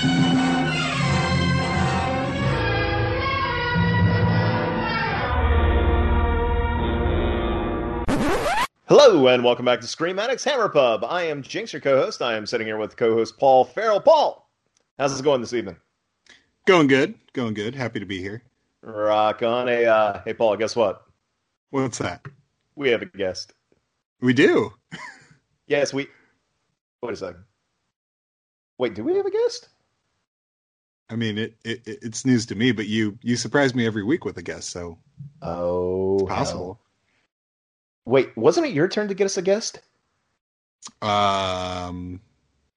Hello and welcome back to Scream Addicts Hammer Pub. I am Jinx, your co-host. I am sitting here with co-host Paul Farrell. Paul, how's it going this evening? Going good, going good. Happy to be here. Rock on. Hey, uh, hey, Paul. Guess what? What's that? We have a guest. We do. Yes, we. Wait a second. Wait, do we have a guest? I mean, it, it it's news to me, but you you surprise me every week with a guest, so Oh, it's possible. Wait, wasn't it your turn to get us a guest? Um,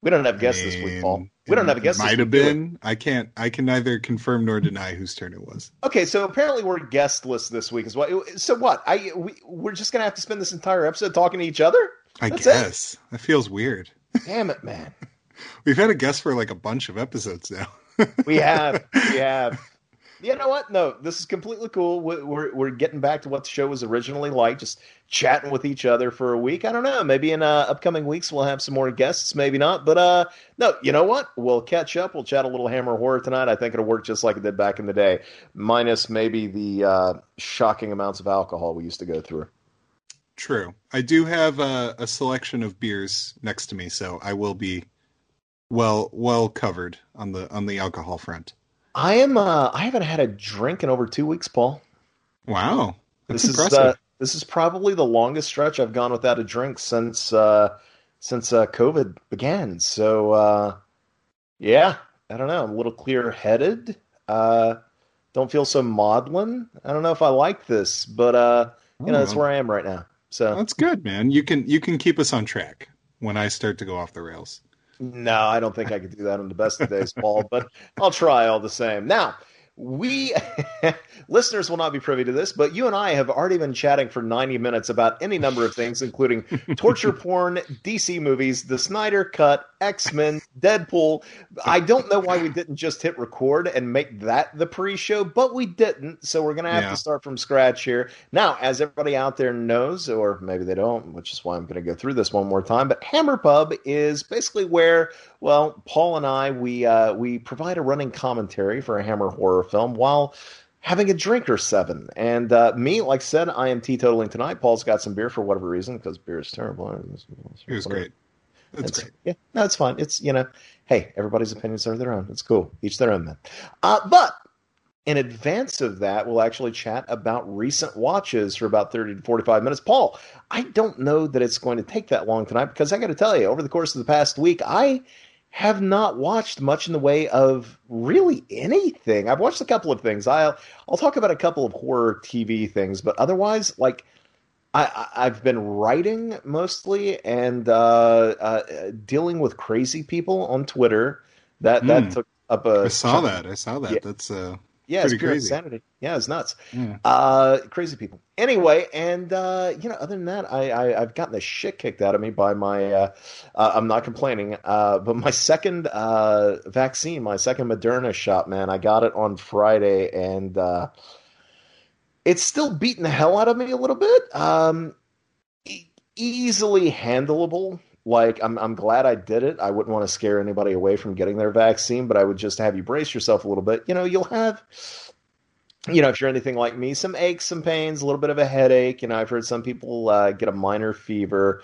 We don't have guests this week, Paul. We don't have a guest. this Might have been. I can't. I can neither confirm nor deny whose turn it was. Okay, so apparently we're guestless this week as well. So what? I we, we're just gonna have to spend this entire episode talking to each other? I That's it? guess that feels weird. Damn it, man. We've had a guest for like a bunch of episodes now. We have, we have. You know what? No, this is completely cool. We- We're we're getting back to what the show was originally like, just chatting with each other for a week. I don't know. Maybe in uh, upcoming weeks we'll have some more guests. Maybe not. But uh, no. You know what? We'll catch up. We'll chat a little Hammer horror tonight. I think it'll work just like it did back in the day, minus maybe the uh, shocking amounts of alcohol we used to go through. True. I do have a, a selection of beers next to me, so I will be well well covered on the on the alcohol front. I am. Uh, I haven't had a drink in over two weeks, Paul. Wow, that's this is uh, this is probably the longest stretch I've gone without a drink since uh, since uh, COVID began. So uh, yeah, I don't know. I'm a little clear headed. Uh, don't feel so maudlin. I don't know if I like this, but uh, you know that's Oh. where I am right now. So That's good, man. You can you can keep us on track when I start to go off the rails. No, I don't think I could do that on the best of days, Paul, but I'll try all the same. Now, we listeners will not be privy to this, but you and I have already been chatting for 90 minutes about any number of things, including torture porn, DC movies, the Snyder Cut, X Men, Deadpool. I don't know why we didn't just hit record and make that the pre show, but we didn't. So we're going to have Yeah. to start from scratch here. Now, as everybody out there knows, or maybe they don't, which is why I'm going to go through this one more time, but Hammer Pub is basically where, well, Paul and I, we, uh, we provide a running commentary for a Hammer horror film while having a drink or seven. And uh, me, like I said, I am teetotaling tonight. Paul's got some beer for whatever reason because beer is terrible. It was great. That's It's- great. Yeah, no, it's fine. It's you know, hey, everybody's opinions are their own. It's cool. Each their own, man. Uh, but in advance of that, we'll actually chat about recent watches for about thirty to forty-five minutes. Paul, I don't know that it's going to take that long tonight because I got to tell you, over the course of the past week, I have not watched much in the way of really anything. I've watched a couple of things. I'll I'll talk about a couple of horror TV things, but otherwise, like I, I've been writing mostly and uh, uh, dealing with crazy people on Twitter. That that Hmm. took up a I saw that. I saw that. Yeah. That's uh yeah, it's pure crazy. insanity. Yeah, it's nuts. yeah. Uh, crazy people. Anyway, and uh, you know, other than that, I, I I've gotten the shit kicked out of me by my. Uh, uh, I'm not complaining, uh, but my second uh, vaccine, my second Moderna shot, man, I got it on Friday, and uh, it's still beating the hell out of me a little bit. Um, e- easily handleable. Like I'm, I'm glad I did it. I wouldn't want to scare anybody away from getting their vaccine, but I would just have you brace yourself a little bit. You know, you'll have you know, if you're anything like me, some aches, some pains, a little bit of a headache. You know, I've heard some people uh, get a minor fever.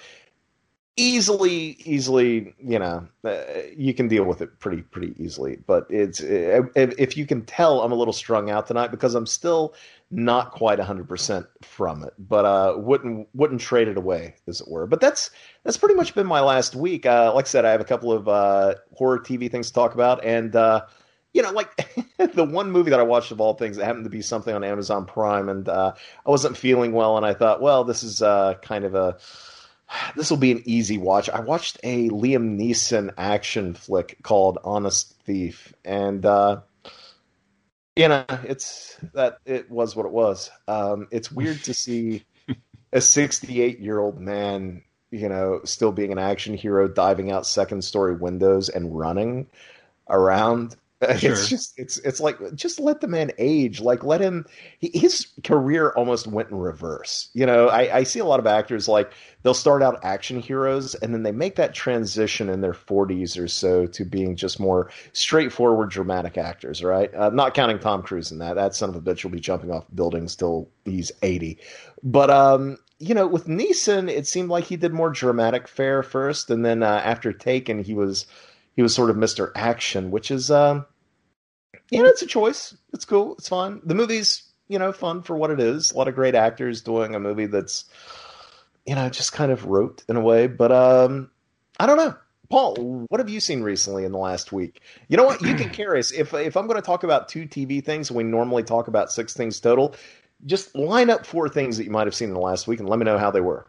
Easily, easily, you know, uh, you can deal with it pretty, pretty easily. But it's if you can tell, I'm a little strung out tonight because I'm still not quite 100 percent from it. But uh, wouldn't wouldn't trade it away, as it were. But that's that's pretty much been my last week. Uh, like I said, I have a couple of uh, horror TV things to talk about, and uh, you know, like the one movie that I watched of all things, it happened to be something on Amazon Prime, and uh, I wasn't feeling well, and I thought, well, this is uh, kind of a this will be an easy watch. I watched a Liam Neeson action flick called Honest Thief, and uh, you know, it's that it was what it was. Um, it's weird to see a 68 year old man, you know, still being an action hero, diving out second story windows and running around Sure. It's just it's it's like just let the man age. Like let him. He, his career almost went in reverse. You know, I, I see a lot of actors like they'll start out action heroes and then they make that transition in their forties or so to being just more straightforward dramatic actors. Right? Uh, not counting Tom Cruise in that. That son of a bitch will be jumping off buildings till he's eighty. But um, you know, with Neeson, it seemed like he did more dramatic fare first, and then uh, after Taken, he was he was sort of Mr. Action, which is, um, you know, it's a choice. It's cool. It's fun. The movie's, you know, fun for what it is. A lot of great actors doing a movie that's, you know, just kind of rote in a way. But um, I don't know. Paul, what have you seen recently in the last week? You know what? You can carry us. If if I'm going to talk about two TV things, we normally talk about six things total. Just line up four things that you might have seen in the last week and let me know how they were.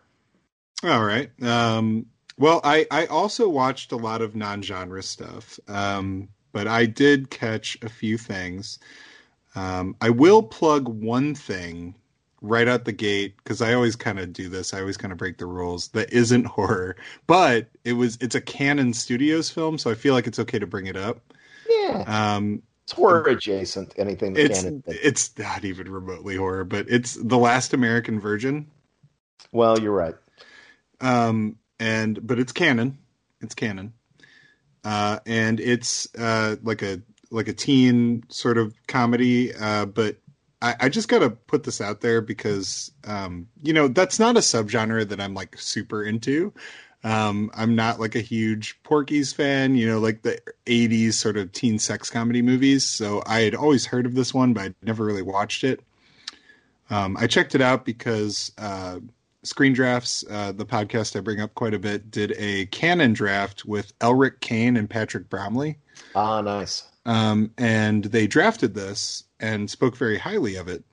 All right. Um, well, I, I also watched a lot of non genre stuff, um, but I did catch a few things. Um, I will plug one thing right out the gate because I always kind of do this. I always kind of break the rules. That isn't horror, but it was. It's a Cannon Studios film, so I feel like it's okay to bring it up. Yeah. Um, it's horror adjacent. Anything it's Cannon it's not even remotely horror, but it's the Last American Virgin. Well, you're right. Um, and but it's Cannon. It's Cannon, uh, and it's uh, like a like a teen sort of comedy. Uh, but I, I just got to put this out there because um, you know that's not a subgenre that I'm like super into. Um, I'm not like a huge Porky's fan, you know, like the 80s sort of teen sex comedy movies. So I had always heard of this one, but I'd never really watched it. Um, I checked it out because uh, Screen Drafts, uh, the podcast I bring up quite a bit, did a Cannon draft with Elric Kane and Patrick Bromley. Ah, nice. Um, and they drafted this and spoke very highly of it.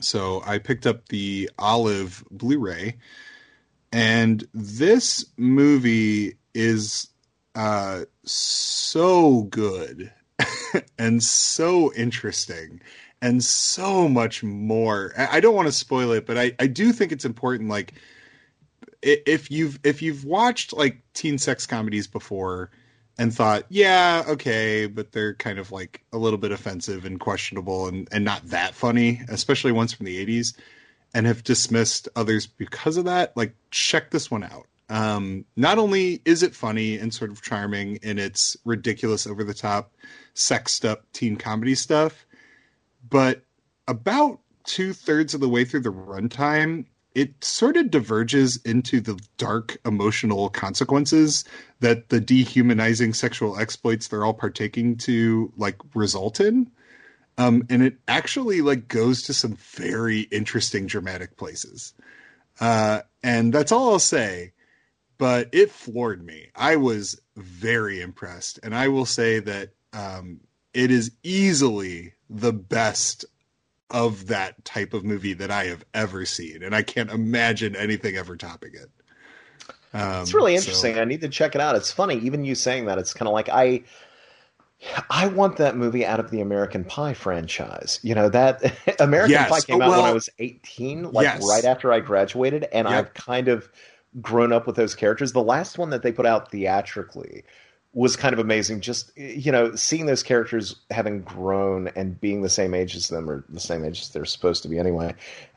So I picked up the Olive Blu-ray, and this movie is uh, so good and so interesting and so much more. I don't want to spoil it, but I, I do think it's important. Like, if you've if you've watched like teen sex comedies before and thought, yeah, okay, but they're kind of like a little bit offensive and questionable and, and not that funny, especially ones from the 80s, and have dismissed others because of that, like, check this one out. Um, not only is it funny and sort of charming in its ridiculous, over the top, sexed up teen comedy stuff, but about two thirds of the way through the runtime, it sort of diverges into the dark emotional consequences that the dehumanizing sexual exploits they're all partaking to like result in. Um, and it actually like goes to some very interesting dramatic places. Uh, and that's all I'll say. But it floored me. I was very impressed, and I will say that um, it is easily the best of that type of movie that I have ever seen, and I can't imagine anything ever topping it. Um, it's really interesting. So. I need to check it out. It's funny, even you saying that. It's kind of like I, I want that movie out of the American Pie franchise. You know that American yes. Pie came oh, out well, when I was eighteen, like yes. right after I graduated, and yep. I've kind of grown up with those characters. The last one that they put out theatrically was kind of amazing. Just you know, seeing those characters having grown and being the same age as them, or the same age as they're supposed to be anyway.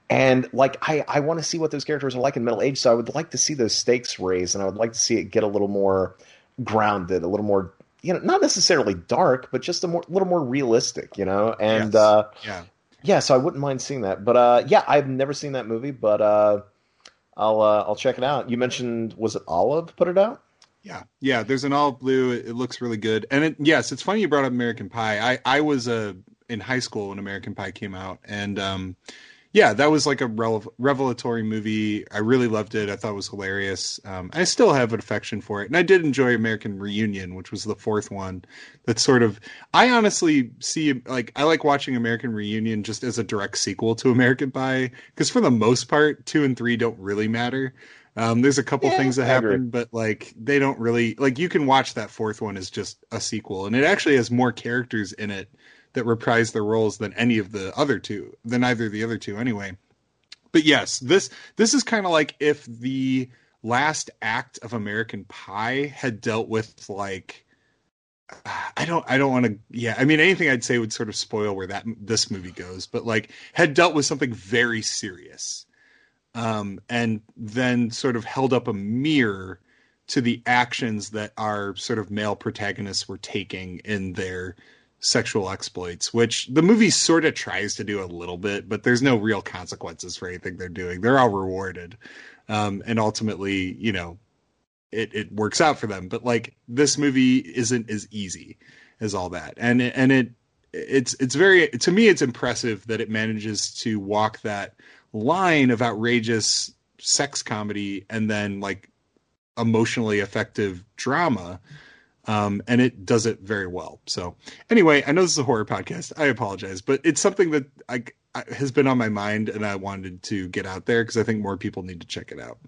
And like, I I want to see what those characters are like in middle age. So I would like to see those stakes raised, and I would like to see it get a little more grounded, a little more you know, not necessarily dark, but just a more little more realistic. You know, and yes. uh, yeah, yeah. So I wouldn't mind seeing that. But uh, yeah, I've never seen that movie, but uh, I'll uh, I'll check it out. You mentioned was it Olive put it out? Yeah, yeah. There's an all blue. It, looks really good. And it, yes, it's funny you brought up American Pie. I I was uh, in high school when American Pie came out, and um, yeah, that was like a revelatory movie. I really loved it. I thought it was hilarious. Um, I still have an affection for it, and I did enjoy American Reunion, which was the fourth one. That sort of, I honestly see like I like watching American Reunion just as a direct sequel to American Pie because for the most part, two and three don't really matter. Um, there's a couple yeah, things that happen, but like they don't really like. You can watch that fourth one as just a sequel, and it actually has more characters in it that reprise their roles than any of the other two, than either of the other two, anyway. But yes, this this is kind of like if the last act of American Pie had dealt with like I don't I don't want to yeah I mean anything I'd say would sort of spoil where that this movie goes but like had dealt with something very serious um and then sort of held up a mirror to the actions that our sort of male protagonists were taking in their sexual exploits which the movie sort of tries to do a little bit but there's no real consequences for anything they're doing. They're all rewarded. Um and ultimately you know it it works out for them. But like this movie isn't as easy as all that, and and it it's it's very to me it's impressive that it manages to walk that line of outrageous sex comedy and then like emotionally effective drama. Um, and it does it very well. So, anyway, I know this is a horror podcast. I apologize, but it's something that I, I has been on my mind, and I wanted to get out there because I think more people need to check it out.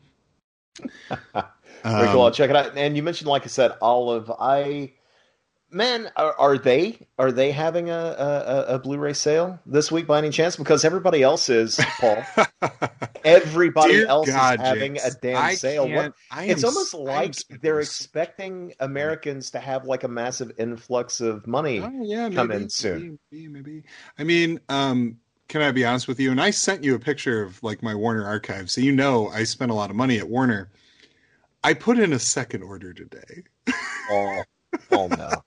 Um, cool. I'll check it out. And you mentioned, like I said, Olive. I man, are, are they are they having a, a, a Blu-ray sale this week by any chance? Because everybody else is, Paul. everybody Dear else God, is having a damn I sale. What, it's almost like they're expecting Americans to have like a massive influx of money oh, yeah, come maybe, in soon. Maybe, maybe. I mean, um, can I be honest with you? And I sent you a picture of like my Warner archive, so you know I spent a lot of money at Warner. I put in a second order today. oh no.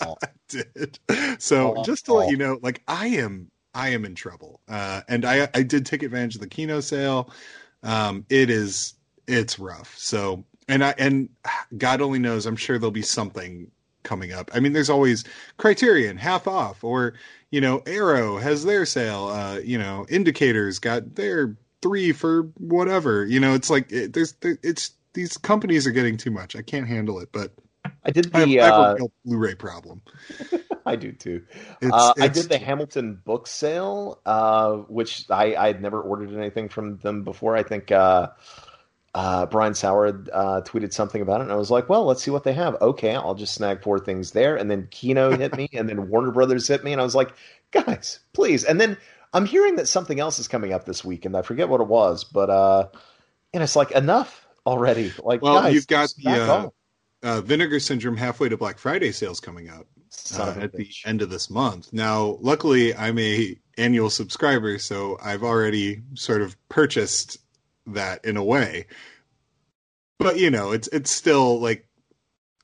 Oh. I did. So oh, just to let oh. you know, like I am I am in trouble. Uh, and I I did take advantage of the Kino sale. Um, it is it's rough. So and I and God only knows, I'm sure there'll be something coming up. I mean, there's always Criterion half off, or you know, Arrow has their sale. Uh, you know, Indicators got their three for whatever. You know, it's like it, there's there, it's these companies are getting too much. I can't handle it. But I did the I have, I have uh, Blu-ray problem. I do too. It's, uh, it's, I did the Hamilton book sale, uh, which I I had never ordered anything from them before. I think uh, uh, Brian Saur uh, tweeted something about it, and I was like, "Well, let's see what they have." Okay, I'll just snag four things there, and then Kino hit me, and then Warner Brothers hit me, and I was like, "Guys, please!" And then I'm hearing that something else is coming up this week, and I forget what it was, but uh, and it's like enough already. Like, well, guys, you've got the uh, uh, Vinegar Syndrome halfway to Black Friday sales coming up uh, at the end of this month. Now, luckily, I'm a annual subscriber, so I've already sort of purchased that in a way. But you know, it's it's still like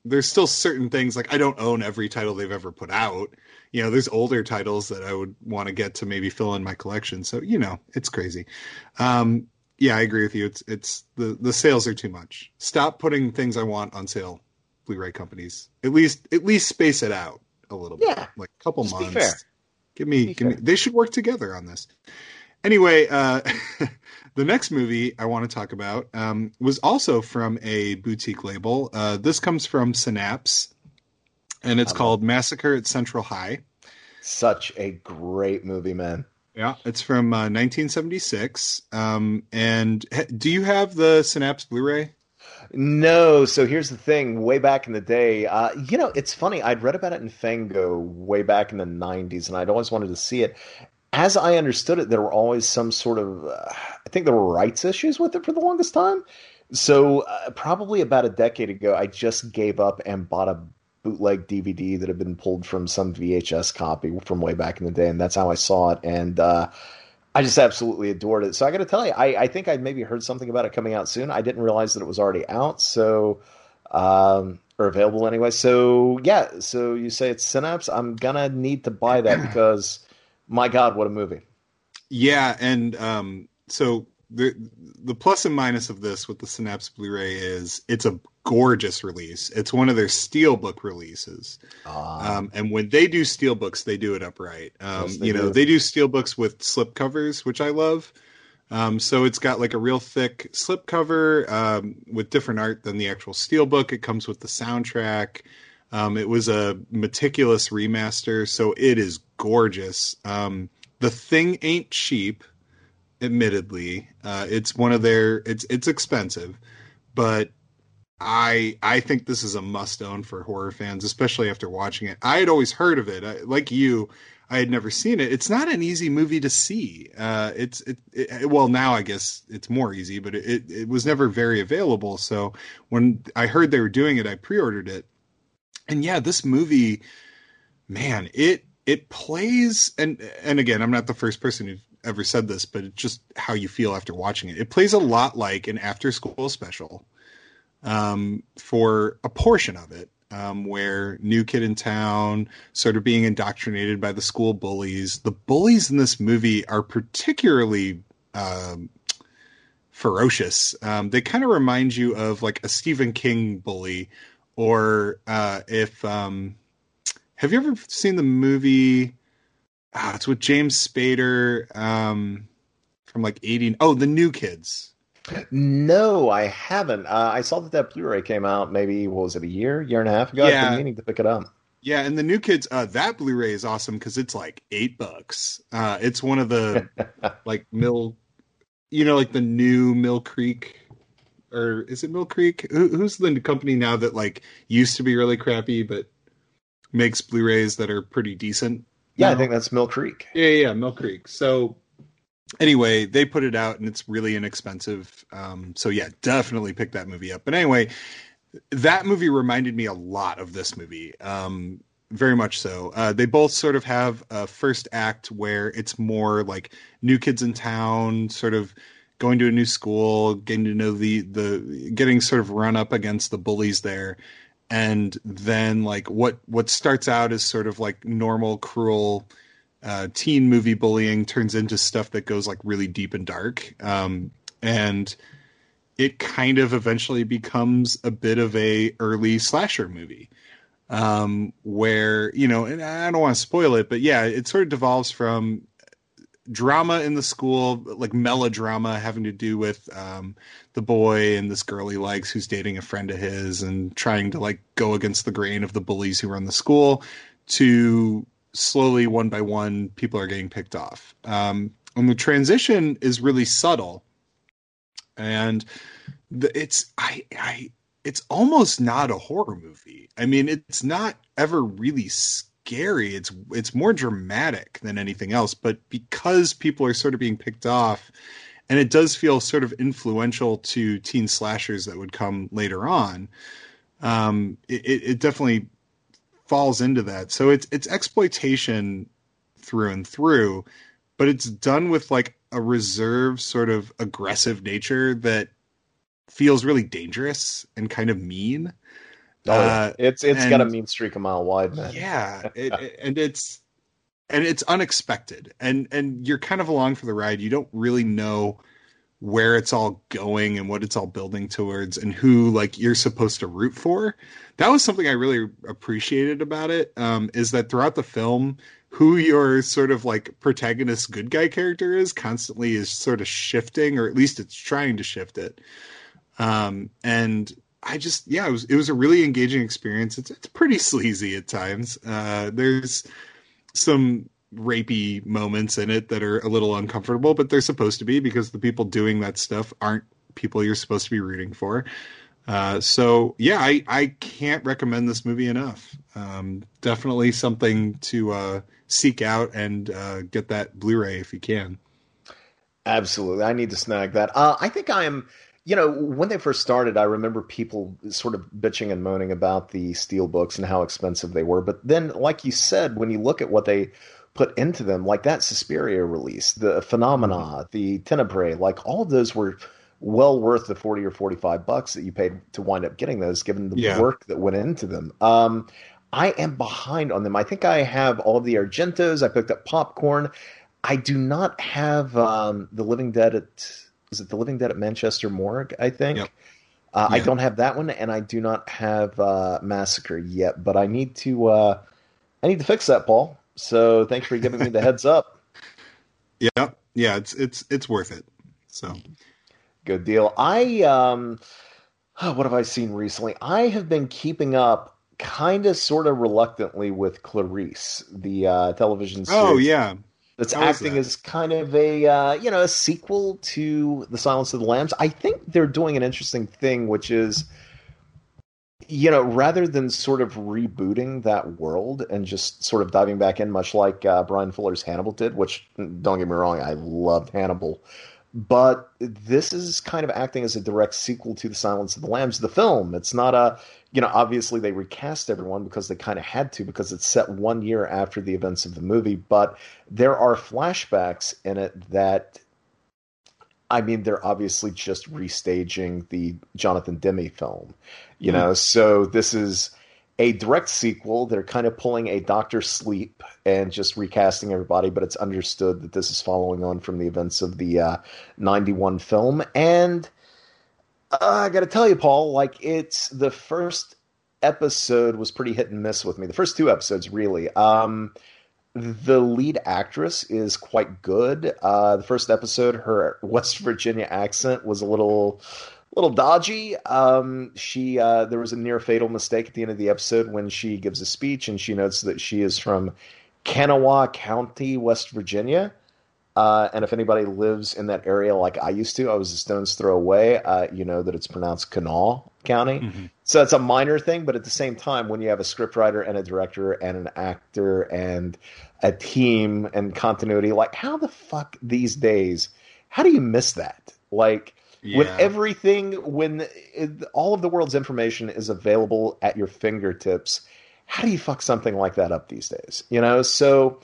there's still certain things like I don't own every title they've ever put out. You know, there's older titles that I would want to get to maybe fill in my collection. So you know, it's crazy. Um, yeah, I agree with you. It's it's the the sales are too much. Stop putting things I want on sale, Blu-ray companies. At least at least space it out a little bit. Yeah, like a couple Just months. Give me give fair. me. They should work together on this. Anyway, uh, the next movie I want to talk about um, was also from a boutique label. Uh, this comes from Synapse, and it's called Massacre at Central High. Such a great movie, man. Yeah, it's from uh, 1976. Um, and do you have the Synapse Blu-ray? No. So here's the thing. Way back in the day, uh, you know, it's funny. I'd read about it in Fango way back in the 90s, and I'd always wanted to see it. As I understood it, there were always some sort of, uh, I think there were rights issues with it for the longest time. So uh, probably about a decade ago, I just gave up and bought a bootleg DVD that had been pulled from some VHS copy from way back in the day, and that's how I saw it. And uh, I just absolutely adored it. So I got to tell you, I, I, think I'd maybe heard something about it coming out soon. I didn't realize that it was already out, so um, or available anyway. So yeah, so you say it's Synapse. I'm gonna need to buy that because my God, what a movie! Yeah, and um, so the the plus and minus of this with the Synapse Blu-ray is it's a gorgeous release. It's one of their steelbook releases, ah. um, and when they do steelbooks, they do it upright. Um, yes, you know, do. they do steelbooks with slip covers, which I love. Um, so it's got like a real thick slip cover um, with different art than the actual steelbook. It comes with the soundtrack. Um, it was a meticulous remaster, so it is gorgeous. Um, the thing ain't cheap, admittedly. Uh, it's one of their. It's it's expensive, but I I think this is a must own for horror fans, especially after watching it. I had always heard of it, I, like you. I had never seen it. It's not an easy movie to see. Uh, it's it, it, well now I guess it's more easy, but it, it was never very available. So when I heard they were doing it, I pre-ordered it, and yeah, this movie, man, it it plays and and again, I'm not the first person who ever said this, but just how you feel after watching it. It plays a lot like an after school special um, for a portion of it, um, where new kid in town, sort of being indoctrinated by the school bullies. The bullies in this movie are particularly um, ferocious. Um, they kind of remind you of like a Stephen King bully, or uh, if um, have you ever seen the movie? Ah, it's with James Spader um, from like 80. Oh, the New Kids. No, I haven't. Uh, I saw that that Blu-ray came out maybe what was it a year, year and a half ago? Yeah. I've been meaning to pick it up. Yeah, and the New Kids, uh, that Blu-ray is awesome because it's like eight bucks. Uh, it's one of the like Mill, you know, like the new Mill Creek, or is it Mill Creek? Who, who's the company now that like used to be really crappy but makes Blu-rays that are pretty decent? Yeah, I think that's Mill Creek. Yeah, yeah, yeah, Mill Creek. So anyway, they put it out and it's really inexpensive. Um, so yeah, definitely pick that movie up. But anyway, that movie reminded me a lot of this movie. Um, very much so. Uh, they both sort of have a first act where it's more like new kids in town, sort of going to a new school, getting to know the the getting sort of run up against the bullies there, and then like what what starts out as sort of like normal cruel uh, teen movie bullying turns into stuff that goes like really deep and dark, um, and it kind of eventually becomes a bit of a early slasher movie um, where you know, and I don't want to spoil it, but yeah, it sort of devolves from drama in the school, like melodrama having to do with um, the boy and this girl he likes who's dating a friend of his and trying to like go against the grain of the bullies who run the school, to slowly one by one people are getting picked off. Um, and the transition is really subtle, and the, it's I I it's almost not a horror movie. I mean, it's not ever really scary. It's it's more dramatic than anything else. But because people are sort of being picked off, and it does feel sort of influential to teen slashers that would come later on, um, it, it definitely falls into that. So it's it's exploitation through and through, but it's done with like a reserved sort of aggressive nature that feels really dangerous and kind of mean. Oh, yeah. Uh, it's it's got a mean streak a mile wide, man. yeah, it, it- and it's and it's unexpected, and and you're kind of along for the ride. You don't really know where it's all going and what it's all building towards, and who like you're supposed to root for. That was something I really appreciated about it. Um, is that throughout the film, who your sort of like protagonist good guy character is constantly is sort of shifting, or at least it's trying to shift it. Um, and I just yeah, it was it was a really engaging experience. It's it's pretty sleazy at times. Uh, there's some rapey moments in it that are a little uncomfortable, but they're supposed to be because the people doing that stuff aren't people you're supposed to be rooting for. Uh, so yeah, I, I can't recommend this movie enough. Um, definitely something to uh, seek out and uh, get that Blu-ray if you can. Absolutely. I need to snag that. Uh, I think I am, you know, when they first started, I remember people sort of bitching and moaning about the steel books and how expensive they were. But then, like you said, when you look at what they put into them, like that Suspiria release, the Phenomena, the Tenebrae, like all of those were well worth the 40 or 45 bucks that you paid to wind up getting those, given the Yeah. work that went into them. Um, I am behind on them. I think I have all of the Argentos. I picked up Popcorn. I do not have um, the Living Dead at is it the Living Dead at Manchester Morgue? I think. Yep. Uh, I don't have that one, and I do not have uh, Massacre yet. But I need to. Uh, I need to fix that, Paul. So thanks for giving me the heads up. Yeah, yeah, it's it's it's worth it. So Good deal. I um, what have I seen recently? I have been keeping up, kind of, sort of reluctantly, with Clarice, the uh, television series. oh yeah, that's How acting that? as kind of a uh, you know a sequel to The Silence of the Lambs. I think they're doing an interesting thing, which is you know rather than sort of rebooting that world and just sort of diving back in, much like uh, Bryan Fuller's Hannibal did. Which don't get me wrong, I loved Hannibal, but this is kind of acting as a direct sequel to the Silence of the Lambs, the film. It's not a you know, obviously they recast everyone because they kind of had to because it's set one year after the events of the movie, but there are flashbacks in it that I mean, they're obviously just restaging the Jonathan Demme film, you mm-hmm. know. So this is a direct sequel. They're kind of pulling a Doctor Sleep and just recasting everybody, but it's understood that this is following on from the events of the uh, '91 film. And uh, I got to tell you, Paul, like it's the first episode was pretty hit and miss with me. The first two episodes, really. Um, the lead actress is quite good. Uh, the first episode, her West Virginia accent was a little, little dodgy. Um, she uh, there was a near fatal mistake at the end of the episode when she gives a speech and she notes that she is from Kanawha County, West Virginia. Uh, and if anybody lives in that area like I used to, I was a stone's throw away. Uh, you know that it's pronounced Kanawha County. Mm-hmm. So it's a minor thing, but at the same time, when you have a scriptwriter and a director and an actor and a team and continuity, like how the fuck these days, how do you miss that? Like yeah. with everything, when it, all of the world's information is available at your fingertips, how do you fuck something like that up these days? You know, so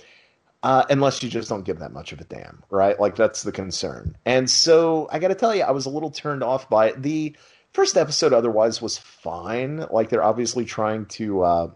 uh, unless you just don't give that much of a damn, right? Like that's the concern. And so I got to tell you, I was a little turned off by it. The first episode, otherwise, was fine. Like they're obviously trying to. Uh,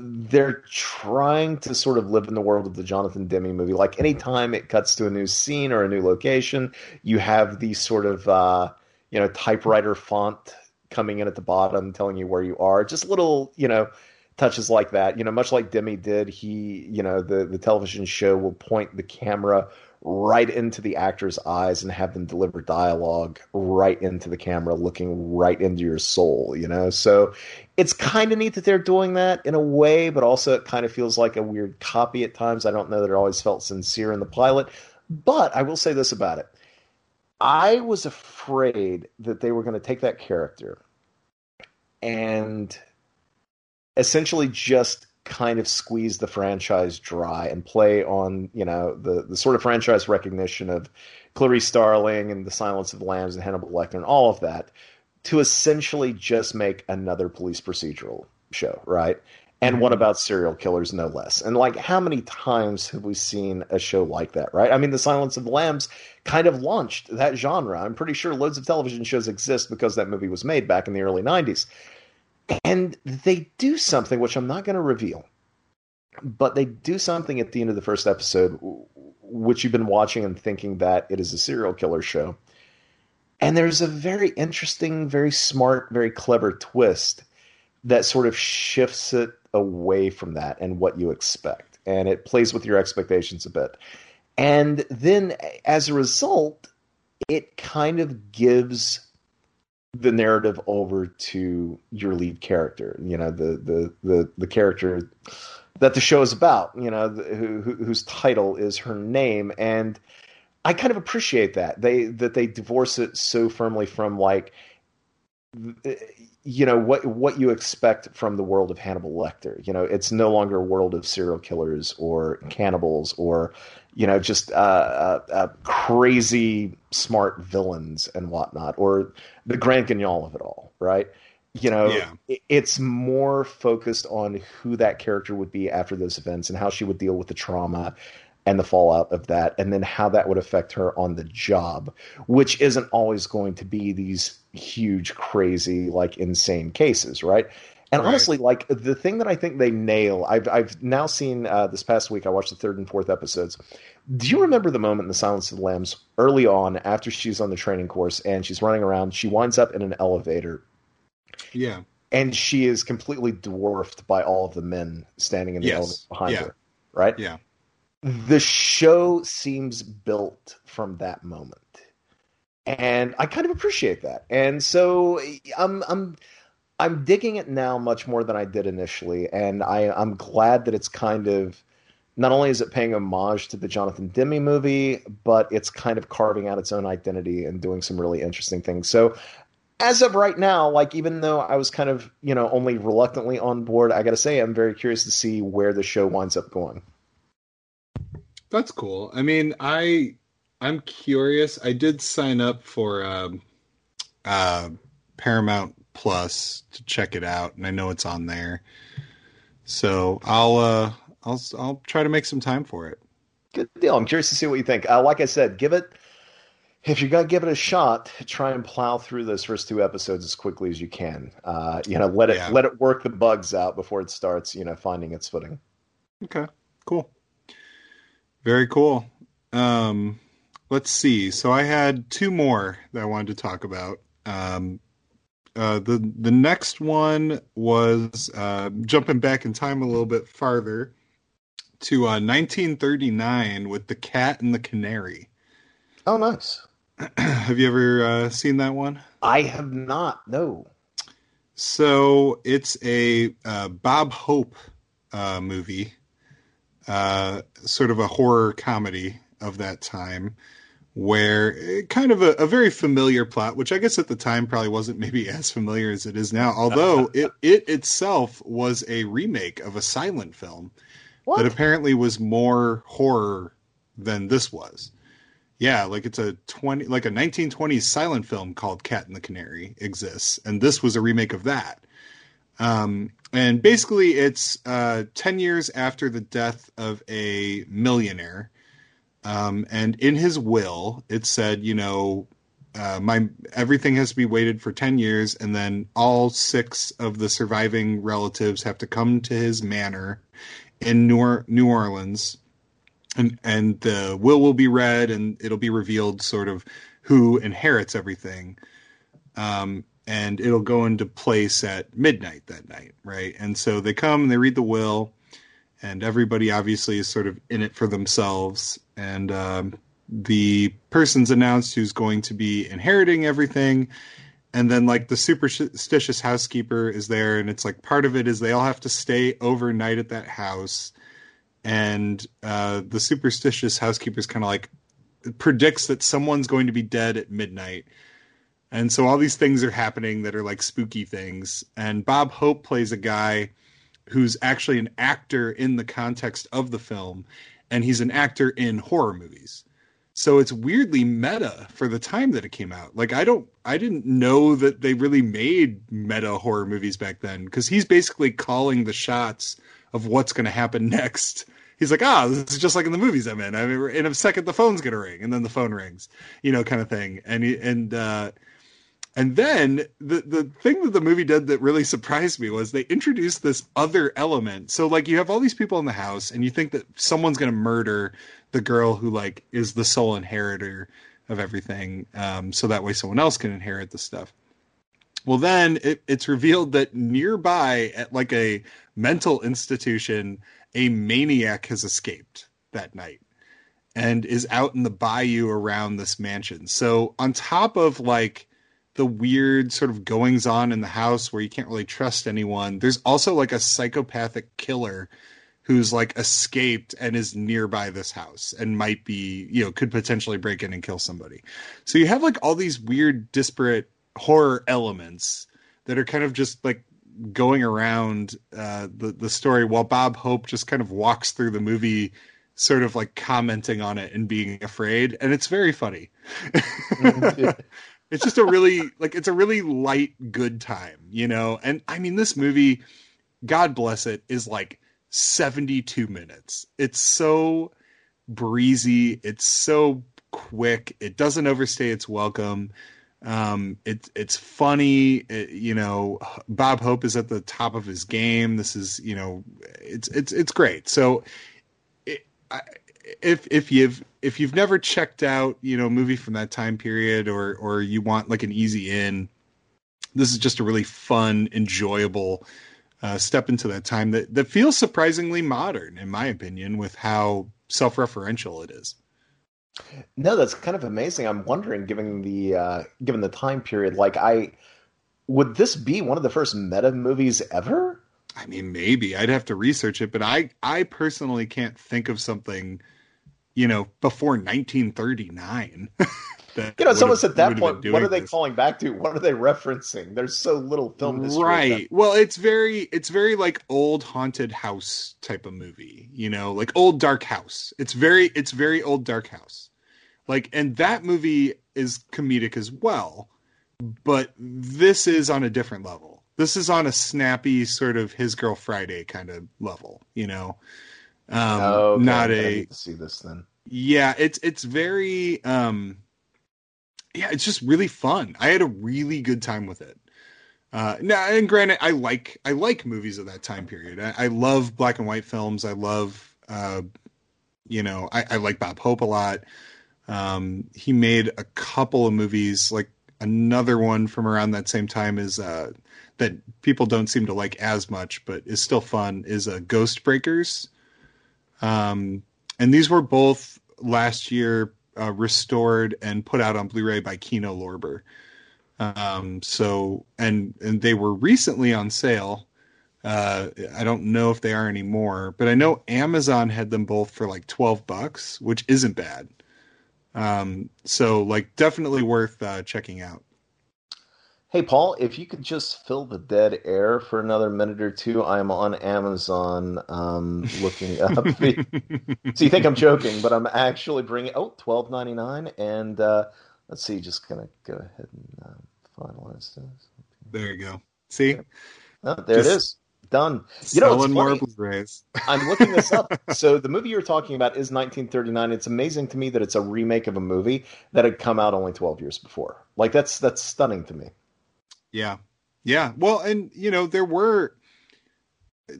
they're trying to sort of live in the world of the Jonathan Demme movie. Like anytime it cuts to a new scene or a new location, you have these sort of uh, you know typewriter font coming in at the bottom telling you where you are. Just little, you know, touches like that. You know, much like Demme did, he, you know, the the television show will point the camera right into the actor's eyes and have them deliver dialogue right into the camera, looking right into your soul. You know, so it's kind of neat that they're doing that in a way, but also it kind of feels like a weird copy at times. I don't know that it always felt sincere in the pilot, but I will say this about it. I was afraid that they were going to take that character and essentially just kind of squeeze the franchise dry and play on you know the the sort of franchise recognition of Clarice Starling and The Silence of the Lambs and Hannibal Lecter and all of that to essentially just make another police procedural show, right? And what mm-hmm. about serial killers, no less? And like, how many times have we seen a show like that, right? I mean, The Silence of the Lambs kind of launched that genre. I'm pretty sure loads of television shows exist because that movie was made back in the early 90s. And they do something which I'm not going to reveal, but they do something at the end of the first episode, which you've been watching and thinking that it is a serial killer show. And there's a very interesting, very smart, very clever twist that sort of shifts it away from that and what you expect. And it plays with your expectations a bit. And then as a result, it kind of gives the narrative over to your lead character. You know, the the the the character that the show is about. You know, the, who, whose title is her name, and I kind of appreciate that they that they divorce it so firmly from like you know what what you expect from the world of Hannibal Lecter. You know, it's no longer a world of serial killers or cannibals or you know, just uh, uh, uh, crazy smart villains and whatnot, or the Grand Guignol of it all, right? You know, yeah. it's more focused on who that character would be after those events and how she would deal with the trauma and the fallout of that, and then how that would affect her on the job, which isn't always going to be these huge, crazy, like insane cases, right? And right. honestly, like the thing that I think they nail, I've I've now seen uh, this past week. I watched the third and fourth episodes. Do you remember the moment in The Silence of the Lambs early on after she's on the training course and she's running around? She winds up in an elevator. Yeah. And she is completely dwarfed by all of the men standing in the yes. elevator behind yeah. her. Right? Yeah. The show seems built from that moment. And I kind of appreciate that. And so I'm I'm I'm digging it now much more than I did initially, and I, I'm glad that it's kind of not only is it paying homage to the Jonathan Demme movie, but it's kind of carving out its own identity and doing some really interesting things. So as of right now, like even though I was kind of, you know, only reluctantly on board, I got to say I'm very curious to see where the show winds up going. That's cool. I mean, I I'm curious. I did sign up for um, uh, Paramount Plus to check it out, and I know it's on there. So I'll uh, I'll I'll try to make some time for it. Good deal. I'm curious to see what you think. Uh, like I said, give it if you're gonna give it a shot, try and plow through those first two episodes as quickly as you can. Uh, you know, let it yeah. let it work the bugs out before it starts. You know, finding its footing. Okay, cool. Very cool. Um, let's see. So I had two more that I wanted to talk about. Um, uh, the the next one was uh, jumping back in time a little bit farther to uh, 1939 with the Cat and the Canary. Oh, nice. have you ever uh, seen that one? I have not. No. So it's a uh, Bob Hope uh, movie, uh, sort of a horror comedy of that time, where eh, kind of a, a, very familiar plot, which I guess at the time probably wasn't maybe as familiar as it is now. Although it it itself was a remake of a silent film what? that apparently was more horror than this was. Yeah, like it's a twenty, like a 1920s silent film called Cat and the Canary exists, and this was a remake of that. Um, and basically, it's uh, ten years after the death of a millionaire, um, and in his will, it said, you know, uh, my everything has to be waited for 10 years and then all six of the surviving relatives have to come to his manor in New, New Orleans. And and the will will be read and it'll be revealed sort of who inherits everything. Um, and it'll go into place at midnight that night right? And so they come and they read the will and everybody obviously is sort of in it for themselves. And um, the person's announced who's going to be inheriting everything. And then like the superstitious housekeeper is there and it's like part of it is they all have to stay overnight at that house. And uh, the superstitious housekeeper is kind of like predicts that someone's going to be dead at midnight. And so all these things are happening that are like spooky things. And bob hope plays a guy who's actually an actor in the context of the film and he's an actor in horror movies so it's weirdly meta for the time that it came out like i don't i didn't know that they really made meta horror movies back then because he's basically calling the shots of what's going to happen next. He's like, ah, this is just like in the movies I'm in. I mean, in a second the phone's going to ring, and then the phone rings, you know, kind of thing. And and uh, and then the the thing that the movie did that really surprised me was they introduced this other element. So like you have all these people in the house, and you think that someone's going to murder the girl who like is the sole inheritor of everything, um, so that way someone else can inherit the stuff. Well, then it, it's revealed that nearby at like a mental institution, a maniac has escaped that night and is out in the bayou around this mansion. So, on top of like the weird sort of goings on in the house where you can't really trust anyone, there's also like a psychopathic killer who's like escaped and is nearby this house and might be, you know, could potentially break in and kill somebody. So you have like all these weird disparate horror elements that are kind of just like going around uh, the the story while Bob Hope just kind of walks through the movie, sort of like commenting on it and being afraid, and it's very funny. it's just a really like it's a really light good time, you know. And I mean, this movie, God bless it, is like seventy two minutes. It's so breezy. It's so quick. It doesn't overstay its welcome. Um, it's it's funny. It, you know, Bob Hope is at the top of his game. This is you know, it's it's it's great. So, it, I, if if you've if you've never checked out you know a movie from that time period, or or you want like an easy in, this is just a really fun, enjoyable uh, step into that time that that feels surprisingly modern, in my opinion, with how self-referential it is. No, that's kind of amazing. I'm wondering, given the uh, given the time period, like I would this be one of the first meta movies ever? I mean, maybe I'd have to research it, but I I personally can't think of something you know, before 1939. you know, it's almost at that point. What are they this. calling back to? What are they referencing? There's so little film history. Right. Well, it's very, it's very like old haunted house type of movie. You know, like old dark house. It's very, it's very old dark house. Like, and that movie is comedic as well, but this is on a different level. This is on a snappy sort of his girl Friday kind of level. You know, um, okay. not a see this then. Yeah, it's it's very um yeah, it's just really fun. I had a really good time with it. Uh, now, and granted, I like I like movies of that time period. I, I love black and white films. I love, uh, you know, I, I, like Bob Hope a lot. Um, he made a couple of movies, like another one from around that same time is uh, that people don't seem to like as much, but is still fun. Is uh, Ghost Breakers. Um, and these were both last year uh, restored and put out on Blu-ray by Kino Lorber. Um, so and and they were recently on sale. Uh, I don't know if they are anymore, but I know Amazon had them both for like twelve bucks, which isn't bad. Um, so like definitely worth uh, checking out. Hey, Paul, if you could just fill the dead air for another minute or two, I'm on Amazon um, looking up. so you think I'm joking, but I'm actually bringing, oh, twelve ninety nine, And uh, let's see, just going to go ahead and uh, finalize this. There you go. See? Oh, there just it is. Done. You know, it's more Blu-rays. I'm looking this up. so the movie you're talking about is 1939. It's amazing to me that it's a remake of a movie that had come out only 12 years before. Like that's that's stunning to me. Yeah. Yeah. Well, and you know, there were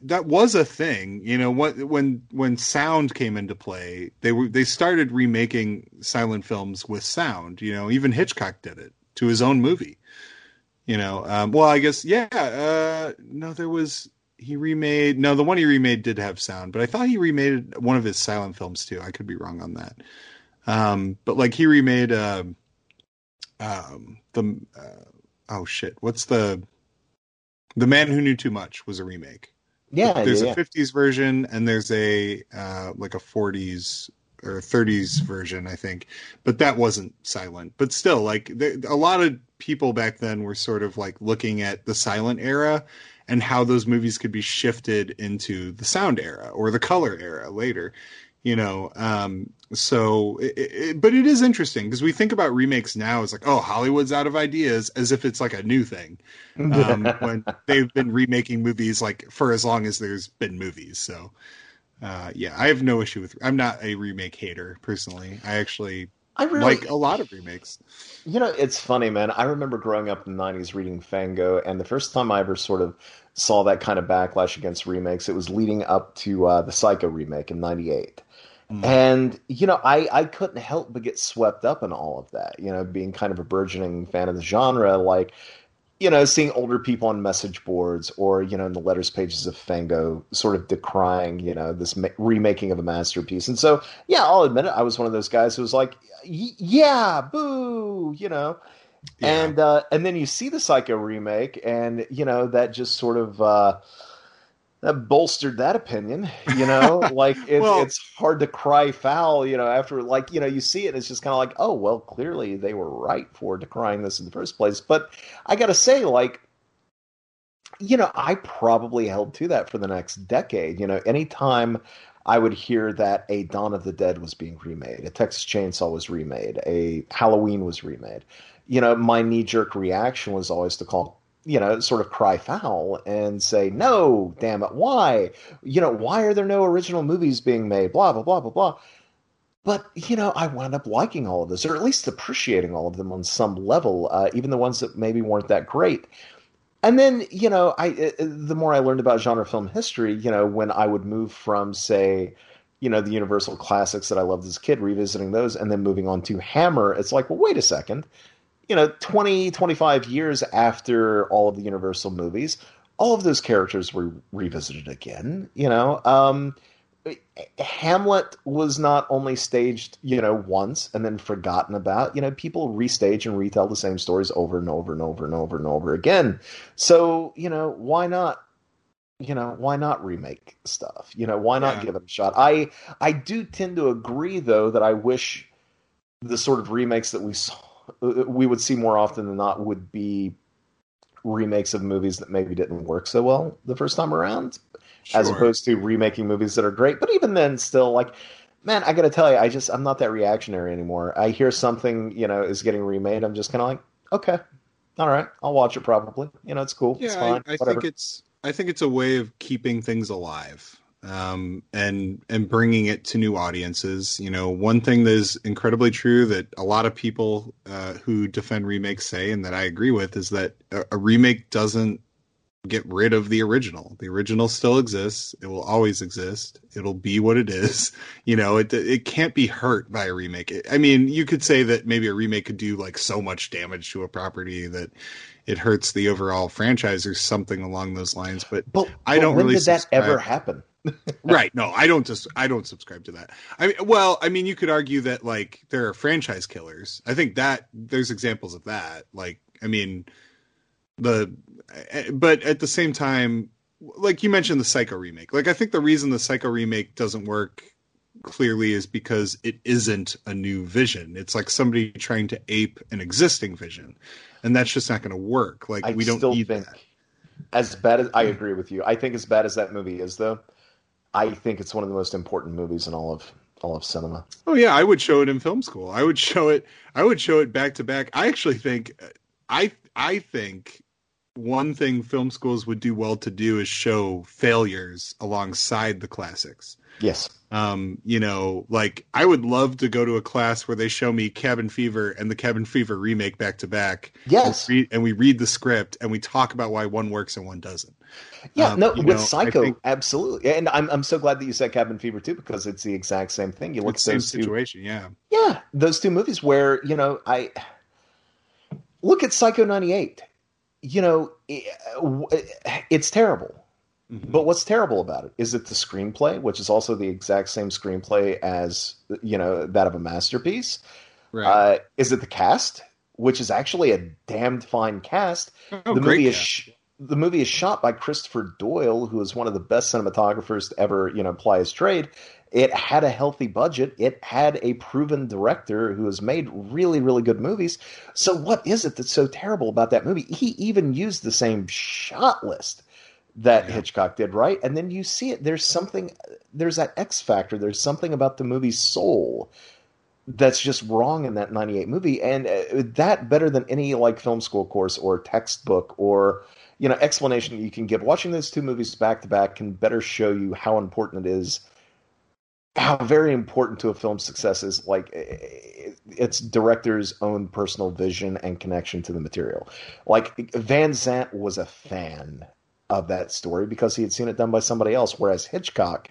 that was a thing, you know, when when when sound came into play, they were they started remaking silent films with sound, you know, even Hitchcock did it to his own movie. You know, um, well, I guess yeah, uh, no there was he remade no the one he remade did have sound, but I thought he remade one of his silent films too. I could be wrong on that. Um, but like he remade uh, um, the uh, oh shit, what's the the Man Who Knew Too Much was a remake. Yeah, there's yeah, a 50s version and there's a uh, like a 40s or 30s version, I think, but that wasn't silent. But still, like there, a lot of people back then were sort of like looking at the silent era and how those movies could be shifted into the sound era or the color era later you know um, so it, it, but it is interesting because we think about remakes now as like oh hollywood's out of ideas as if it's like a new thing um, when they've been remaking movies like for as long as there's been movies so uh, yeah i have no issue with i'm not a remake hater personally i actually I really, like a lot of remakes. You know, it's funny, man. I remember growing up in the '90s reading Fango, and the first time I ever sort of saw that kind of backlash against remakes, it was leading up to uh, the Psycho remake in '98. Mm. And you know, I I couldn't help but get swept up in all of that. You know, being kind of a burgeoning fan of the genre, like you know, seeing older people on message boards or you know in the letters pages of Fango, sort of decrying you know this ma- remaking of a masterpiece. And so, yeah, I'll admit it, I was one of those guys who was like, yeah, boo, you know. Yeah. And uh, and then you see the Psycho remake, and you know that just sort of. Uh, that bolstered that opinion. You know, like it, well, it's hard to cry foul. You know, after like you know you see it, it's just kind of like, oh well, clearly they were right for decrying this in the first place. But I got to say, like, you know, I probably held to that for the next decade. You know, anytime I would hear that a Dawn of the Dead was being remade, a Texas Chainsaw was remade, a Halloween was remade. You know, my knee jerk reaction was always to call you know, sort of cry foul and say, no, damn it, why? You know, why are there no original movies being made? Blah, blah, blah, blah, blah. But, you know, I wound up liking all of this, or at least appreciating all of them on some level, uh, even the ones that maybe weren't that great. And then, you know, I uh, the more I learned about genre film history, you know, when I would move from, say, you know, the Universal classics that I loved as a kid, revisiting those, and then moving on to Hammer, it's like, well, wait a second you know 20 25 years after all of the universal movies all of those characters were revisited again you know um, hamlet was not only staged you know once and then forgotten about you know people restage and retell the same stories over and over and over and over and over again so you know why not you know, why not remake stuff? You know, why not Yeah. give it a shot? I I do tend to agree though that I wish the sort of remakes that we saw we would see more often than not would be remakes of movies that maybe didn't work so well the first time around as opposed to remaking movies that are great. But even then, still, like, man, I got to tell you, I just I'm not that reactionary anymore. I hear something, you know, is getting remade, I'm just kind of like, okay, all right, I'll watch it probably. You know, it's cool, it's yeah, fine, I, I think it's I think it's a way of keeping things alive um, and and bringing it to new audiences. You know, one thing that is incredibly true that a lot of people uh, who defend remakes say, and that I agree with, is that a, a remake doesn't get rid of the original. The original still exists. It will always exist. It'll be what it is. You know, it it can't be hurt by a remake. I mean, you could say that maybe a remake could do like so much damage to a property that it hurts the overall franchise or something along those lines. But but I don't when really did that ever happen? Right, no, I don't just I don't subscribe to that. I mean, well, I mean, you could argue that like there are franchise killers. I think that there's examples of that. Like, I mean, the eh, eh, but at the same time, like you mentioned the Psycho remake. Like, I think the reason the Psycho remake doesn't work clearly is because it isn't a new vision. It's like somebody trying to ape an existing vision, and that's just not going to work. Like, I we don't still need think, that. as bad as I agree with you, I think as bad as that movie is, though, I think it's one of the most important movies in all of all of cinema. Oh yeah, I would show it in film school. I would show it. I would show it back to back. I actually think, I I think one thing film schools would do well to do is show failures alongside the classics. Yes, Um, you know, like I would love to go to a class where they show me Cabin Fever and the Cabin Fever remake back to back. yes, And, read, and we read the script and we talk about why one works and one doesn't. yeah. Um, no, with know, Psycho, think- absolutely. And I'm I'm so glad that you said Cabin Fever too, because it's the exact same thing. You look It's at the same those two situation, yeah. Yeah, those two movies where you know I look at Psycho '98. You know, it- it's terrible. Mhm. But what's terrible about it is it the screenplay, which is also the exact same screenplay as you know that of a masterpiece. right. Uh, is it the cast, which is actually a damned fine cast? oh, the great movie is sh- the movie is shot by Christopher Doyle, who is one of the best cinematographers to ever you know ply his trade. It had a healthy budget. It had a proven director who has made really really good movies. So what is it that's so terrible about that movie? He even used the same shot list that Yeah. Hitchcock did, right? And then you see it. There's something. There's that X factor. There's something about the movie's soul that's just wrong in that 98 movie and uh, that better than any like film school course or textbook or you know explanation you can give watching those two movies back to back can better show you how important it is how very important to a film's success is like its director's own personal vision and connection to the material like van sant was a fan of that story because he had seen it done by somebody else whereas hitchcock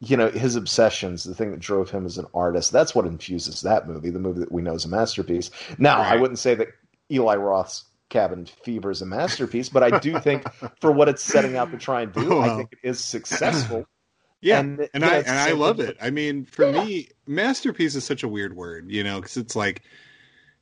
you know his obsessions the thing that drove him as an artist that's what infuses that movie the movie that we know is a masterpiece now i wouldn't say that eli roth's cabin fever is a masterpiece but i do think for what it's setting out to try and do i Well. think it is successful Yeah, And, and, I and I love it. I mean, for Yeah. me, masterpiece is such a weird word, you know, because it's like,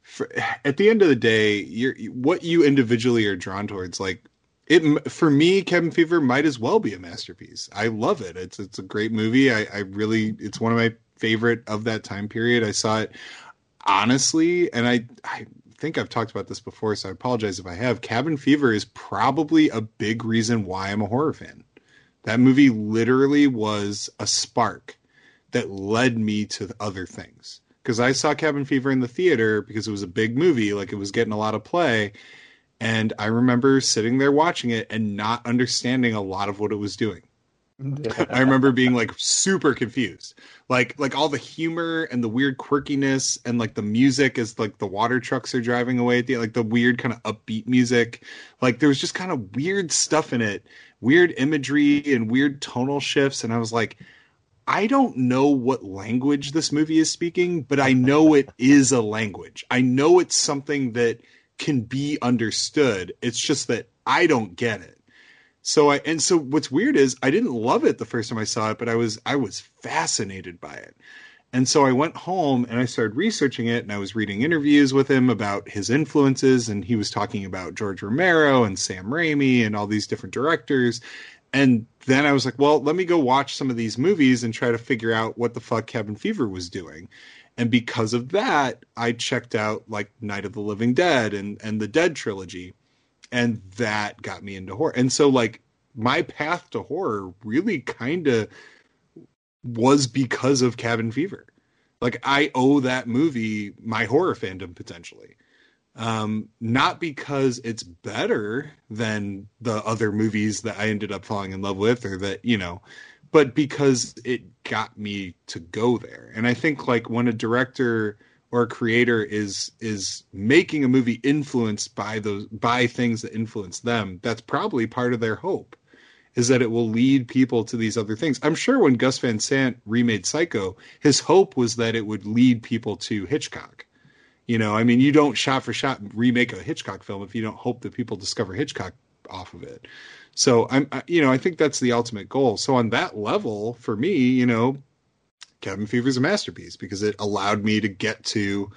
for, at the end of the day, you're what you individually are drawn towards. Like it for me, Cabin Fever might as well be a masterpiece. I love it. It's it's a great movie. I, I really, it's one of my favorite of that time period. I saw it honestly, and I I think I've talked about this before, so I apologize if I have. Cabin Fever is probably a big reason why I'm a horror fan. That movie literally was a spark that led me to other things. Because I saw Cabin Fever in the theater because it was a big movie, like it was getting a lot of play. And I remember sitting there watching it and not understanding a lot of what it was doing. I remember being like super confused. Like like all the humor and the weird quirkiness and like the music as like the water trucks are driving away at the like the weird kind of upbeat music. Like there was just kind of weird stuff in it, weird imagery and weird tonal shifts and I was like I don't know what language this movie is speaking, but I know it is a language. I know it's something that can be understood. It's just that I don't get it. So I and so what's weird is I didn't love it the first time I saw it, but I was I was fascinated by it. And so I went home and I started researching it and I was reading interviews with him about his influences and he was talking about George Romero and Sam Raimi and all these different directors. and then I was like, well, let me go watch some of these movies and try to figure out what the fuck Cabin Fever was doing. And because of that, I checked out like Night of the Living Dead and and the Dead trilogy, and that got me into horror. And so like my path to horror really kind of was because of Cabin Fever. Like I owe that movie my horror fandom potentially. Um, not because it's better than the other movies that I ended up falling in love with or that, you know, but because it got me to go there. And I think like when a director or a creator is is making a movie influenced by those by things that influence them, that's probably part of their hope is that it will lead people to these other things. I'm sure when Gus Van Sant remade Psycho, his hope was that it would lead people to Hitchcock. You know, I mean, you don't shot for shot remake a Hitchcock film if you don't hope that people discover Hitchcock off of it. So I'm, you know, I think that's the ultimate goal. So on that level, for me, you know, Cabin Fever is a masterpiece because it allowed me to get to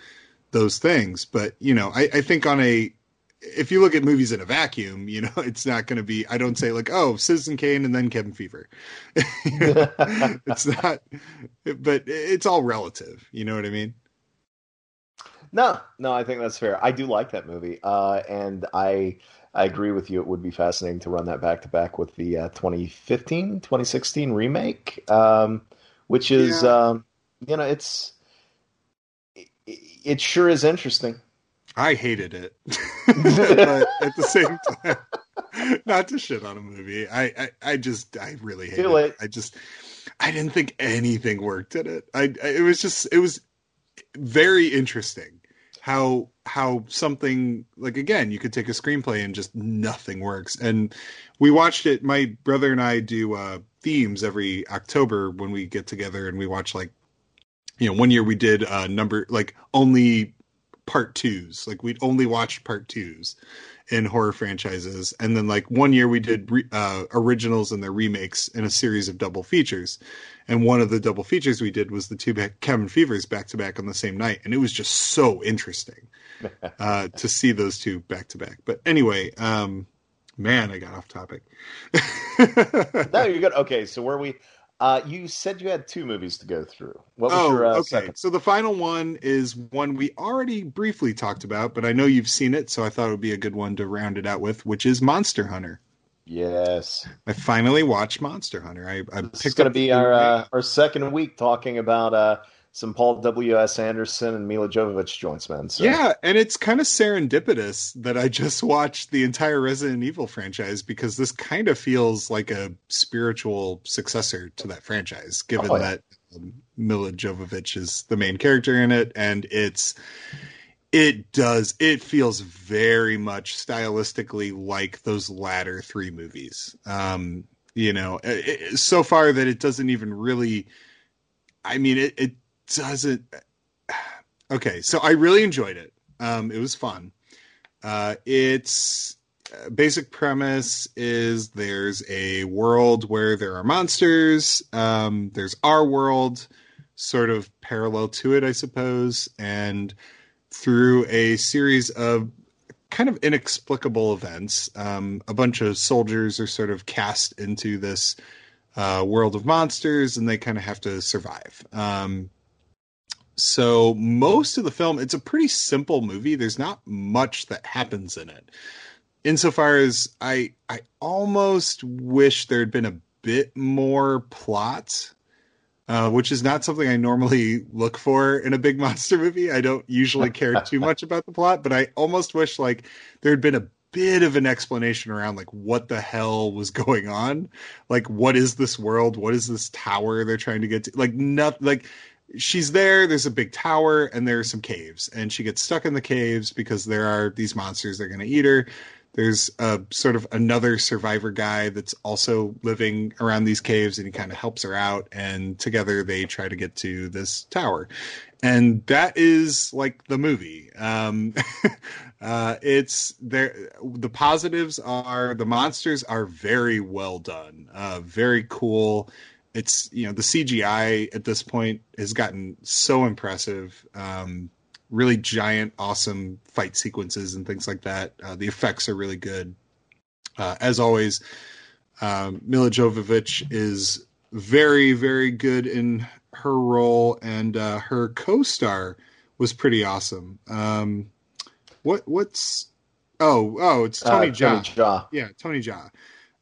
those things. But you know, I, I think on a if you look at movies in a vacuum, you know, it's not going to be. I don't say like, oh, Citizen Kane and then Cabin Fever. it's not, but it's all relative. You know what I mean? No, no, I think that's fair. I do like that movie, uh, and I I agree with you. It would be fascinating to run that back to back with the uh, 2015, 2016 remake, um, which is, yeah. um, you know, it's it, it sure is interesting. I hated it, but at the same time, not to shit on a movie. I, I, I just, I really hated it. it. I just, I didn't think anything worked in it. I, I, it was just, it was very interesting how how something like again you could take a screenplay and just nothing works and we watched it my brother and i do uh themes every october when we get together and we watch like you know one year we did uh number like only part twos. Like we'd only watched part twos in horror franchises, and then like one year we did re- uh, originals and their remakes in a series of double features. And one of the double features we did was the two back- Cabin Fevers back to back on the same night, and it was just so interesting uh, to see those two back to back. But anyway, um, man, I got off topic. no, you're good. Okay, so where we uh, you said you had two movies to go through. What was oh, your uh, okay. second? So the final one is one we already briefly talked about, but I know you've seen it, so I thought it would be a good one to round it out with, which is Monster Hunter. Yes, I finally watched Monster Hunter. I, I this is going to be our uh, our second week talking about uh, some Paul W. S. Anderson and Milla Jovovich joints, man. So. Yeah, and it's kind of serendipitous that I just watched the entire Resident Evil franchise because this kind of feels like a spiritual successor to that franchise, given oh, yeah. that um, Milla Jovovich is the main character in it, and it's it does it feels very much stylistically like those latter three movies. Um, you know, it, so far that it doesn't even really. I mean, it, it doesn't. Okay, so I really enjoyed it. Um, it was fun. Uh, its uh, basic premise is there's a world where there are monsters. Um, there's our world, sort of parallel to it, I suppose, and through a series of kind of inexplicable events, um, a bunch of soldiers are sort of cast into this uh, world of monsters, and they kind of have to survive. Um, so most of the film, it's a pretty simple movie. There's not much that happens in it. Insofar as I, I almost wish there had been a bit more plot, uh, which is not something I normally look for in a big monster movie. I don't usually care too much about the plot, but I almost wish like there had been a bit of an explanation around like what the hell was going on like what is this world what is this tower they're trying to get to like nothing like she's there there's a big tower and there are some caves. And she gets stuck in the caves because there are these monsters that are going to eat her. There's a sort of another survivor guy that's also living around these caves and he kind of helps her out and together they try to get to this tower. And that is like the movie. Um, uh, it's there the positives are the monsters are very well done uh, very cool it's you know the CGI at this point has gotten so impressive. Um, really giant, awesome fight sequences and things like that. Uh, the effects are really good. Uh, as always, Um, Milla Jovovich is very, very good in her role, and uh, her co-star was pretty awesome. Um, what what's oh oh it's Tony Uh, Jaa. Tony Jaa. Yeah, Tony Jaa.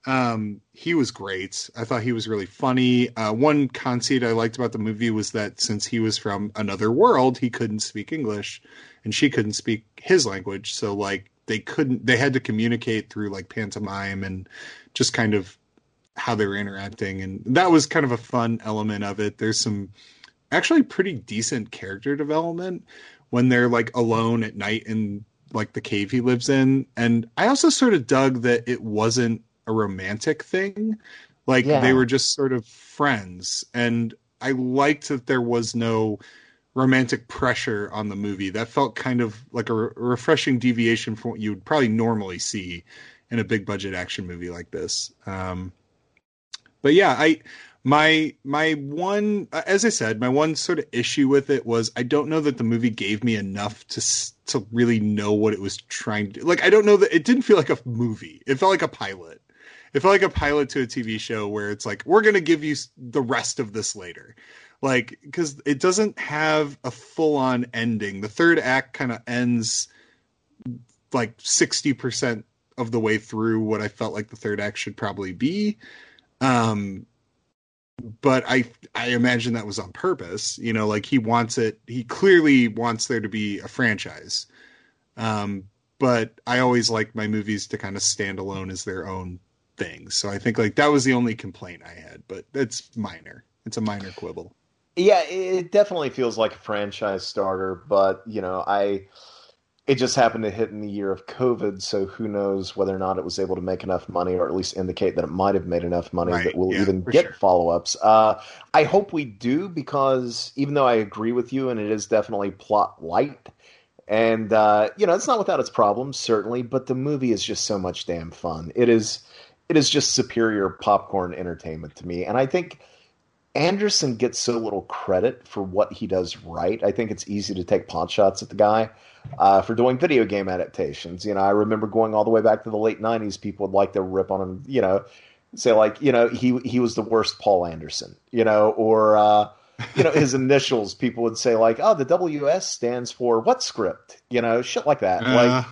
Um, he was great. I thought he was really funny. Uh, one conceit I liked about the movie was that since he was from another world, he couldn't speak English, and she couldn't speak his language. So like they couldn't. They had to communicate through like pantomime and just kind of how they were interacting, and that was kind of a fun element of it. There's some actually pretty decent character development when they're like alone at night in like the cave he lives in and i also sort of dug that it wasn't a romantic thing. Like Yeah. they were just sort of friends. And i liked that there was no romantic pressure on the movie. That felt kind of like a re- refreshing deviation from what you would probably normally see in a big budget action movie like this. Um but yeah i my my one as i said my one sort of issue with it was i don't know that the movie gave me enough to to really know what it was trying to like i don't know that it didn't feel like a movie. It felt like a pilot it felt like a pilot to a tv show where it's like we're going to give you the rest of this later like because it doesn't have a full on ending the third act kind of ends like 60% of the way through what i felt like the third act should probably be um but I I imagine that was on purpose. You know, like he wants it. He clearly wants there to be a franchise. Um, but I always like my movies to kind of stand alone as their own thing. So I think like that was the only complaint I had, but it's minor. It's a minor quibble. Yeah, it definitely feels like a franchise starter, but you know, I it just happened to hit in the year of COVID, so who knows whether or not it was able to make enough money, or at least indicate that it might have made enough money Right, that we'll yeah, even get sure. follow ups. Uh, I hope we do because even though I agree with you, and it is definitely plot light, and uh, you know, it's not without its problems, certainly, but the movie is just so much damn fun. It is, it is just superior popcorn entertainment to me, and I think. Anderson gets so little credit for what he does right. I think it's easy to take pot shots at the guy uh, for doing video game adaptations. You know, I remember going all the way back to the late '90s. People would like to rip on him. You know, say like, you know, he he was the worst Paul Anderson. You know, or uh, you know his initials. People would say like, oh, the WS stands for what script? You know, shit like that. like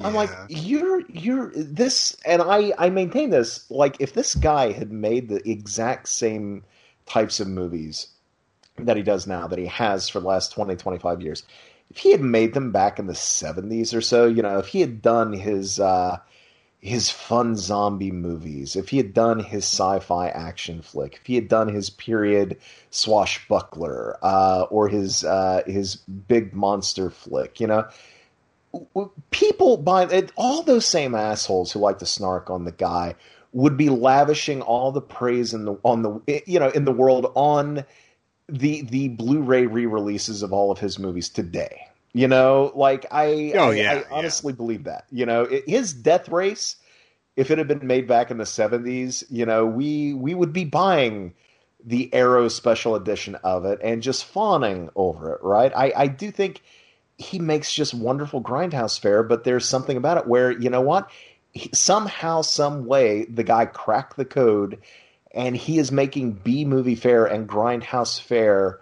Uh, I'm like, you're you're this, and I I maintain this. Like, if this guy had made the exact same types of movies that he does now, that he has for the last 20, 25 years, if he had made them back in the 70s or so, you know, if he had done his uh, his fun zombie movies, if he had done his sci-fi action flick, if he had done his period swashbuckler, uh, or his uh, his big monster flick, you know people by all those same assholes who like to snark on the guy would be lavishing all the praise in the on the eh, you know in the world on the the Blu-ray re-releases of all of his movies today. You know, like I, Oh, I, yeah, I yeah. honestly believe that. You know, it, his Death Race, if it had been made back in the '70s, you know, we we would be buying the Arrow special edition of it and just fawning over it, right? I, I do think he makes just wonderful grindhouse fare, but there's something about it where you know what? He, somehow, some way, the guy cracked the code, and he is making B movie fare and grindhouse fare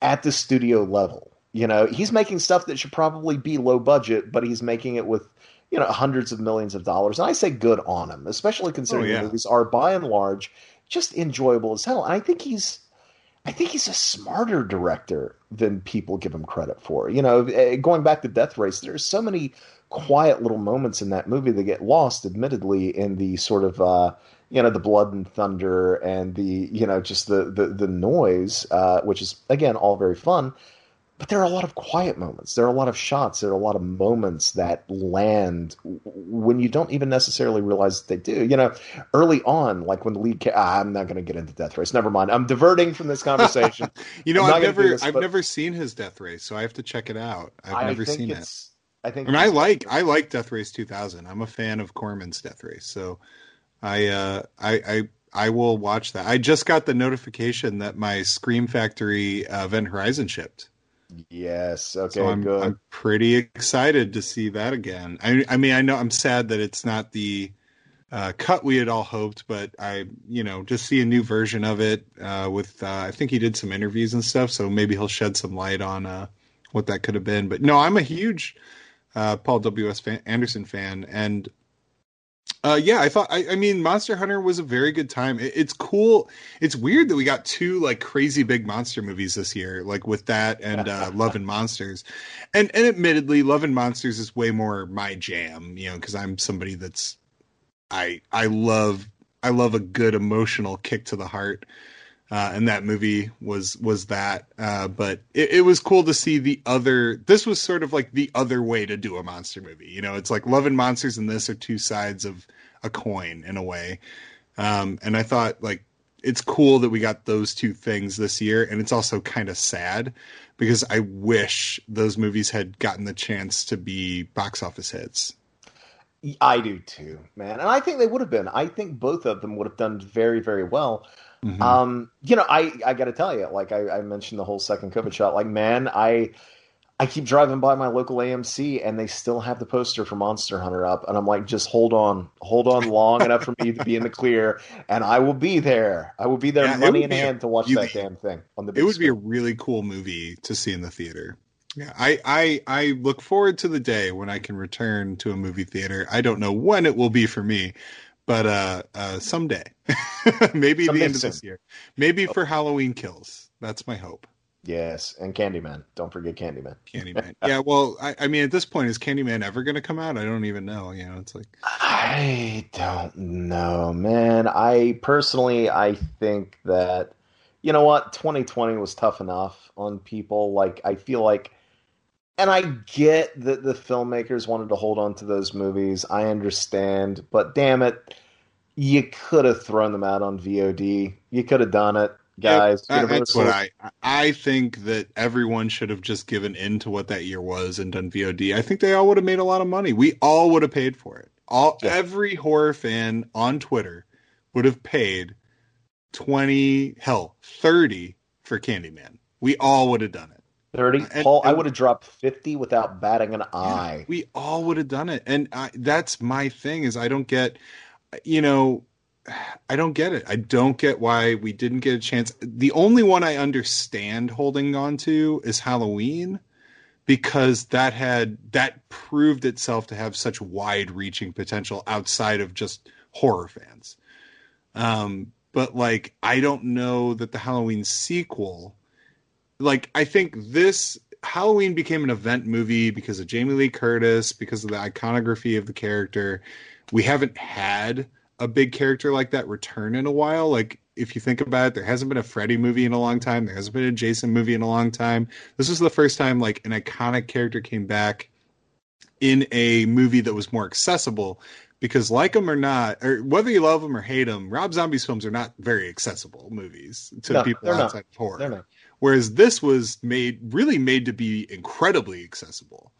at the studio level. You know, he's making stuff that should probably be low budget, but he's making it with you know hundreds of millions of dollars. And I say good on him, especially considering Oh, yeah. the movies are by and large just enjoyable as hell. And I think he's I think he's a smarter director than people give him credit for. You know, eh, going back to Death Race, there's so many quiet little moments in that movie that get lost, admittedly, in the sort of uh, you know the blood and thunder and the you know just the the, the noise, uh, which is again all very fun. But there are a lot of quiet moments. There are a lot of shots. There are a lot of moments that land when you don't even necessarily realize that they do. You know, early on, like when the lead. Ca- ah, I'm not going to get into Death Race. Never mind. I'm diverting from this conversation. you know, I've never this, I've but- never seen his Death Race, so I have to check it out. I've I never seen it. I think. I mean, I like I like Death Race 2000. I'm a fan of Corman's Death Race, so I uh, I I I will watch that. I just got the notification that my Scream Factory uh, Event Horizon shipped, Yes. Okay. so I'm good. I'm pretty excited to see that again. I I mean, I know I'm sad that it's not the uh, cut we had all hoped, but I, you know, just see a new version of it uh, with. Uh, I think he did some interviews and stuff, so maybe he'll shed some light on uh, what that could have been. But no, I'm a huge uh, Paul W. S. Fan, Anderson fan, and uh, yeah, I thought. I, I, mean, Monster Hunter was a very good time. It, it's cool. It's weird that we got two like crazy big monster movies this year, like with that and uh, Love and Monsters. And and admittedly, Love and Monsters is way more my jam. You know, because I'm somebody that's I I love I love a good emotional kick to the heart. Uh, and that movie was was that. Uh, but it, it, was cool to see the other. This was sort of like the other way to do a monster movie. You know, it's like Love and Monsters and this are two sides of a coin in a way. Um, and I thought like it's cool that we got those two things this year, and it's also kind of sad because I wish those movies had gotten the chance to be box office hits. I do too, man, and I think they would have been. I think both of them would have done very, very well. Mm-hmm. Um, you know, I I got to tell you, like I, I, mentioned the whole second COVID shot. Like, man, I I keep driving by my local AMC and they still have the poster for Monster Hunter up, and I'm like, just hold on, hold on long enough for me to be in the clear, and I will be there. I will be there, yeah, money in hand, a, to watch that damn thing on the. it would screen. be a really cool movie to see in the theater. Yeah, I, I I look forward to the day when I can return to a movie theater. I don't know when it will be for me, but uh, uh someday, maybe the end soon. of this year, maybe oh. for Halloween Kills. That's my hope. Yes, and Candyman. Don't forget Candyman. Candyman. yeah, well, I, I, mean, at this point, is Candyman ever going to come out? I don't even know. You know, it's like I don't know, man. I personally, I think that you know what, 2020 was tough enough on people. Like, I feel like and I get that the filmmakers wanted to hold on to those movies. I understand, but damn it, you could have thrown them out on VOD. You could have done it, guys. That's what I I think that everyone should have just given in to what that year was and done VOD. I think they all would have made a lot of money. We all would have paid for it. All yeah. every horror fan on Twitter would have paid twenty, hell, thirty for Candyman. We all would have done it. 30 and, paul and, i would have dropped 50 without batting an eye. yeah, we all would have done it. And I, that's my thing is i don't get you know i don't get it. I don't get why we didn't get a chance. The only one i understand holding on to is halloween because that had that proved itself to have such wide reaching potential outside of just horror fans. Um but like i don't know that the halloween sequel like I think this Halloween became an event movie because of Jamie Lee Curtis, because of the iconography of the character. We haven't had a big character like that return in a while. Like if you think about it, there hasn't been a Freddy movie in a long time. There hasn't been a Jason movie in a long time. This was the first time like an iconic character came back in a movie that was more accessible. Because like them or not, or whether you love them or hate them, Rob Zombie's films are not very accessible movies to no, people outside not. of horror. Whereas this was made really made to be incredibly accessible.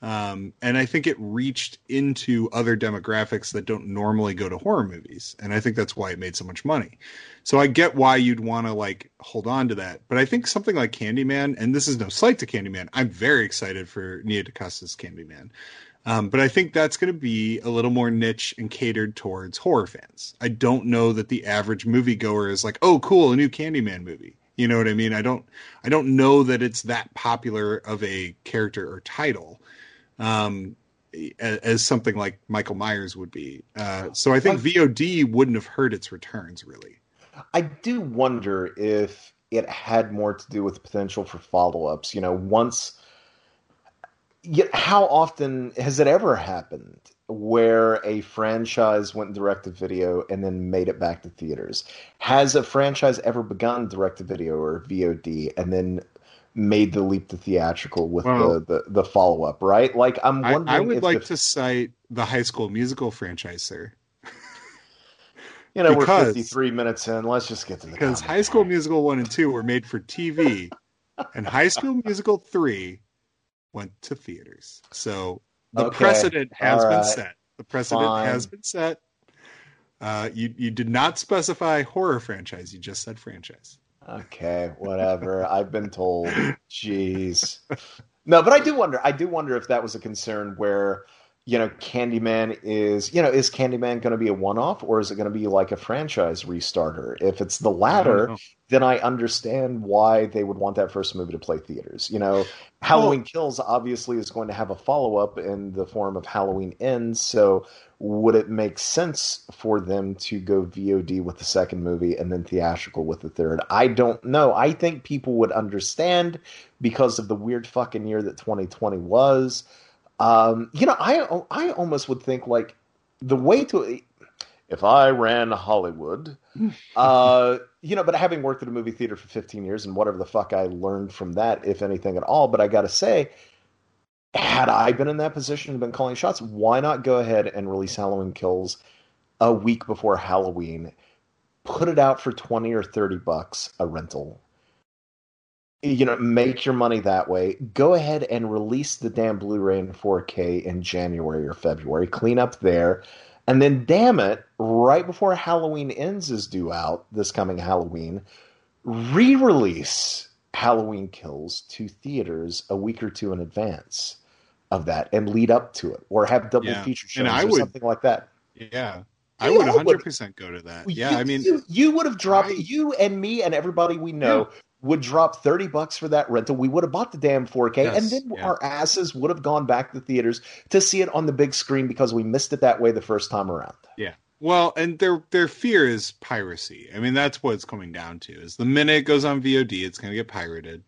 Um, and I think it reached into other demographics that don't normally go to horror movies. And I think that's why it made so much money. So I get why you'd want to like hold on to that. But I think something like Candyman, and this is no slight to Candyman, I'm very excited for Nia DaCosta's Candyman. Um, but I think that's going to be a little more niche and catered towards horror fans. I don't know that the average moviegoer is like, oh, cool, a new Candyman movie. You know what I mean? I don't I don't know that it's that popular of a character or title um, as, as, something like Michael Myers would be. Uh, so I think VOD wouldn't have hurt its returns really. I do wonder if it had more to do with potential for follow-ups. You know, once Yet, how often has it ever happened where a franchise went direct to video and then made it back to theaters? Has a franchise ever begun direct to video or VOD and then made the leap to theatrical with well, the, the, the follow up? Right? Like I'm wondering. I, I would like the, to cite the High School Musical franchise, sir. You know, because, we're 53 minutes in. Let's just get to the because High School Musical one and two were made for TV, and High School Musical three went to theaters. So the okay. precedent has All been right. set. The precedent Fine. has been set. Uh, you you did not specify horror franchise. You just said franchise. Okay, whatever. I've been told. Jeez. No, but I do wonder. I do wonder if that was a concern where you know, Candyman is, you know, is Candyman going to be a one off or is it going to be like a franchise restarter? If it's the latter, then I understand why they would want that first movie to play theaters. You know, Halloween Kills obviously is going to have a follow up in the form of Halloween Ends. So would it make sense for them to go VOD with the second movie and then theatrical with the third? I don't know. I think people would understand because of the weird fucking year that 2020 was. Um, you know, I I almost would think like the way to if I ran Hollywood, uh, you know, but having worked at a movie theater for 15 years and whatever the fuck I learned from that, if anything at all, but I got to say, had I been in that position and been calling shots, why not go ahead and release Halloween Kills a week before Halloween? Put it out for 20 or 30 bucks a rental you know, make your money that way. Go ahead and release the damn Blu-ray in 4K in January or February. Clean up there. And then, damn it, right before Halloween Ends is due out this coming Halloween, re release Halloween Kills to theaters a week or two in advance of that and lead up to it or have double yeah. feature shows or would, something like that. Yeah. I would 100% go to that. Yeah, you, I mean, you, you, would have dropped I, you and me and everybody we know yeah would drop 30 bucks for that rental. We would have bought the damn 4K yes, and then yeah. our asses would have gone back to theaters to see it on the big screen because we missed it that way the first time around. Yeah. Well, and their their fear is piracy. I mean, that's what it's coming down to. Is the minute it goes on VOD, it's going to get pirated.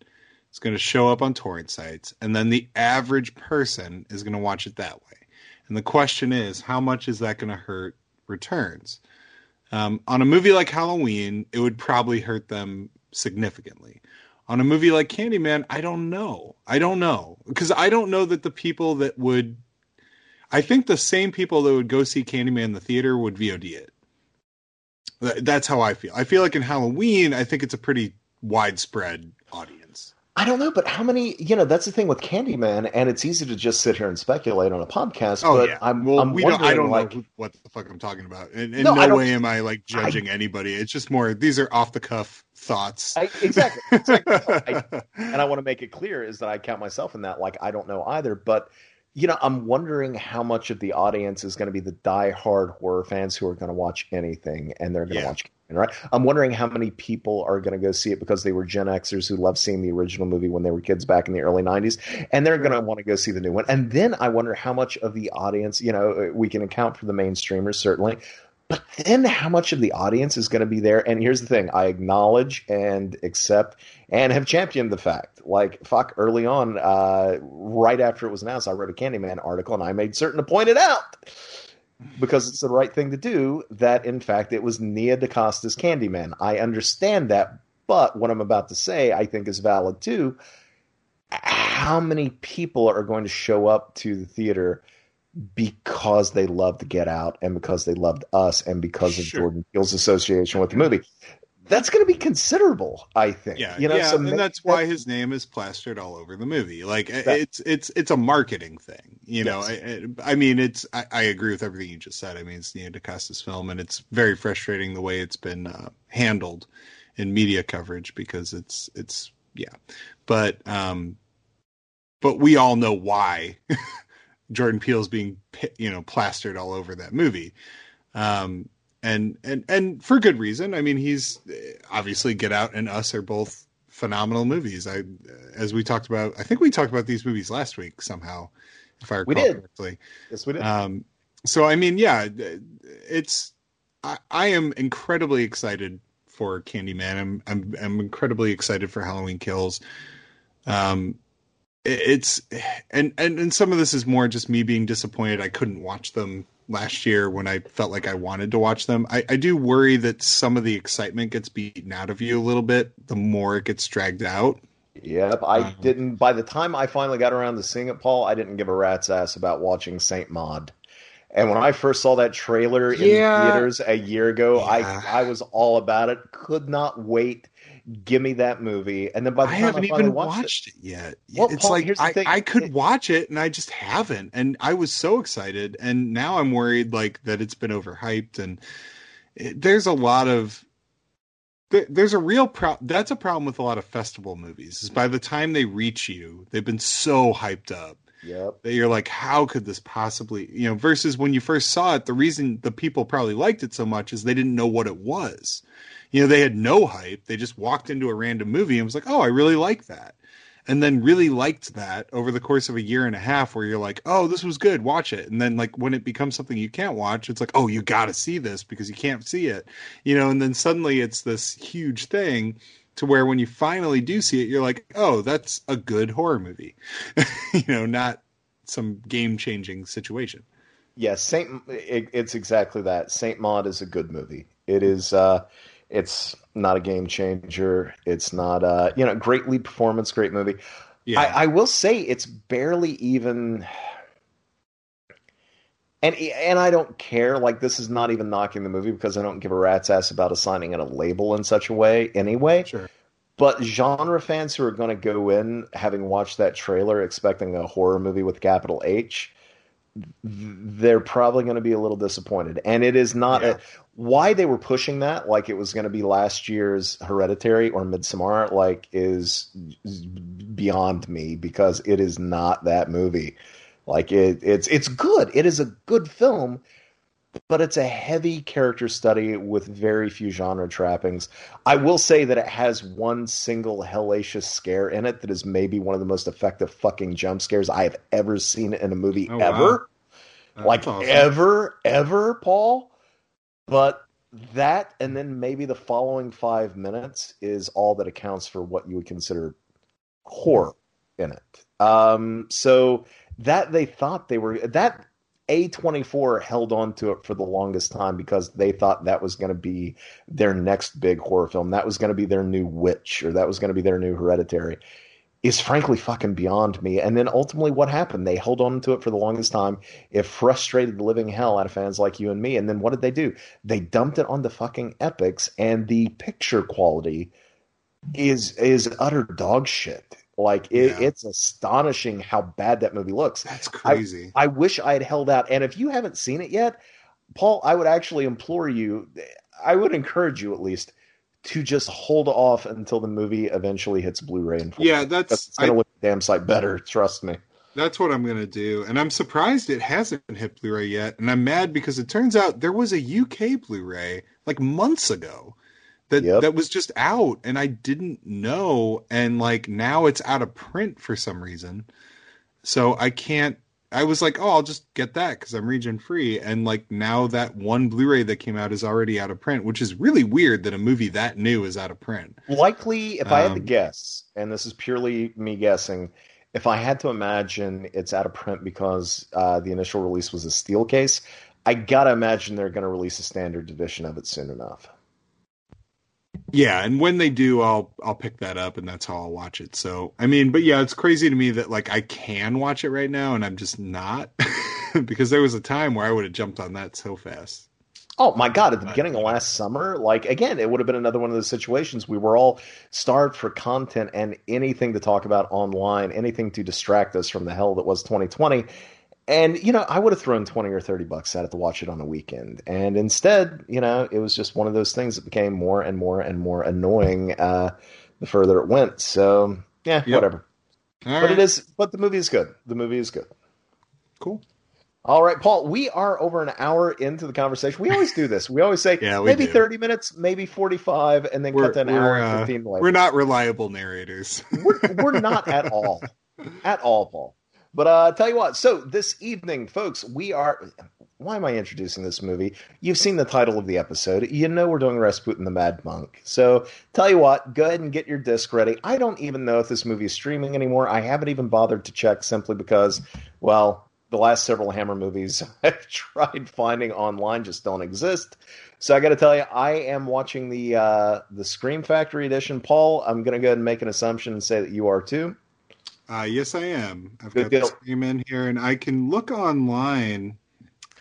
It's going to show up on torrent sites, and then the average person is going to watch it that way. And the question is, how much is that going to hurt returns? Um, on a movie like Halloween, it would probably hurt them significantly. On a movie like Candyman, I don't know. I don't know because I don't know that the people that would, I think the same people that would go see Candyman in the theater would VOD it. That's how I feel. I feel like in Halloween, I think it's a pretty widespread. I don't know, but how many? You know, that's the thing with Candyman, and it's easy to just sit here and speculate on a podcast. Oh, but yeah. I'm, well, I'm we don't, I don't like, know what the fuck I'm talking about. In, in no, no way am I like judging I, anybody. It's just more these are off the cuff thoughts. I, exactly. exactly. I, and I want to make it clear is that I count myself in that. Like I don't know either, but you know, I'm wondering how much of the audience is going to be the die-hard horror fans who are going to watch anything and they're going to yeah. watch right? I'm wondering how many people are going to go see it because they were Gen Xers who loved seeing the original movie when they were kids back in the early 90s, and they're going to want to go see the new one. And then I wonder how much of the audience, you know, we can account for the mainstreamers certainly, but then how much of the audience is going to be there? And here's the thing I acknowledge and accept and have championed the fact. Like, fuck, early on, uh, right after it was announced, I wrote a Candyman article and I made certain to point it out because it's the right thing to do that, in fact, it was Nia DaCosta's Candyman. I understand that, but what I'm about to say I think is valid too. How many people are going to show up to the theater because they loved Get Out and because they loved us and because of sure. Jordan Peele's association with the movie. That's going to be considerable, I think. Yeah, you know, yeah, so and that's why his name is plastered all over the movie. Like that, it's it's it's a marketing thing. You know, I, I, mean, it's I, I, agree with everything you just said. I mean, it's Nia DaCosta's film, and it's very frustrating the way it's been uh, handled in media coverage because it's it's yeah, but um, but we all know why Jordan Peele's being you know plastered all over that movie. Um, and and and for good reason. I mean, he's obviously Get Out and Us are both phenomenal movies. I as we talked about, I think we talked about these movies last week somehow, if I recall we did. correctly. Yes, we did. Um, so I mean, yeah, it's I, I am incredibly excited for Candyman. I'm I'm I'm incredibly excited for Halloween Kills. Um, it's and and and some of this is more just me being disappointed I couldn't watch them last year when I felt like I wanted to watch them. I, I do worry that some of the excitement gets beaten out of you a little bit the more it gets dragged out. Yep, I um, didn't. By the time I finally got around to seeing it, Paul, I didn't give a rat's ass about watching Saint Maud. And when I first saw that trailer in yeah, theaters a year ago, yeah. I I was all about it. Could not wait give me that movie. And then by the time I time haven't I even watched, watched it, it yet. Well, it's Paul, like I, I, could it, watch it and I just haven't. And I was so excited. And now I'm worried like that it's been overhyped. And it, there's a lot of there, there's a real problem. That's a problem with a lot of festival movies. Is by the time they reach you, they've been so hyped up Yep. that you're like, how could this possibly, you know, versus when you first saw it, the reason the people probably liked it so much is they didn't know what it was. You know, they had no hype. They just walked into a random movie and was like, oh, I really like that. And then really liked that over the course of a year and a half where you're like, oh, this was good, watch it. And then like when it becomes something you can't watch, it's like, oh, you got to see this because you can't see it. You know, and then suddenly it's this huge thing to where when you finally do see it, you're like, oh, that's a good horror movie. you know, not some game changing situation. Yes, Saint. It, it's exactly that. Saint Maud is a good movie. It is. Uh, it's not a game changer. It's not. Uh, you know, great lead performance, great movie. Yeah. I, I will say it's barely even. And and I don't care. Like this is not even knocking the movie because I don't give a rat's ass about assigning it a label in such a way anyway. sure. But genre fans who are going to go in having watched that trailer expecting a horror movie with capital H, they're probably going to be a little disappointed. And it is not Yeah. a, why they were pushing that like it was going to be last year's Hereditary or Midsommar like is beyond me because it is not that movie. Like it, it's it's good. It is a good film, but it's a heavy character study with very few genre trappings. I will say that it has one single hellacious scare in it that is maybe one of the most effective fucking jump scares I have ever seen in a movie Oh, ever. Uh, like awesome. ever, ever, Paul. But that and then maybe the following five minutes is all that accounts for what you would consider horror in it. Um, so that they thought they were that A24 held on to it for the longest time because they thought that was going to be their next big horror film. That was going to be their new Witch or that was going to be their new Hereditary. Is frankly fucking beyond me. And then ultimately, what happened? They held on to it for the longest time. It frustrated the living hell out of fans like you and me. And then what did they do? They dumped it on the fucking Epix, and the picture quality is is utter dog shit. Like it, Yeah. it's astonishing how bad that movie looks. That's crazy. I wish I had held out. And if you haven't seen it yet, Paul, I would actually implore you, I would encourage you at least to just hold off until the movie eventually hits Blu-ray and 4K. yeah, that's it's going I, to look damn sight better. Trust me. that's what I'm gonna do. And I'm surprised it hasn't hit Blu-ray yet. And I'm mad because it turns out there was a UK Blu-ray like months ago that Yep. that was just out, and I didn't know. And like now it's out of print for some reason, so I can't. I was like, oh, I'll just get that because I'm region free. And like now that one Blu-ray that came out is already out of print, which is really weird that a movie that new is out of print. Likely, if I had to Um, guess, and this is purely me guessing, if I had to imagine it's out of print because uh, the initial release was a steel case, I gotta imagine they're to release a standard edition of it soon enough. Yeah, and when they do, I'll I'll pick that up, and that's how I'll watch it. So, I mean, but yeah, it's crazy to me that like I can watch it right now, and I'm just not because there was a time where I would have jumped on that so fast. Oh my god! At the beginning of last summer, like again, it would have been another one of those situations we were all starved for content and anything to talk about online, anything to distract us from the hell that was 2020. And you know, I would have thrown 20 or 30 bucks at it to watch it on a weekend, and instead, you know, it was just one of those things that became more and more and more annoying uh, the further it went. So yeah, Yep. whatever. All but right, it is. But the movie is good. The movie is good. cool. All right, Paul, we are over an hour into the conversation. We always do this. We always say Yeah, we maybe do. 30 minutes, maybe 45, and then We're cut to an hour and uh, 15 later. we're not reliable narrators. We're, we're not at all. At all, Paul. But uh tell you what, so this evening, folks, we are why am I introducing this movie? You've seen the title of the episode. You know we're doing Rasputin the Mad Monk. So tell you what, go ahead and get your disc ready. I don't even know if this movie is streaming anymore. I haven't even bothered to check simply because, well, the last several Hammer movies I've tried finding online just don't exist. So I got to tell you, I am watching the uh, the Scream Factory edition. Paul, I'm going to go ahead and make an assumption and say that you are too. Uh, yes, I am. I've Good got the deal. stream in here, and I can look online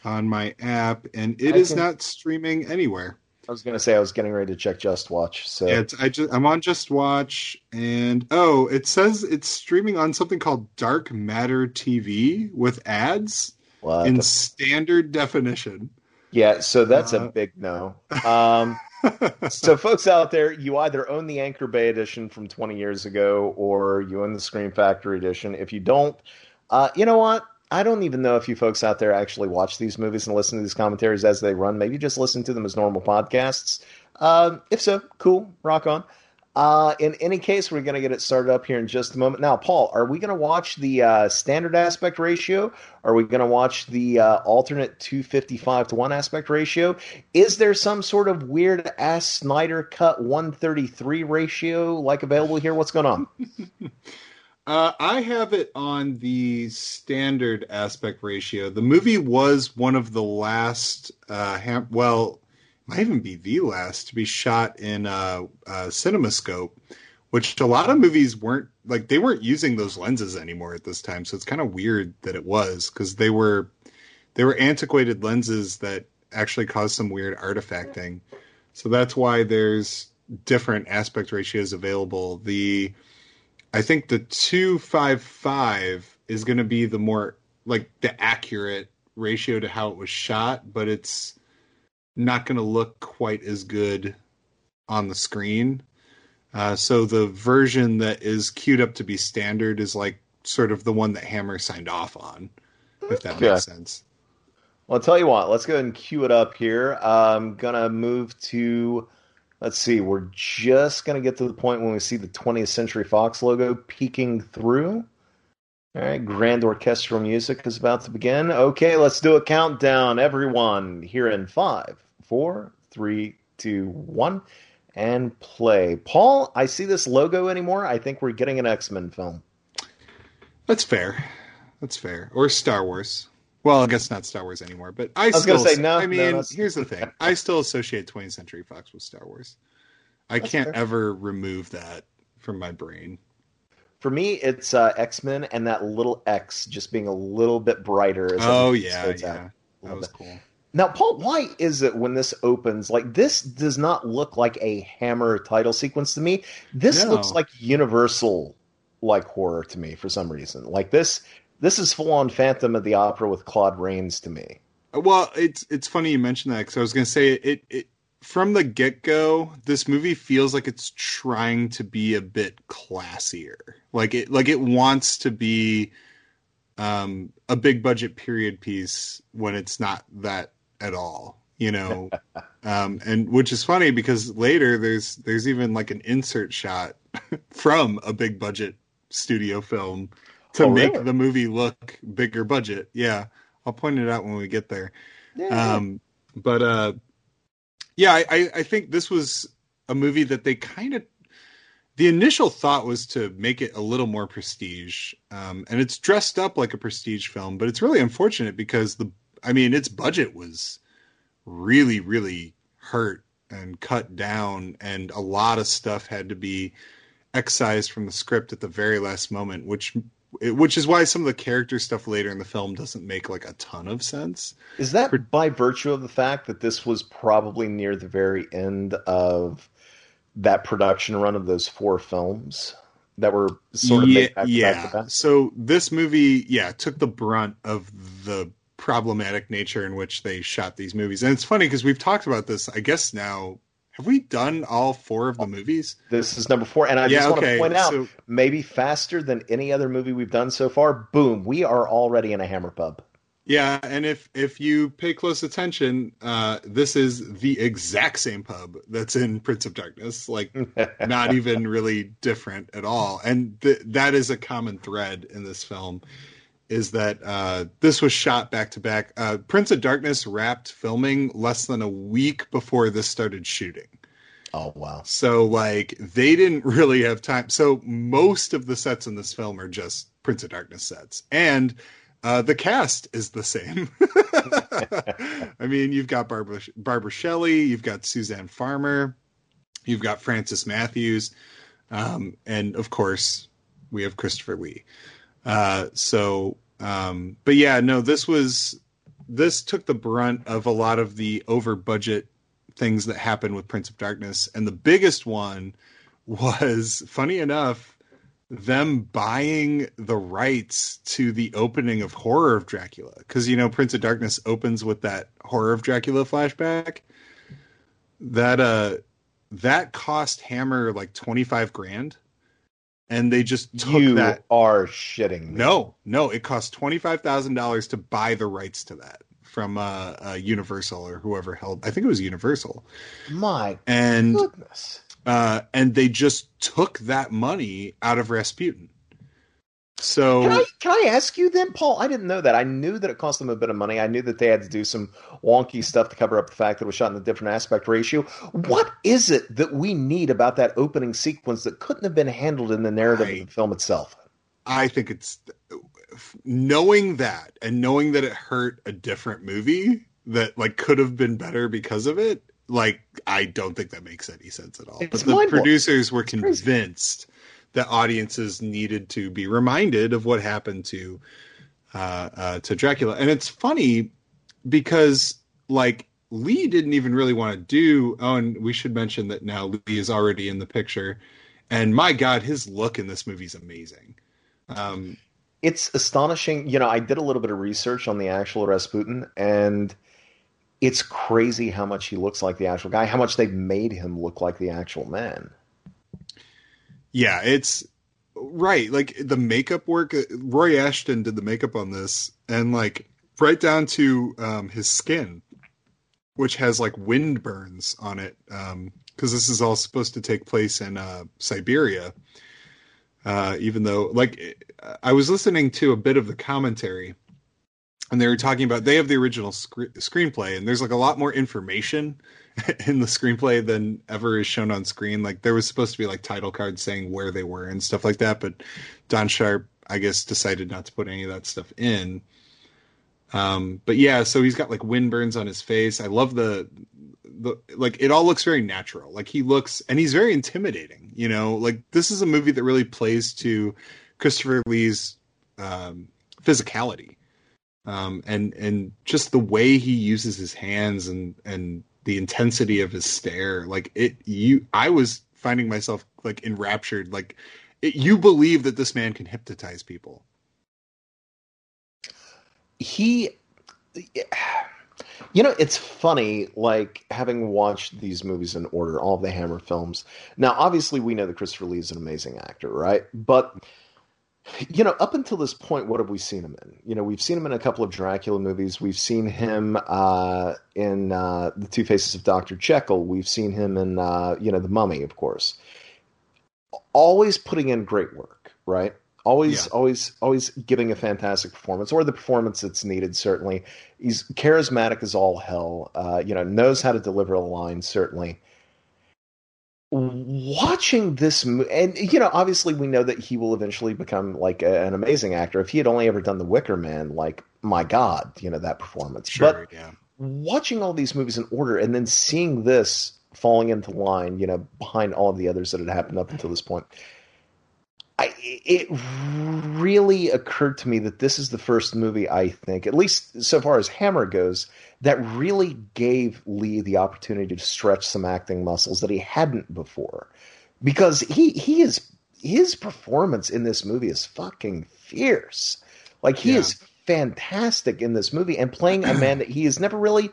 on my app, and it I is can- not streaming anywhere. I was going to say I was getting ready to check JustWatch. So Yeah, I just I'm on JustWatch, and oh, it says it's streaming on something called Dark Matter TV with ads what in the- standard definition. yeah, so that's a Uh, big no. Um, so folks out there, you either own the Anchor Bay edition from 20 years ago or you own the Scream Factory edition. If you don't, Uh, you know what? I don't even know if you folks out there actually watch these movies and listen to these commentaries as they run. Maybe just listen to them as normal podcasts. Uh, if so, cool, rock on. Uh, in any case, we're going to get it started up here in just a moment. Now, Paul, are we going to watch the uh, standard aspect ratio? Are we going to watch the uh, alternate 255 to 1 aspect ratio? Is there some sort of weird ass Snyder cut 133 ratio like available here? What's going on? Uh, I have it on the standard aspect ratio. The movie was one of the last, uh, ham- well, might even be the last to be shot in uh, uh, CinemaScope, which a lot of movies weren't like they weren't using those lenses anymore at this time. So it's kind of weird that it was because they were they were antiquated lenses that actually caused some weird artifacting. So that's why there's different aspect ratios available. The I think the 255 is going to be the more like the accurate ratio to how it was shot, but it's not going to look quite as good on the screen. Uh, so the version that is queued up to be standard is like sort of the one that Hammer signed off on, if that Yeah. makes sense. Well, I'll tell you what, let's go ahead and cue it up here. I'm going to move to, let's see, we're just going to get to the point when we see the 20th Century Fox logo peeking through. All right, grand orchestral music is about to begin. Okay, let's do a countdown, everyone. Here in five, four, three, two, one, and play. Paul, I see this logo anymore. I think we're getting an X Men film. That's fair. That's fair. Or Star Wars. Well, I guess not Star Wars anymore, but I, was still. gonna say, no, I no, mean, that's- here's the thing: I still associate 20th Century Fox with Star Wars. I That's can't fair. ever remove that from my brain. For me, it's uh, X Men and that little X just being a little bit brighter. as Oh yeah, yeah, that was bit. cool. Now, Paul, why is it when this opens, like this does not look like a Hammer title sequence to me? This No. looks like Universal like horror to me for some reason. Like this, this is full on Phantom of the Opera with Claude Rains to me. Well, it's it's funny you mentioned that because I was going to say it, it. From the get go, this movie feels like it's trying to be a bit classier. Like it, like it wants to be um, a big budget period piece when it's not that at all. You know, um, and which is funny because later there's there's even like an insert shot from a big budget studio film to Oh, make really? the movie look bigger budget. Yeah, I'll point it out when we get there. Yeah. Um, but uh, yeah, I, I, think this was a movie that they kind of. The initial thought was to make it a little more prestige, um, and it's dressed up like a prestige film, but it's really unfortunate because the, I mean, its budget was really, really hurt and cut down, and a lot of stuff had to be excised from the script at the very last moment, which, which is why some of the character stuff later in the film doesn't make like a ton of sense. Is that by virtue of the fact that this was probably near the very end of that production run of those four films that were sort of yeah, made back to back to yeah. So this movie, yeah, took the brunt of the problematic nature in which they shot these movies. And it's funny because we've talked about this, I guess now. Have we done all four of the movies? This is number four, and I yeah, just want okay. to point out, so, maybe faster than any other movie we've done so far. Boom, we are already in a Hammer pub. yeah, and if if you pay close attention, uh, this is the exact same pub that's in Prince of Darkness. Like not even really different at all. And th- that is a common thread in this film is that uh, this was shot back to back. Uh, Prince of Darkness wrapped filming less than a week before this started shooting. Oh wow! So like they didn't really have time. So most of the sets in this film are just Prince of Darkness sets, and uh, the cast is the same. I mean, you've got Barbara Barbara Shelley, you've got Suzanne Farmer, you've got Francis Matthews, um, and of course we have Christopher Lee. Uh, so, um, but yeah, no, this was this took the brunt of a lot of the over budget things that happened with Prince of Darkness, and the biggest one was funny enough them buying the rights to the opening of Horror of Dracula. Because you know Prince of Darkness opens with that Horror of Dracula flashback. That uh, that cost Hammer like twenty five grand, and they just took you that. are shitting me. No, no, it cost twenty five thousand dollars to buy the rights to that from uh, uh, Universal or whoever held. I think it was Universal, My and goodness. uh, and they just took that money out of Rasputin. So Can I can I ask you then, Paul? I didn't know that. I knew that it cost them a bit of money. I knew that they had to do some wonky stuff to cover up the fact that it was shot in a different aspect ratio. What is it that we need about that opening sequence that couldn't have been handled in the narrative Right. of the film itself? I think it's knowing that and knowing that it hurt a different movie that like could have been better because of it. Like I don't think that makes any sense at all. It's but the producers were convinced that audiences needed to be reminded of what happened to uh, uh, to Dracula, and it's funny because like Lee didn't even really want to do. Oh, and we should mention that now Lee is already in the picture, and my God, his look in this movie is amazing. Um, It's astonishing. You know, I did a little bit of research on the actual Rasputin, and it's crazy how much he looks like the actual guy, how much they've made him look like the actual man. Yeah, it's right. Like the makeup work, Roy Ashton did the makeup on this, and like right down to um, his skin, which has like wind burns on it, because this is all supposed to take place in uh, Siberia. Uh, even though, like, I was listening to a bit of the commentary, and they were talking about they have the original scre- screenplay, and there's like a lot more information in the screenplay than ever is shown on screen. Like there was supposed to be like title cards saying where they were and stuff like that, but Don Sharp, I guess, decided not to put any of that stuff in. Um, but yeah, so he's got like wind burns on his face. I love the the like it all looks very natural. Like he looks and he's very intimidating, you know. Like this is a movie that really plays to Christopher Lee's um physicality. Um and and just the way he uses his hands and and the intensity of his stare. Like it you I was finding myself like enraptured like it, you believe that this man can hypnotize people. he you know it's funny like having watched these movies in order all the hammer films now obviously we know that christopher lee is an amazing actor right but you know up until this point what have we seen him in? You know we've seen him in a couple of dracula movies. We've seen him uh, in uh, the two faces of dr jekyll. We've seen him in uh, you know the mummy of course. Always putting in great work right? Always Yeah. always always giving a fantastic performance or the performance that's needed certainly. He's charismatic as all hell uh, you know knows how to deliver a line certainly watching this and you know obviously we know that he will eventually become like a, an amazing actor if he had only ever done the wicker man like my god you know that performance but yeah. watching all these movies in order and then seeing this falling into line, you know, behind all of the others that had happened up until this point, I, it really occurred to me that this is the first movie I think, at least so far as Hammer goes, that really gave Lee the opportunity to stretch some acting muscles that he hadn't before, because he he is his performance in this movie is fucking fierce. Like he Yeah. is fantastic in this movie and playing a man that he has never really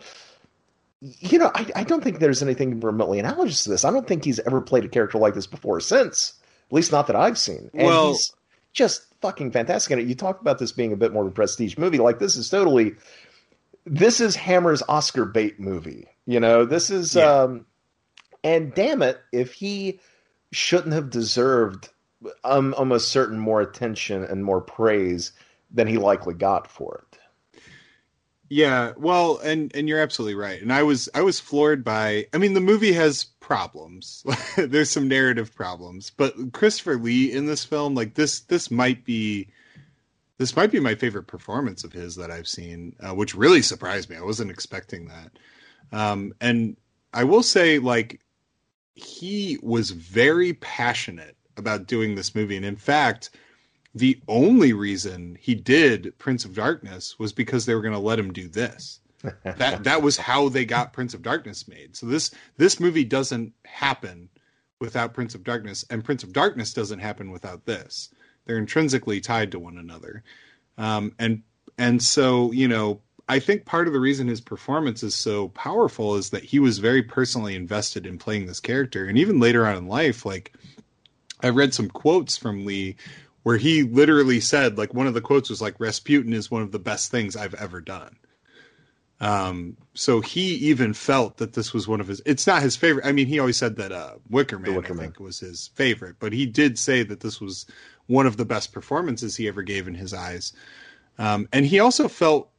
you know, I, I don't think there's anything remotely analogous to this. I don't think he's ever played a character like this before or since. At least not that I've seen. And Well- he's just fucking fantastic in it. You talk about this being a bit more of a prestige movie. Like this is totally this is Hammer's Oscar bait movie. You know, this is Yeah. um and damn it, if he shouldn't have deserved um, almost certain more attention and more praise than he likely got for it. Yeah, well, and and you're absolutely right. And I was I was floored by I mean the movie has problems. There's some narrative problems, but Christopher Lee in this film like this this might be this might be my favorite performance of his that I've seen, uh, which really surprised me. I wasn't expecting that. Um and I will say like he was very passionate about doing this movie and in fact the only reason he did Prince of Darkness was because they were going to let him do this. That that was how they got Prince of Darkness made. So this this movie doesn't happen without Prince of Darkness, and Prince of Darkness doesn't happen without this. They're intrinsically tied to one another, um, and and so you know I think part of the reason his performance is so powerful is that he was very personally invested in playing this character, and even later on in life, like I read some quotes from Lee where he literally said, like, one of the quotes was like, Rasputin is one of the best things I've ever done. Um, so he even felt that this was one of his. It's not his favorite. I mean, he always said that uh, Wicker Man, Wicker I think, was his favorite, but he did say that this was one of the best performances he ever gave in his eyes. Um, and he also felt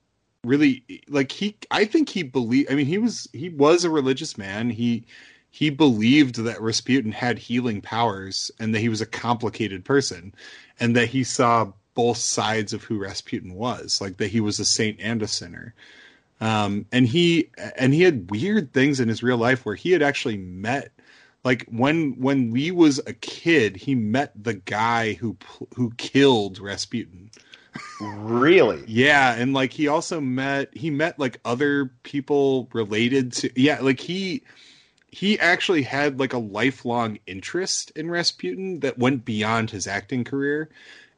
really like he. I think he believed. I mean, he was he was a religious man. He he believed that Rasputin had healing powers and that he was a complicated person, and that he saw both sides of who Rasputin was, like that he was a saint and a sinner. Um, and he and he had weird things in his real life where he had actually met like when when Lee was a kid, he met the guy who who killed Rasputin. Really? yeah, and like he also met he met like other people related to yeah, like he he actually had like a lifelong interest in Rasputin that went beyond his acting career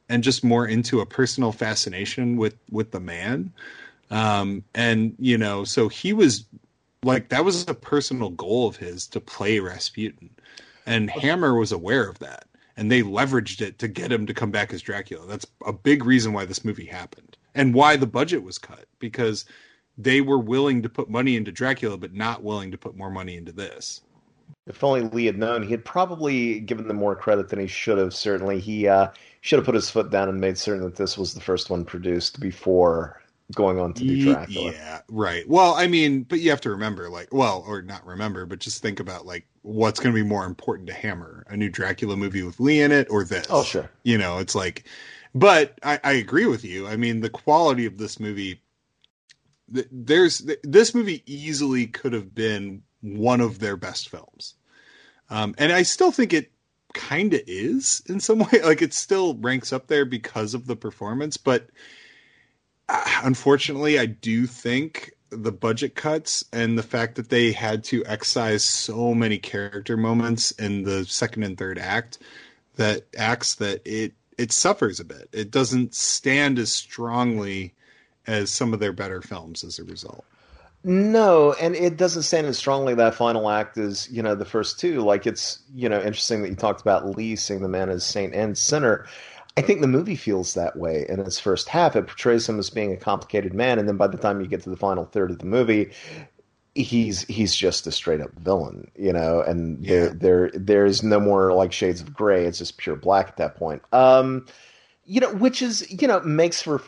and just more into a personal fascination with with the man. Um, and you know, so he was like that was a personal goal of his to play Rasputin, and Hammer was aware of that, and they leveraged it to get him to come back as Dracula. That's a big reason why this movie happened, and why the budget was cut because they were willing to put money into Dracula, but not willing to put more money into this. If only Lee had known, he had probably given them more credit than he should have. Certainly, he uh, should have put his foot down and made certain that this was the first one produced before going on to do Dracula. Yeah, right. Well, I mean, but you have to remember, like, well, or not remember, but just think about like what's going to be more important to Hammer: a new Dracula movie with Lee in it, or this? Oh, sure. You know, it's like, but I, I agree with you. I mean, the quality of this movie. There's this movie easily could have been one of their best films, um, and I still think it kind of is in some way. Like it still ranks up there because of the performance, but unfortunately, I do think the budget cuts and the fact that they had to excise so many character moments in the second and third act that acts that it it suffers a bit. It doesn't stand as strongly as some of their better films as a result. No, and it doesn't stand as strongly that final act as you know the first two. Like it's you know interesting that you talked about Lee seeing the man as saint and sinner. I think the movie feels that way in its first half. It portrays him as being a complicated man, and then by the time you get to the final third of the movie, he's he's just a straight up villain, you know. And yeah. there there there's no more like shades of gray. It's just pure black at that point. Um, you know, which is you know makes for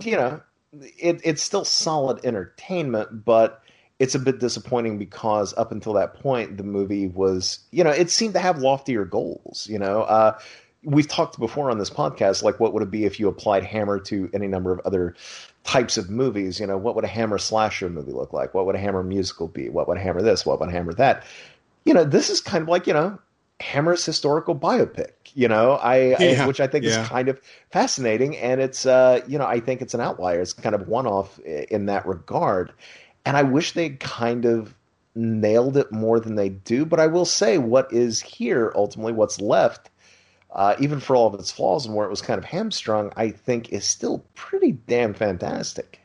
you know it, it's still solid entertainment, but it's a bit disappointing because up until that point, the movie was, you know, it seemed to have loftier goals. You know, uh, we've talked before on this podcast, like what would it be if you applied Hammer to any number of other types of movies? You know, what would a Hammer slasher movie look like? What would a Hammer musical be? What would Hammer this? What would Hammer that? You know, this is kind of like you know Hammer's historical biopic. You know, I, yeah, I which I think yeah. is kind of fascinating, and it's uh, you know I think it's an outlier. It's kind of one off in that regard, and I wish they kind of nailed it more than they do. But I will say, what is here ultimately, what's left uh, even for all of its flaws and where it was kind of hamstrung, I think is still pretty damn fantastic.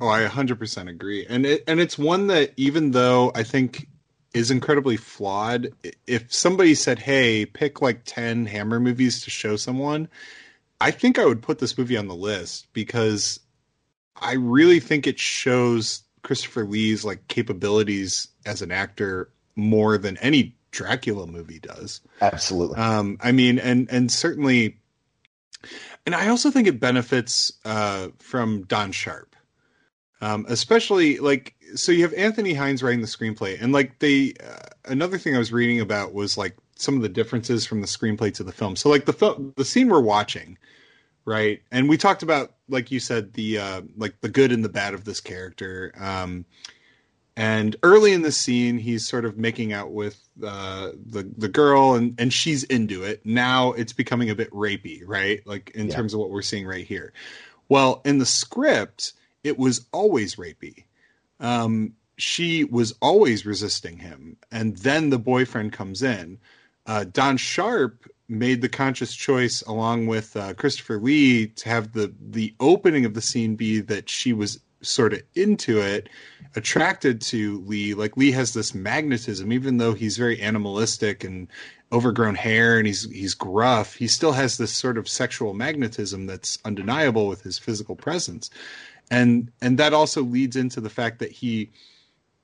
Oh, I 100% agree. And it and it's one that even though I think is incredibly flawed, if somebody said, "Hey, pick like 10 Hammer movies to show someone," I think I would put this movie on the list because I really think it shows Christopher Lee's like capabilities as an actor more than any Dracula movie does. Absolutely. Um, I mean, and and certainly, and I also think it benefits uh, from Don Sharp, um, especially like so you have Anthony Hinds writing the screenplay, and like they uh, another thing I was reading about was like some of the differences from the screenplay to the film. So like the film, the scene we're watching, right? And we talked about like you said the uh, like the good and the bad of this character. Um, and early in the scene, he's sort of making out with uh, the the girl, and and she's into it. Now it's becoming a bit rapey, right? Like in yeah. terms of what we're seeing right here. Well, in the script, it was always rapey. Um, she was always resisting him, and then the boyfriend comes in. Uh, Don Sharp made the conscious choice, along with uh, Christopher Lee, to have the the opening of the scene be that she was sort of into it, attracted to Lee. Like Lee has this magnetism, even though he's very animalistic and overgrown hair and he's he's gruff. He still has this sort of sexual magnetism that's undeniable with his physical presence, and and that also leads into the fact that he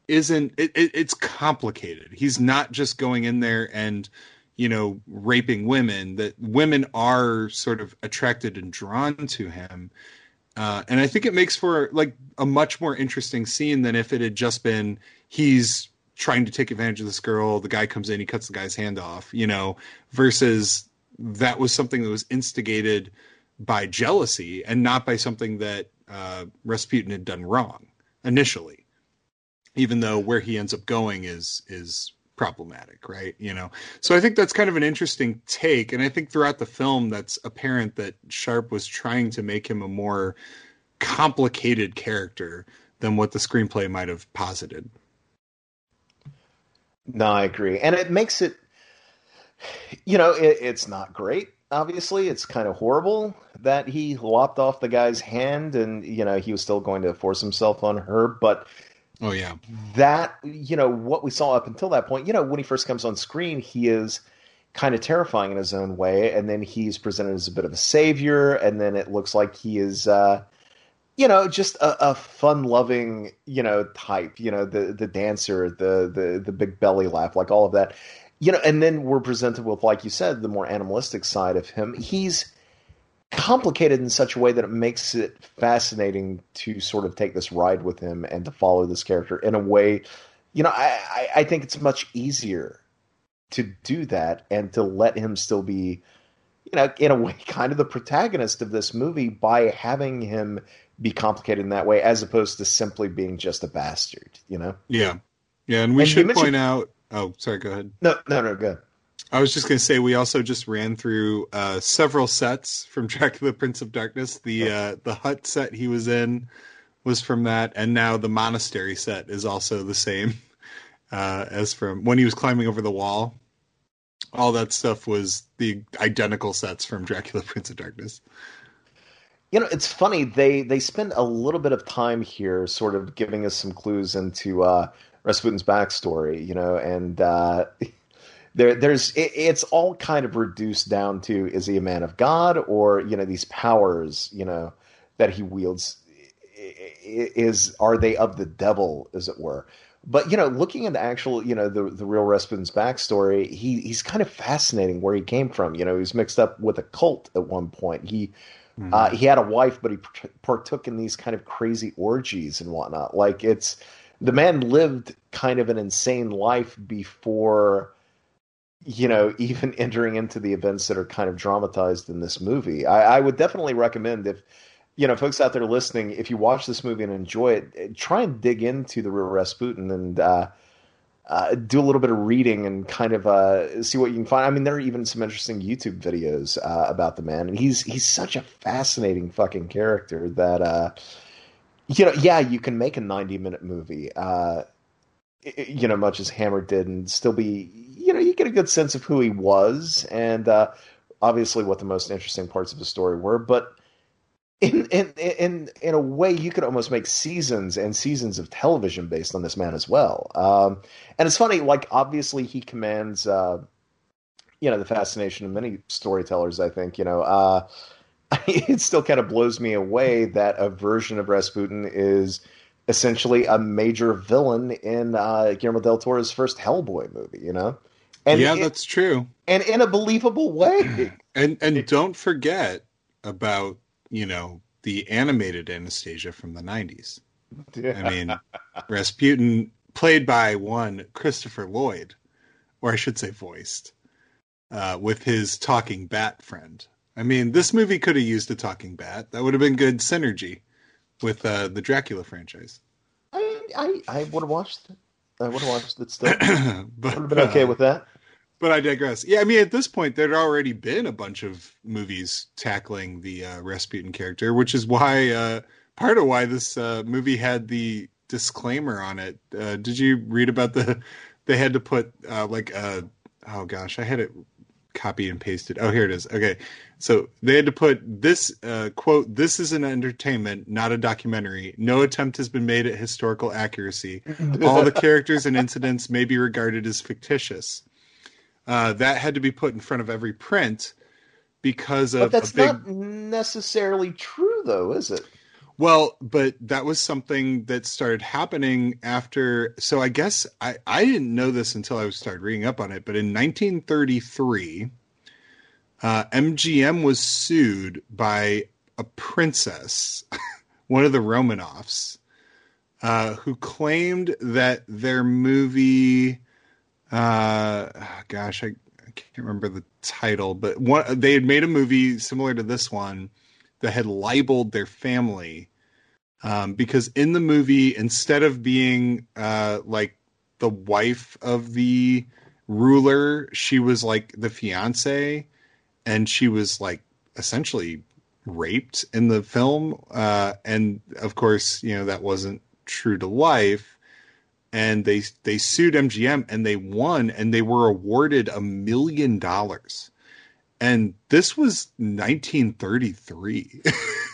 isn't. It, it, it's complicated. He's not just going in there and you know raping women. That women are sort of attracted and drawn to him uh, and I think it makes for like a much more interesting scene than if it had just been he's trying to take advantage of this girl. The guy comes in, he cuts the guy's hand off, you know, versus that was something that was instigated by jealousy and not by something that uh, Rasputin had done wrong initially. Even though where he ends up going is is problematic, right? You know, so I think that's kind of an interesting take, and I think throughout the film, that's apparent that Sharp was trying to make him a more complicated character than what the screenplay might have posited. No, I agree, and it makes it, you know, it, it's not great. Obviously, it's kind of horrible that he lopped off the guy's hand, and you know he was still going to force himself on her, but Oh yeah. That you know what we saw up until that point. You know when he first comes on screen, he is kind of terrifying in his own way, and then he's presented as a bit of a savior, and then it looks like he is. Uh, you know, just a, a fun-loving, you know, type. You know, the the dancer, the the the big belly laugh, like all of that. You know, and then we're presented with, like you said, the more animalistic side of him. He's complicated in such a way that it makes it fascinating to sort of take this ride with him and to follow this character in a way. You know, I, I think it's much easier to do that and to let him still be, you know, in a way, kind of the protagonist of this movie by having him be complicated in that way, as opposed to simply being just a bastard. You know? Yeah, yeah, and we and should point out. Oh, sorry. Go ahead. No, no, no. Go ahead. I was just going to say we also just ran through uh, several sets from Dracula Prince of Darkness. The uh, the hut set he was in was from that, and now the monastery set is also the same uh, as from when he was climbing over the wall. All that stuff was the identical sets from Dracula Prince of Darkness. You know, it's funny they they spend a little bit of time here, sort of giving us some clues into uh, Rasputin's backstory. You know, and uh, there there's it, it's all kind of reduced down to is he a man of God or you know these powers you know that he wields is are they of the devil as it were? But you know looking at the actual you know the the real Rasputin's backstory he he's kind of fascinating where he came from. You know he was mixed up with a cult at one point. He mm-hmm. uh, he had a wife but he partook in these kind of crazy orgies and whatnot. Like it's the man lived kind of an insane life before you know, even entering into the events that are kind of dramatized in this movie. I, I, would definitely recommend if, you know, folks out there listening, if you watch this movie and enjoy it, try and dig into the real Rasputin and uh, uh, do a little bit of reading and kind of uh, see what you can find. I mean, there are even some interesting YouTube videos uh, about the man, and he's he's such a fascinating fucking character that, uh, you know, yeah, you can make a ninety minute movie uh, you know, much as Hammer did, and still be, you know, you get a good sense of who he was, and uh, obviously what the most interesting parts of the story were. But in in in in a way, you could almost make seasons and seasons of television based on this man as well. Um, and it's funny, like obviously he commands, uh, you know, the fascination of many storytellers. I think, you know. Uh, it still kind of blows me away that a version of Rasputin is essentially a major villain in uh, Guillermo del Toro's first Hellboy movie. You know, and yeah, it, that's true, and in a believable way. And and don't forget about you know the animated Anastasia from the '90s. Yeah. I mean, Rasputin, played by one Christopher Lloyd, or I should say, voiced, uh, with his talking bat friend. I mean, this movie could have used a talking bat. That would have been good synergy with uh, the Dracula franchise. I I, I would have watched it. I would have watched it still. but, would have been okay uh, with that. But I digress. Yeah, I mean, at this point, there'd already been a bunch of movies tackling the uh, Rasputin character, which is why uh, part of why this uh, movie had the disclaimer on it. Uh, did you read about the? They had to put uh, like a. Oh gosh, I had it copy and pasted. Oh, here it is. Okay. So they had to put this uh, quote, this is an entertainment, not a documentary. No attempt has been made at historical accuracy. All the characters and incidents may be regarded as fictitious. Uh, that had to be put in front of every print because of but that's big... not necessarily true, though, is it? Well, but that was something that started happening after. So I guess I, I didn't know this until I started reading up on it. But in 1933, uh, MGM was sued by a princess, one of the Romanovs, uh, who claimed that their movie, uh, gosh, I, I, can't remember the title, but one, they had made a movie similar to this one that had libeled their family. Um, because in the movie, instead of being uh, like the wife of the ruler, she was like the fiance and she was like essentially raped in the film uh, and of course you know that wasn't true to life and they they sued MGM and they won and they were awarded a million dollars and this was 1933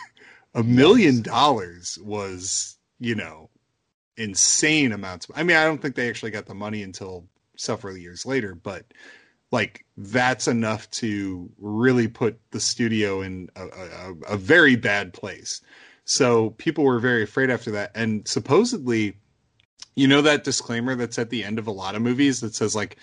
a million dollars was you know insane amounts i mean i don't think they actually got the money until several years later but like that's enough to really put the studio in a, a, a, very bad place. So people were very afraid after that. And supposedly, you know, that disclaimer that's at the end of a lot of movies that says, like,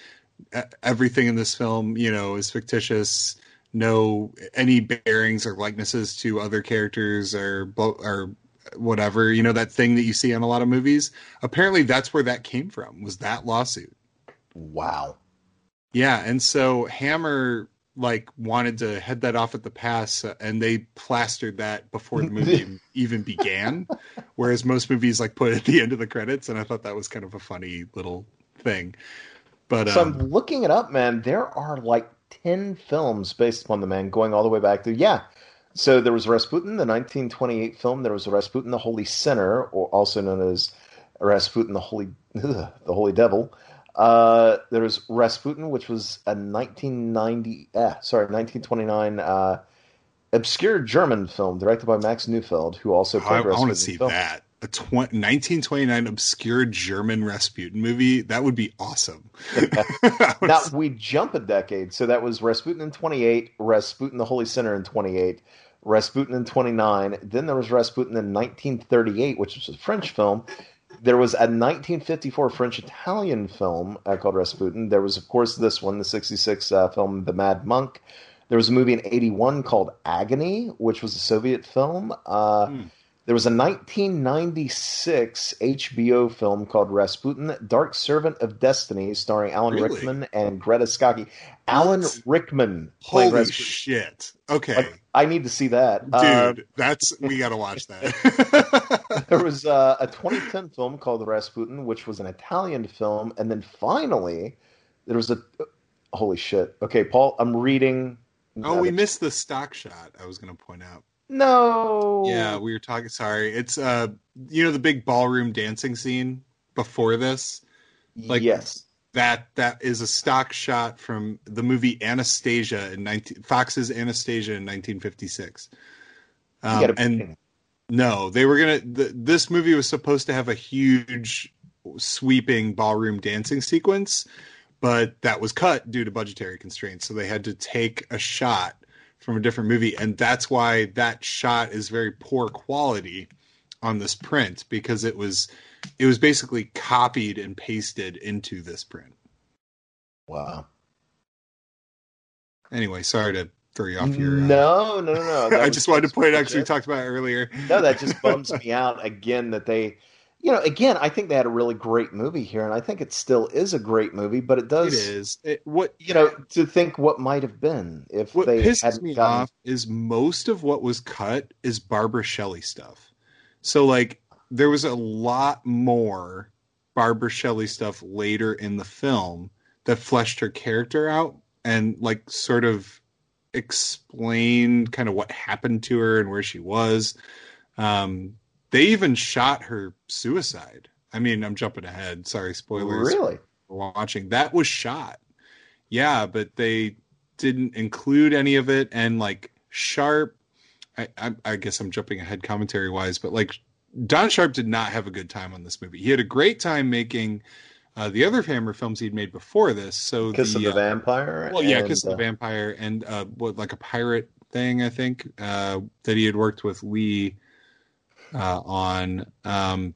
everything in this film, you know, is fictitious. No, any bearings or likenesses to other characters or, or whatever, you know, that thing that you see in a lot of movies. Apparently, that's where that came from, was that lawsuit. Wow. Yeah, and so Hammer like wanted to head that off at the pass, uh, and they plastered that before the movie even began. Whereas most movies like put it at the end of the credits, and I thought that was kind of a funny little thing. But so um, I'm looking it up, man. There are like ten films based upon the man, going all the way back to yeah. So there was Rasputin, the 1928 film. There was Rasputin, the Holy Sinner, or also known as Rasputin, the Holy ugh, the Holy Devil. Uh, there was Rasputin, which was a 1990, eh, sorry, 1929 uh, obscure German film directed by Max Neufeld, who also played I, I want to see that. A tw- 1929 obscure German Rasputin movie. That would be awesome. now, we jump a decade. So that was Rasputin in 28, Rasputin the Holy Sinner in 28, Rasputin in 29. Then there was Rasputin in 1938, which was a French film there was a 1954 French Italian film uh, called Rasputin. There was, of course, this one, the 66 uh, film, The Mad Monk. There was a movie in 81 called Agony, which was a Soviet film. Uh, mm. There was a 1996 HBO film called Rasputin, Dark Servant of Destiny, starring Alan really? Rickman and Greta Scacchi. Alan Rickman Holy Rasputin. shit. Okay. Like, I need to see that. Dude, uh, that's we got to watch that. there was uh, a 2010 film called Rasputin, which was an Italian film. And then finally, there was a. Holy shit. Okay, Paul, I'm reading. Oh, we missed the stock shot, I was going to point out. No. Yeah, we were talking. Sorry, it's uh, you know the big ballroom dancing scene before this. Like yes, that that is a stock shot from the movie Anastasia in 19, Fox's Anastasia in 1956. Um, and no, they were gonna. The, this movie was supposed to have a huge, sweeping ballroom dancing sequence, but that was cut due to budgetary constraints. So they had to take a shot from a different movie, and that's why that shot is very poor quality on this print because it was it was basically copied and pasted into this print. Wow. Anyway, sorry to throw you off your. Uh... No, no, no, no. I just wanted to point out because we talked about earlier. no, that just bums me out again that they you know, again, I think they had a really great movie here, and I think it still is a great movie. But it does. It is. It, what you know to think what might have been if what they pisses me gotten... off is most of what was cut is Barbara Shelley stuff. So like there was a lot more Barbara Shelley stuff later in the film that fleshed her character out and like sort of explained kind of what happened to her and where she was. Um, they even shot her suicide. I mean, I'm jumping ahead. Sorry, spoilers. Really? watching that was shot. Yeah, but they didn't include any of it, and like Sharp, I, I, I guess I'm jumping ahead commentary wise, but like Don Sharp did not have a good time on this movie. He had a great time making uh, the other Hammer films he'd made before this. So Kiss the, of the uh, Vampire. well, yeah, and, Kiss of uh, the Vampire, and uh, what like a pirate thing, I think uh, that he had worked with Lee uh, on. Um,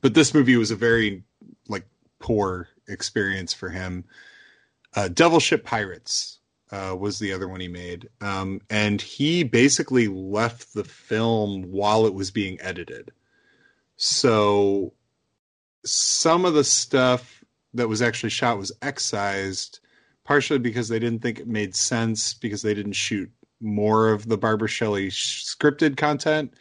but this movie was a very like poor experience for him. Uh, Devil Ship Pirates uh, was the other one he made, um, and he basically left the film while it was being edited. So some of the stuff that was actually shot was excised, partially because they didn't think it made sense because they didn't shoot more of the Barbara Shelley sh- scripted content,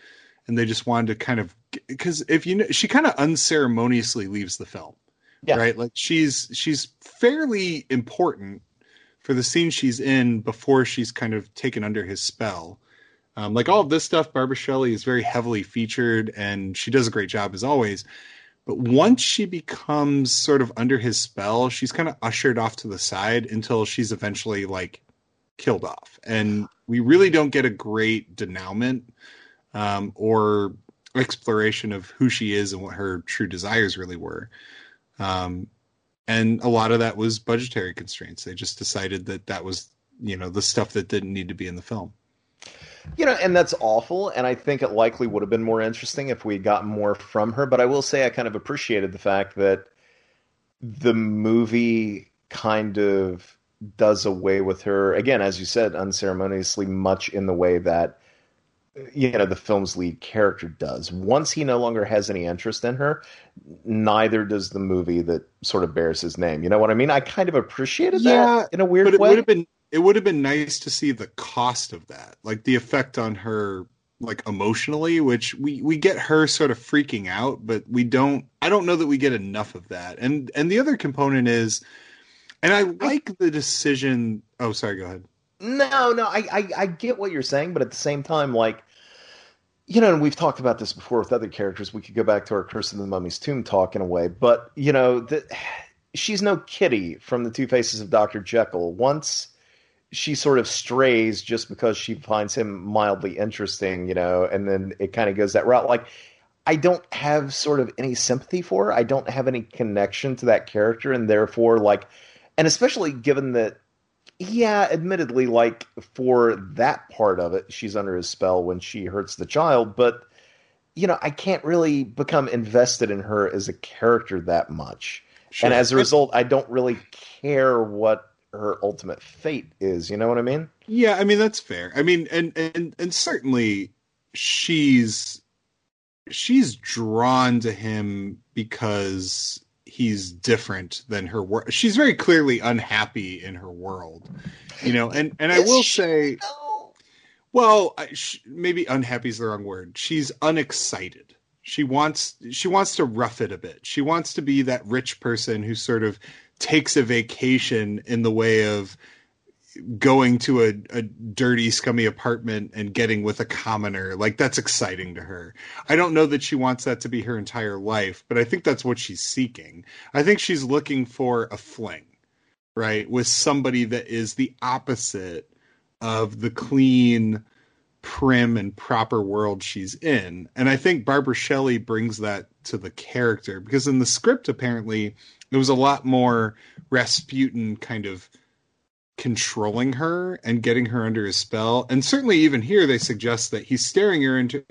and they just wanted to kind of because if you know, she kind of unceremoniously leaves the film, Yeah. right? Like she's she's fairly important for the scene she's in before she's kind of taken under his spell. Um, like all of this stuff, Barbara Shelley is very heavily featured, and she does a great job as always. But once she becomes sort of under his spell, she's kind of ushered off to the side until she's eventually like killed off. And we really don't get a great denouement um, or exploration of who she is and what her true desires really were. Um, and a lot of that was budgetary constraints. They just decided that that was, you know, the stuff that didn't need to be in the film. You know, and that's awful. And I think it likely would have been more interesting if we had gotten more from her. But I will say I kind of appreciated the fact that the movie kind of does away with her, again, as you said, unceremoniously, much in the way that, you know, the film's lead character does. Once he no longer has any interest in her, neither does the movie that sort of bears his name. You know what I mean? I kind of appreciated Yeah, that in a weird but it way. would have been it would have been nice to see the cost of that like the effect on her like emotionally which we we get her sort of freaking out but we don't i don't know that we get enough of that and and the other component is and i like the decision oh sorry go ahead No, no, I, I, I get what you're saying, but at the same time, like, you know, and we've talked about this before with other characters. We could go back to our Curse of the Mummy's Tomb talk in a way, but you know, the, she's no Kitty from the Two Faces of Doctor Jekyll. Once she sort of strays just because she finds him mildly interesting, you know, and then it kind of goes that route. Like, I don't have sort of any sympathy for her. I don't have any connection to that character, and therefore, like, and especially given that yeah, admittedly, like for that part of it, she's under his spell when she hurts the child, but you know, I can't really become invested in her as a character that much. Sure. And as a result, I don't really care what her ultimate fate is. You know what I mean? Yeah, I mean that's fair. I mean, and and and certainly she's she's drawn to him because he's different than her world. She's very clearly unhappy in her world, you know. And and I will say, well, I, sh- maybe unhappy is the wrong word. She's unexcited. She wants she wants to rough it a bit. She wants to be that rich person who sort of takes a vacation in the way of going to a, a dirty, scummy apartment and getting with a commoner. Like that's exciting to her. I don't know that she wants that to be her entire life, but I think that's what she's seeking. I think she's looking for a fling, right? With somebody that is the opposite of the clean, prim, and proper world she's in. And I think Barbara Shelley brings that to the character because in the script, apparently, it was a lot more Rasputin kind of controlling her and getting her under his spell. And certainly, even here, they suggest that he's staring her into.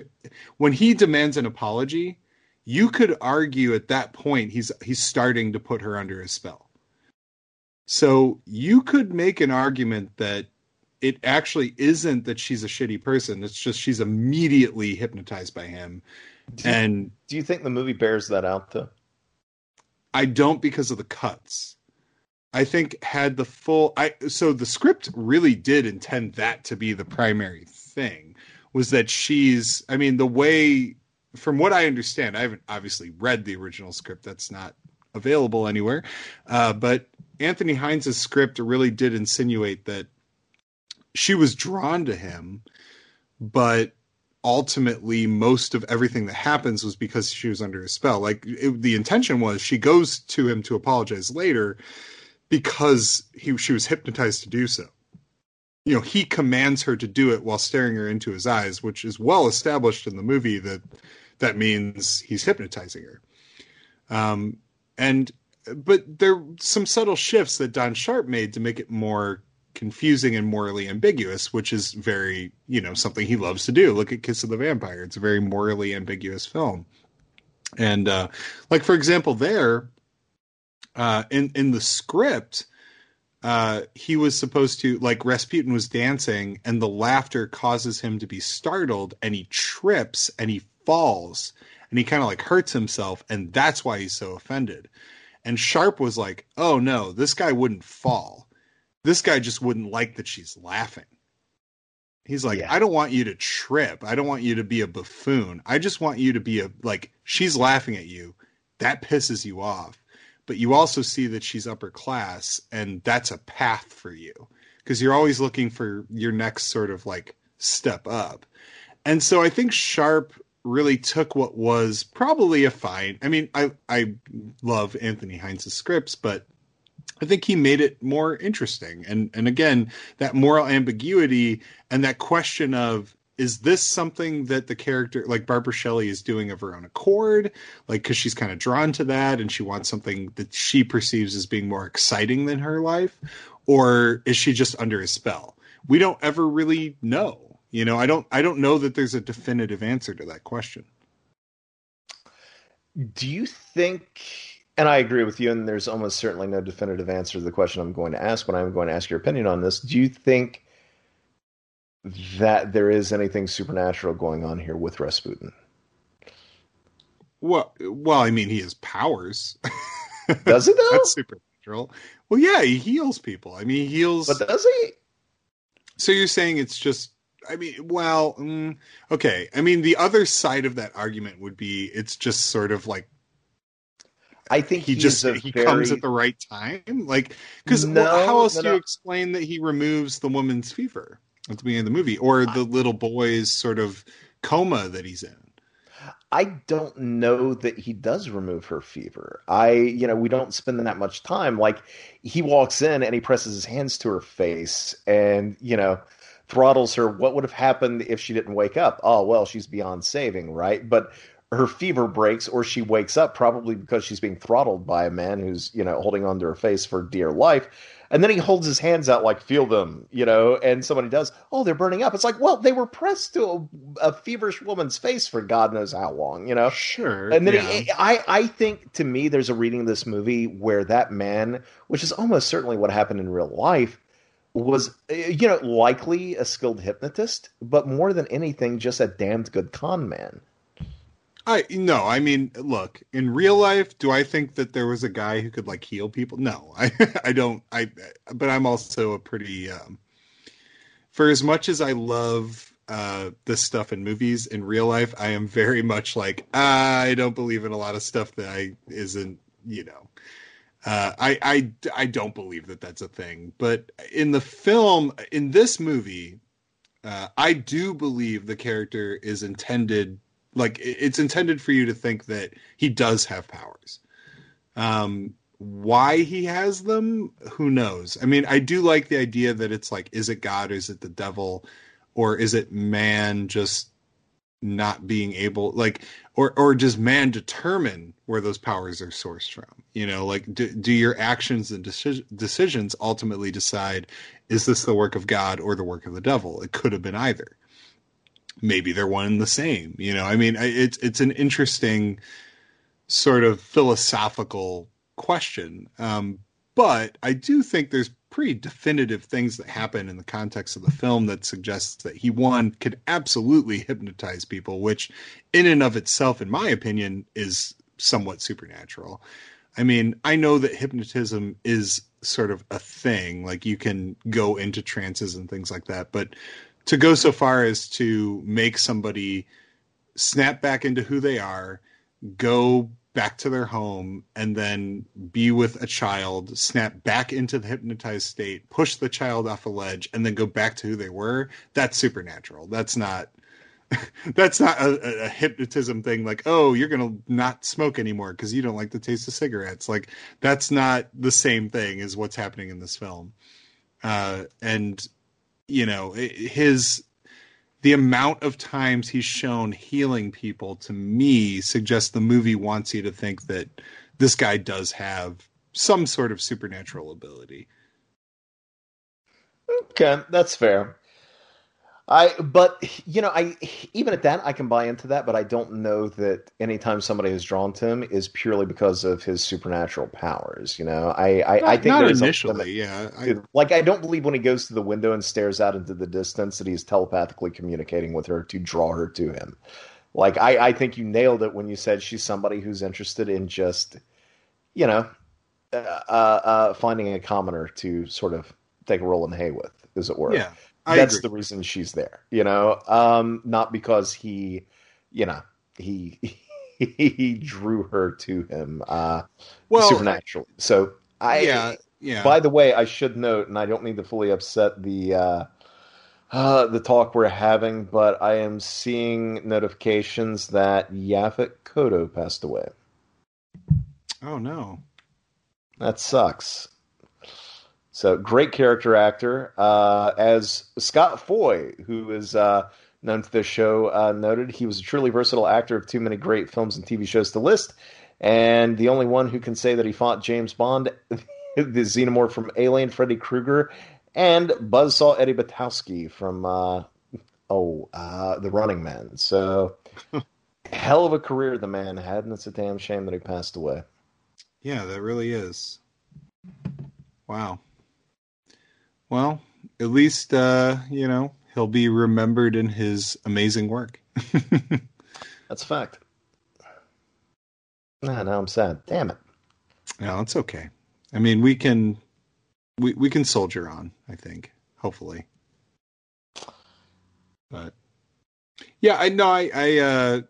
When he demands an apology, you could argue at that point he's he's starting to put her under his spell. So you could make an argument that it actually isn't that she's a shitty person. It's just she's immediately hypnotized by him. Do you, And do you think the movie bears that out though? I don't because of the cuts. I think had the full I so the script really did intend that to be the primary thing was that she's I mean the way from what I understand I haven't obviously read the original script that's not available anywhere uh, but Anthony Hinds' script really did insinuate that she was drawn to him but ultimately most of everything that happens was because she was under a spell. Like it, the intention was she goes to him to apologize later because he she was hypnotized to do so you know he commands her to do it while staring her into his eyes, which is well established in the movie that that means he's hypnotizing her. Um, and but there are some subtle shifts that Don Sharp made to make it more confusing and morally ambiguous, which is very, you know, something he loves to do. Look at Kiss of the Vampire. It's a very morally ambiguous film. And uh like for example there uh in in the script uh he was supposed to like Rasputin was dancing and the laughter causes him to be startled and he trips and he falls and he kind of like hurts himself and that's why he's so offended. And Sharp was like, "Oh no, this guy wouldn't fall. This guy just wouldn't like that she's laughing." He's like, Yeah. "I don't want you to trip. I don't want you to be a buffoon. I just want you to be a like she's laughing at you. That pisses you off. But you also see that she's upper class and that's a path for you because you're always looking for your next sort of like step up." And so I think Sharp really took what was probably a fine. I mean, I I love Anthony Hinds' scripts, but I think he made it more interesting. And and again, that moral ambiguity and that question of is this something that the character like Barbara Shelley is doing of her own accord? Like cuz she's kind of drawn to that and she wants something that she perceives as being more exciting than her life? Or is she just under a spell? We don't ever really know you know? I don't i don't know that there's a definitive answer to that question. Do you think, and I agree with you, and there's almost certainly no definitive answer to the question I'm going to ask, but I'm going to ask your opinion on this. Do you think that there is anything supernatural going on here with Rasputin? well well i mean he has powers Does he though? that's supernatural well yeah he heals people i mean he heals But does he? So you're saying it's just I mean, well, mm, okay. I mean, the other side of that argument would be it's just sort of like I think he he just he very, comes at the right time, like because No, how else no, do you no. explain that he removes the woman's fever at the beginning of the movie, or the little boy's sort of coma that he's in? I don't know that he does remove her fever. I, you know, we don't spend that much time. Like he walks in and he presses his hands to her face and, you know, throttles her. What would have happened if she didn't wake up? Oh, well, she's beyond saving, right? But her fever breaks or she wakes up probably because she's being throttled by a man who's, you know, holding onto her face for dear life. And then he holds his hands out like, feel them, you know, and somebody does, oh, they're burning up. It's like, well, they were pressed to a, a feverish woman's face for God knows how long, you know? Sure. And then yeah. he, I, I think to me, there's a reading of this movie where that man, which is almost certainly what happened in real life, was, uh, you know, likely a skilled hypnotist, but more than anything, just a damned good con man. I no, I mean, look, in real life, do I think that there was a guy who could like heal people? No, I I don't. I but I'm also a pretty um for as much as I love uh this stuff in movies in real life, I am very much like I don't believe in a lot of stuff that I isn't, you know. Uh, I, I I don't believe that that's a thing, but in the film, in this movie, uh, I do believe the character is intended like it's intended for you to think that he does have powers. Um why he has them who knows? I mean i do like the idea that it's like is it god or is it the devil? Or is it man just not being able like or or does man determine where those powers are sourced from? You know like do, do your actions and deci- decisions ultimately decide is this the work of god or the work of the devil? It could have been either maybe they're one and the same you know? I mean it's it's an interesting sort of philosophical question um but i do think there's pretty definitive things that happen in the context of the film that suggests that he one could absolutely hypnotize people which in and of itself in my opinion is somewhat supernatural. I mean i know that hypnotism is sort of a thing like you can go into trances and things like that but to go so far as to make somebody snap back into who they are, go back to their home, and then be with a child, snap back into the hypnotized state, push the child off a ledge, and then go back to who they were, that's supernatural. That's not. That's not a, a- hypnotism thing like, oh, you're going to not smoke anymore because you don't like the taste of cigarettes. Like, that's not the same thing as what's happening in this film. Uh, and you know his the amount of times he's shown healing people to me suggests the movie wants you to think that this guy does have some sort of supernatural ability. Okay, that's fair. I but you know I even at that I can buy into that, but I don't know that anytime somebody is drawn to him is purely because of his supernatural powers. You know, I I, not, I think not there's initially, yeah. I, like I don't believe when he goes to the window and stares out into the distance that he's telepathically communicating with her to draw her to him. Like I I think you nailed it when you said she's somebody who's interested in just you know uh, uh, uh finding a commoner to sort of take a roll in the hay with, as it were. Yeah. I that's agree. the reason she's there, you know. Um, not because he, you know, he he drew her to him uh, well, supernaturally. So I, yeah, yeah. By the way, I should note, and I don't mean to fully upset the uh, uh, the talk we're having, but I am seeing notifications that Yaphet Kotto passed away. oh no. That sucks. So great character actor, uh, as Scott Foy, who is uh, known to this show, uh, noted. He was a truly versatile actor of too many great films and TV shows to list, and the only one who can say that he fought James Bond, the xenomorph from Alien, Freddy Krueger, and Buzzsaw Eddie Batowski from uh, oh uh, The Running Man. So hell of a career the man had, and it's a damn shame that he passed away. Yeah, that really is. Wow. Well, at least uh, you know he'll be remembered in his amazing work. That's a fact. Nah, now I'm sad. Damn it. No, it's okay. I mean, we can we we can soldier on. I think, hopefully. But yeah, I know. I I uh,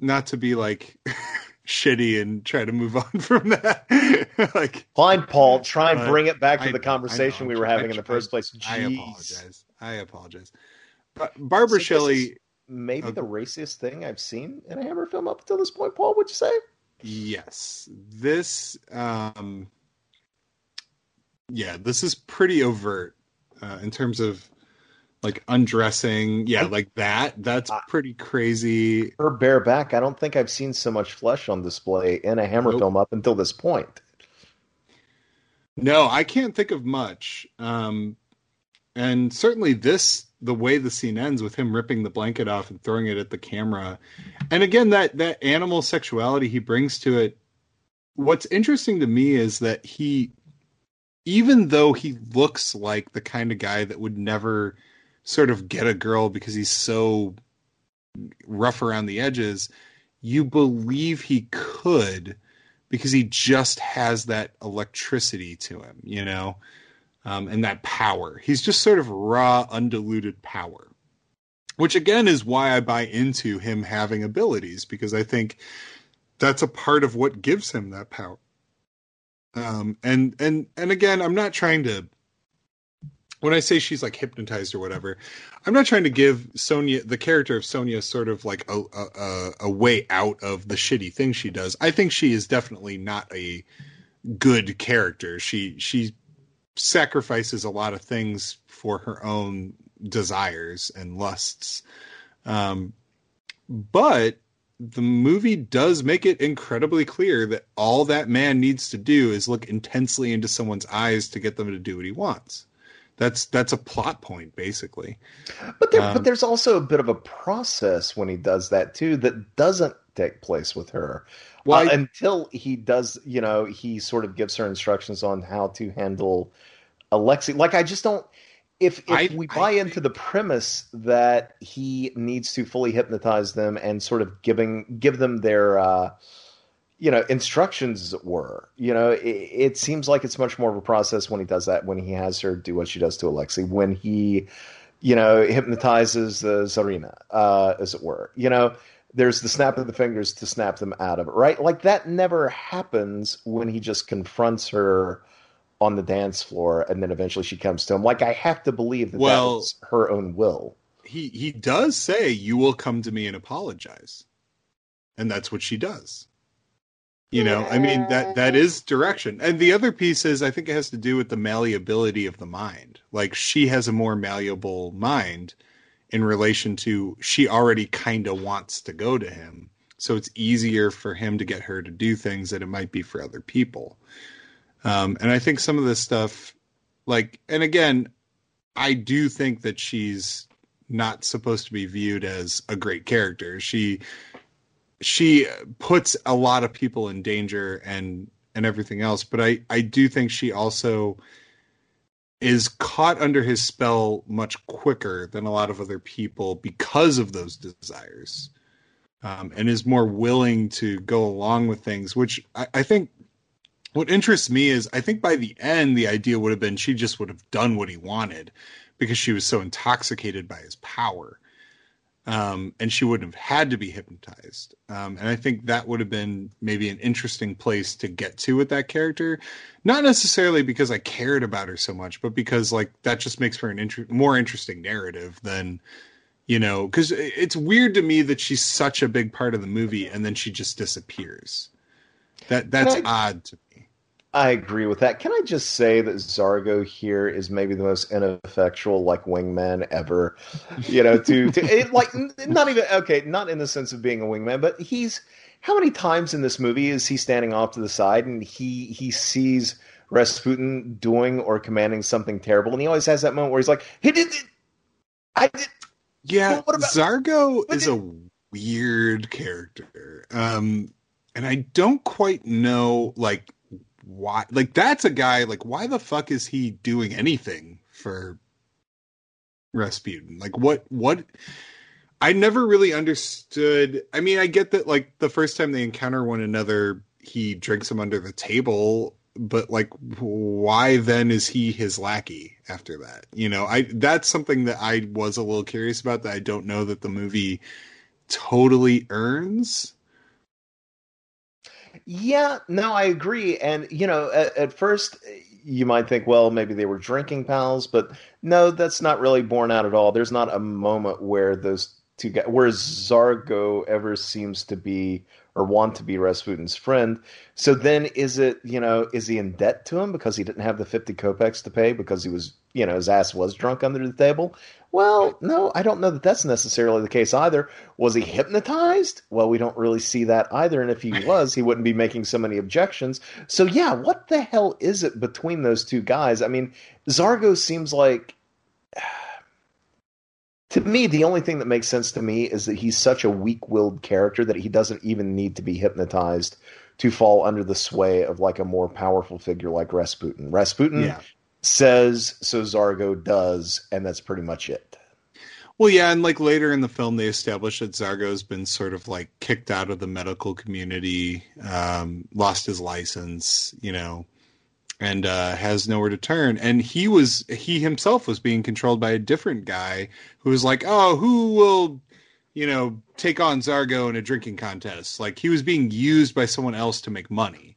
not to be like shitty and try to move on from that. like, Fine, Paul. Try and bring it back to I the conversation we were having in the I- first place. I apologize. I apologize. But Barbara So Shelley, Maybe Uh, the raciest thing I've seen in a Hammer film up until this point, Paul, would you say? yes, this, um, yeah, this is pretty overt uh, in terms of like undressing. Yeah, like that. That's pretty crazy. Her bare back, I don't think I've seen so much flesh on display in a Hammer Nope. film up until this point. No, I can't think of much. Um, and certainly this, the way the scene ends with him ripping the blanket off and throwing it at the camera, and again that that animal sexuality he brings to it. What's interesting to me is that he, even though he looks like the kind of guy that would never sort of get a girl because he's so rough around the edges, you believe he could because he just has that electricity to him, you know, um, and that power. He's just sort of raw, undiluted power, which again is why I buy into him having abilities because I think that's a part of what gives him that power. Um, and and and again, I'm not trying to. When I say she's like hypnotized or whatever, I'm not trying to give Sonia the character of Sonia sort of like a, a a- way out of the shitty thing she does. I think she is definitely not a good character. She she sacrifices a lot of things for her own desires and lusts. Um, but the movie does make it incredibly clear that all that man needs to do is look intensely into someone's eyes to get them to do what he wants. That's that's a plot point basically. But there, Um, but there's also a bit of a process when he does that too that doesn't take place with her. Well, Uh, I- until he does, you know, he sort of gives her instructions on how to handle Alexi. Like, I just don't. If if I- we I buy into the premise that he needs to fully hypnotize them and sort of giving give them their, uh, you know, instructions, as it were, you know, it, it seems like it's much more of a process when he does that. When he has her do what she does to Alexi. When he, you know, hypnotizes the Tsarina, uh, as it were, you know there's the snap of the fingers to snap them out of it, right? Like that never happens when he just confronts her on the dance floor and then eventually she comes to him. Like I have to believe that Well- that was her own will. he he does say you will come to me and apologize. And that's what she does. You know, I mean that that is direction. And the other piece is I think it has to do with the malleability of the mind. Like she has a more malleable mind in relation to she already kind of wants to go to him. So it's easier for him to get her to do things that it might be for other people. Um, and I think some of this stuff, like, and again, I do think that she's not supposed to be viewed as a great character. She she puts a lot of people in danger and and everything else, but I I do think she also is caught under his spell much quicker than a lot of other people because of those desires. Um, and is more willing to go along with things, which I, I think what interests me is I think by the end the idea would have been she just would have done what he wanted because she was so intoxicated by his power. Um, and she wouldn't have had to be hypnotized. Um, and I think that would have been maybe an interesting place to get to with that character. Not necessarily because I cared about her so much, but because like that just makes for an inter- more interesting narrative than, you know, because it's weird to me that she's such a big part of the movie and then she just disappears. That that's I, odd to me. I agree with that. Can I just say that Zargo here is maybe the most ineffectual like wingman ever? You know, to, to it, like not even okay, not in the sense of being a wingman, but he's how many times in this movie is he standing off to the side and he he sees Rasputin doing or commanding something terrible, and he always has that moment where he's like, "He did, it. I did." Yeah, well, Zargo is did... a weird character, um, and I don't quite know like why like that's a guy like why the fuck is he doing anything for Rasputin? Like what what I never really understood. I mean, I get that like the first time they encounter one another, he drinks him under the table, but like why then is he his lackey after that? You know, I that's something that I was a little curious about that I don't know that the movie totally earns. Yeah, no, I agree. And you know, at, at, first you might think, well, maybe they were drinking pals, but no, that's not really borne out at all. There's not a moment where those two guys, where Zargo ever seems to be or want to be Rasputin's friend. So then, is it you know, is he in debt to him because he didn't have the fifty kopecks to pay because he was you know his ass was drunk under the table? Well, no, I don't know that that's necessarily the case either. Was he hypnotized? Well, we don't really see that either. And if he was, he wouldn't be making so many objections. So, yeah, what the hell is it between those two guys? I mean, Zargo seems like. To me, the only thing that makes sense to me is that he's such a weak willed character that he doesn't even need to be hypnotized to fall under the sway of like a more powerful figure like Rasputin. Rasputin yeah says, so Zargo does, and that's pretty much it. Well, yeah, and like later in the film, they establish that Zargo's been sort of like kicked out of the medical community, um, lost his license, you know, and uh, has nowhere to turn. And he was he himself was being controlled by a different guy who was like, oh, who will, you know, take on Zargo in a drinking contest? Like he was being used by someone else to make money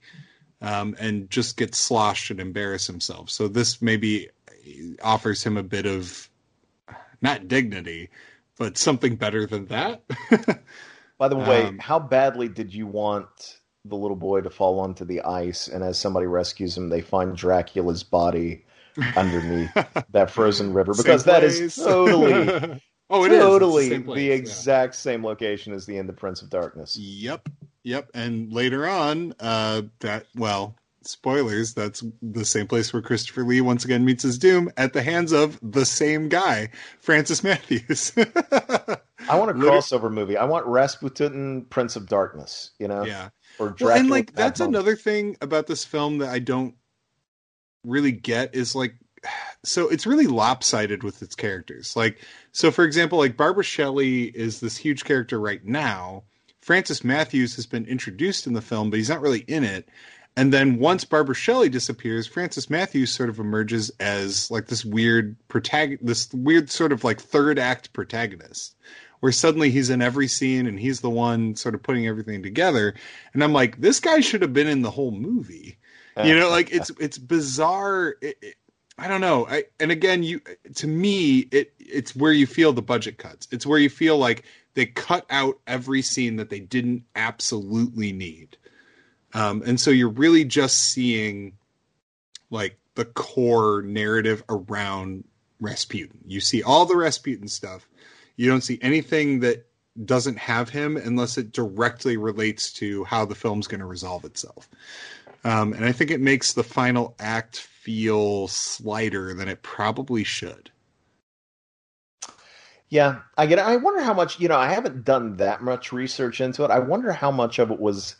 um, and just get sloshed and embarrass himself. So this maybe offers him a bit of not dignity, but something better than that. By the way, um, how badly did you want the little boy to fall onto the ice? And as somebody rescues him, they find Dracula's body underneath that frozen river because that is totally. Oh, it totally is. the, the exact yeah. same location as the end of Prince of Darkness. Yep. Yep, and later on, uh, that well, spoilers. That's the same place where Christopher Lee once again meets his doom at the hands of the same guy, Francis Matthews. I want a crossover movie. I want Rasputin, Prince of Darkness. You know, yeah, or Dracula. Well, and like that's another thing about this film that I don't really get is like so it's really lopsided with its characters. Like, so for example, like Barbara Shelley is this huge character right now, Francis Matthews has been introduced in the film, but he's not really in it. And then once Barbara Shelley disappears, Francis Matthews sort of emerges as like this weird protagonist, this weird sort of like third act protagonist, where suddenly he's in every scene and he's the one sort of putting everything together. And I'm like, this guy should have been in the whole movie. You know, like it's it's bizarre. It, it, I don't know. I, and again, you to me, it it's where you feel the budget cuts. It's where you feel like they cut out every scene that they didn't absolutely need. Um, and so you're really just seeing like the core narrative around Rasputin. You see all the Rasputin stuff. You don't see anything that doesn't have him unless it directly relates to how the film's going to resolve itself. Um, and I think it makes the final act feel slighter than it probably should. Yeah, I get. It. I wonder how much. You know, I haven't done that much research into it. I wonder how much of it was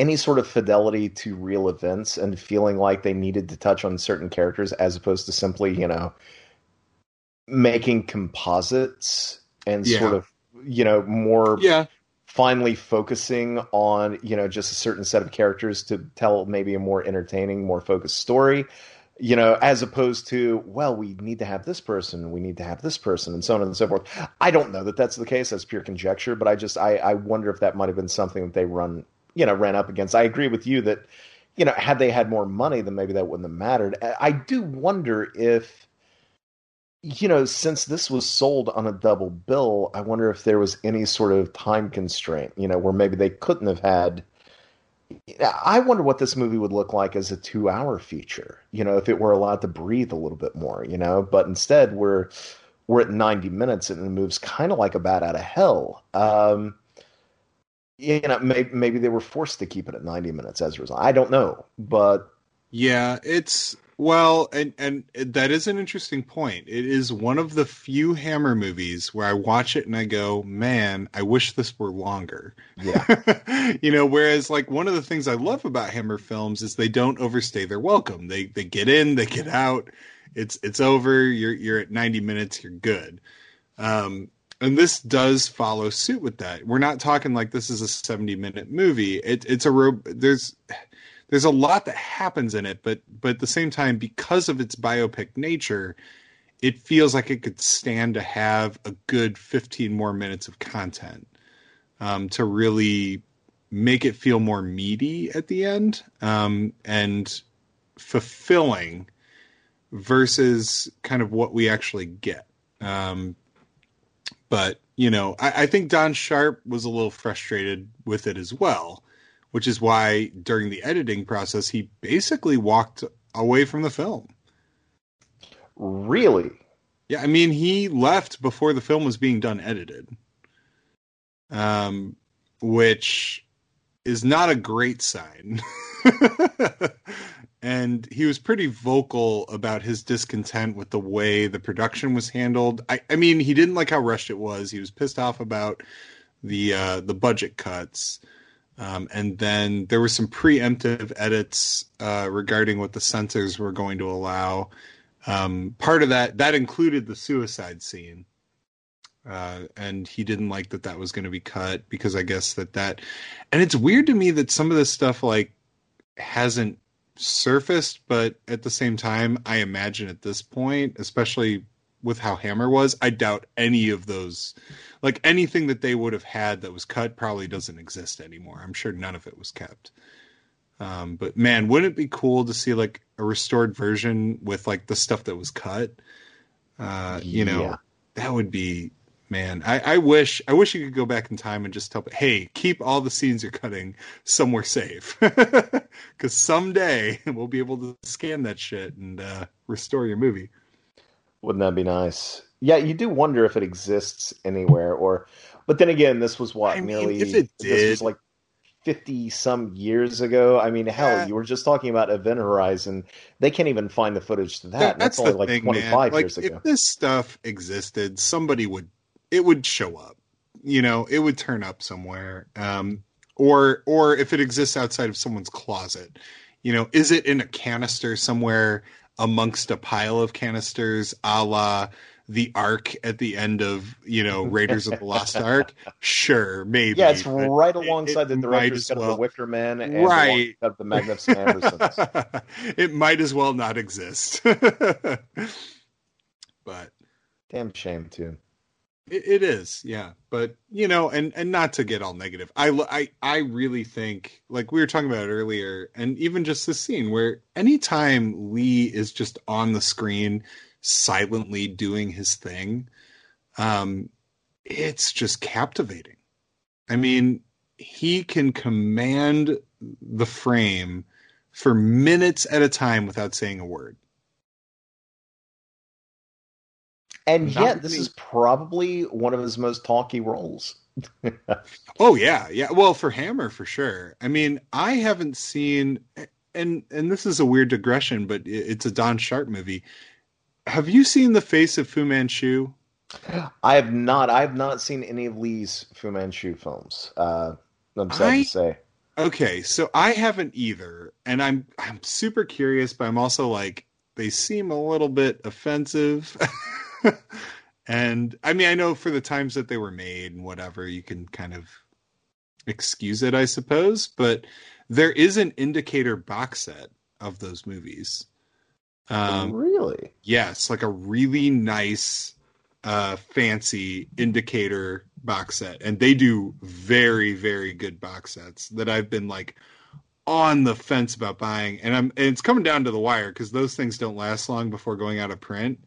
any sort of fidelity to real events and feeling like they needed to touch on certain characters as opposed to simply, you know, making composites and yeah. sort of, you know, more yeah. finally focusing on, you know, just a certain set of characters to tell maybe a more entertaining, more focused story. You know, as opposed to, well, we need to have this person, we need to have this person, and so on and so forth. I don't know that that's the case. That's pure conjecture, but I just I, I wonder if that might have been something that they run you know ran up against. I agree with you that you know had they had more money, then maybe that wouldn't have mattered. I do wonder if you know since this was sold on a double bill, I wonder if there was any sort of time constraint. You know, where maybe they couldn't have had. I wonder what this movie would look like as a two-hour feature. You know, if it were allowed to breathe a little bit more. You know, but instead we're we're at 90 minutes and it moves kind of like a bat out of hell. Um, you know, maybe, maybe they were forced to keep it at 90 minutes as a result. I don't know, but yeah, it's well, and and that is an interesting point. It is one of the few Hammer movies where I watch it and I go, "Man, I wish this were longer." Yeah. you know, whereas like one of the things I love about Hammer films is they don't overstay their welcome. They they get in, they get out. It's it's over. You're you're at 90 minutes, you're good. Um and this does follow suit with that. We're not talking like this is a 70 minute movie. It, it's a there's there's a lot that happens in it, but but at the same time, because of its biopic nature, it feels like it could stand to have a good 15 more minutes of content um, to really make it feel more meaty at the end um, and fulfilling versus kind of what we actually get. Um, but you know, I, I think Don Sharp was a little frustrated with it as well, which is why during the editing process he basically walked away from the film. Really? Yeah, I mean he left before the film was being done edited. Um which is not a great sign. and he was pretty vocal about his discontent with the way the production was handled. I, I mean, he didn't like how rushed it was. He was pissed off about the uh, the budget cuts, um, and then there were some preemptive edits uh, regarding what the censors were going to allow. Um, part of that that included the suicide scene. Uh, and he didn't like that that was going to be cut because I guess that that, and it's weird to me that some of this stuff like hasn't surfaced, but at the same time, I imagine at this point, especially with how Hammer was, I doubt any of those, like anything that they would have had that was cut, probably doesn't exist anymore. I'm sure none of it was kept. Um, but man, wouldn't it be cool to see like a restored version with like the stuff that was cut? Uh, you know, yeah. that would be man I, I wish i wish you could go back in time and just tell hey keep all the scenes you're cutting somewhere safe because someday we'll be able to scan that shit and uh, restore your movie wouldn't that be nice yeah you do wonder if it exists anywhere or but then again this was what I nearly mean, if it did, this was like 50 some years ago. I mean, hell, yeah. you were just talking about Event Horizon. They can't even find the footage to that. that that's, that's only like thing, 25 like, years ago. If this stuff existed, somebody would it would show up. You know, it would turn up somewhere. Um, or or if it exists outside of someone's closet, you know, is it in a canister somewhere amongst a pile of canisters, a la the Ark at the end of you know Raiders of the Lost Ark? Sure, maybe. Yeah, it's right alongside it, the director's cut well, of the Wicker Man and right. the, of the Magnificent Ambersons. it might as well not exist. but damn shame too. It, it is, yeah, but you know, and and not to get all negative, I I I really think like we were talking about earlier, and even just this scene where anytime Lee is just on the screen silently doing his thing, um, it's just captivating. I mean, he can command the frame for minutes at a time without saying a word. And Not yet, this many- is probably one of his most talky roles. Oh yeah, yeah. Well, for Hammer, for sure. I mean, I haven't seen, and and this is a weird digression, but it's a Don Sharp movie. Have you seen The Face of Fu Manchu? I have not. I have not seen any of Lee's Fu Manchu films. Uh, I'm sad I- to say. Okay, so I haven't either, and I'm I'm super curious, but I'm also like they seem a little bit offensive. and I mean, I know for the times that they were made and whatever, you can kind of excuse it, I suppose, but there is an indicator box set of those movies. Um, really? Yes, like a really nice, uh, fancy indicator box set, and they do very, very good box sets that I've been like on the fence about buying, and I'm and it's coming down to the wire because those things don't last long before going out of print,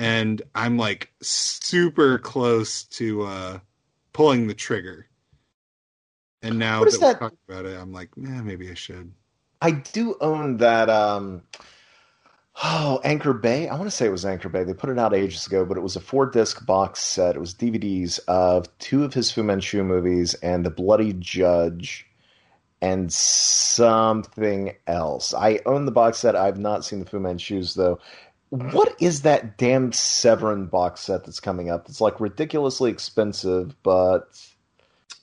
and I'm like super close to uh, pulling the trigger. And now that, is we're talking about it, I'm like, eh, maybe I should. I do own that. Um, oh, Anchor Bay. I want to say it was Anchor Bay. They put it out ages ago, but it was a four disc box set. It was DVDs of two of his Fu Manchu movies and The Bloody Judge and something else. I own the box set. I've not seen the Fu Manchus though. What is that damn Severin box set that's coming up? It's like ridiculously expensive, but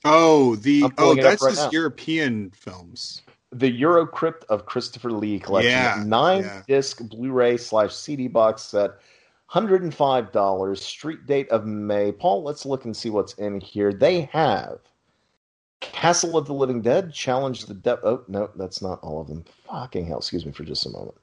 Oh, the oh, pulling it up that's right just now. European films. the Eurocrypt of Christopher Lee collection, Yeah, nine yeah. disc Blu-ray slash CD box set, hundred and five dollars. Street date of May. Paul, let's look and see what's in here. They have Castle of the Living Dead, Challenge the Devil. Oh no, that's not all of them. Fucking hell! Excuse me for just a moment.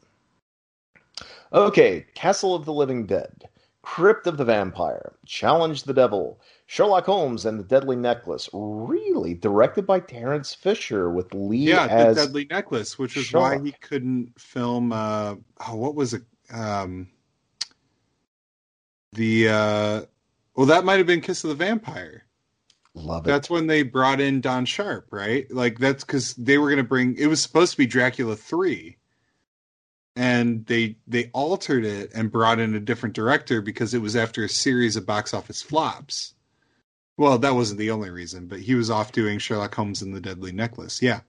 Okay, Castle of the Living Dead, Crypt of the Vampire, Challenge the Devil, Sherlock Holmes and the Deadly Necklace. Really, directed by Terence Fisher with Lee Yeah, as the Deadly Necklace, which is why he couldn't film. Uh, oh, what was it? Um, the uh, well, that might have been Kiss of the Vampire. Love it. That's when they brought in Don Sharp, right? Like that's because they were going to bring. It was supposed to be Dracula three, and they they altered it and brought in a different director because it was after a series of box office flops. Well, that wasn't the only reason, but he was off doing Sherlock Holmes and the Deadly Necklace. Yeah,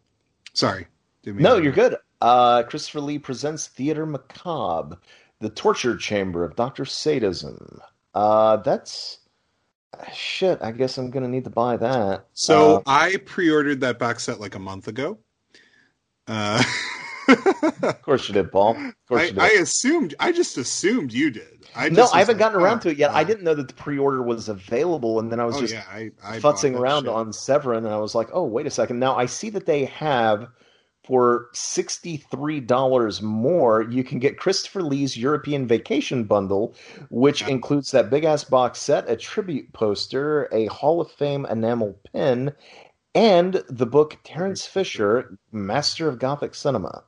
sorry. Didn't mean no, you're good. Uh, Christopher Lee presents Theater Macabre, the torture chamber of Doctor Sadism. Uh, that's shit. I guess I'm gonna need to buy that. So Uh, I pre-ordered that box set like a month ago. Uh, of course you did, Paul. Of course I, you did. I assumed. I just assumed you did. I no, I haven't like, gotten around oh, to it yet. I uh, didn't know that the pre-order was available, and then I was oh just yeah, I, I futzing around shit. on Severin, and I was like, oh, wait a second. Now I see that they have for $63 more, you can get Christopher Lee's European Vacation Bundle, which Yeah. includes that big ass box set, a tribute poster, a Hall of Fame enamel pin, and the book Terence Fisher, Master of Gothic Cinema.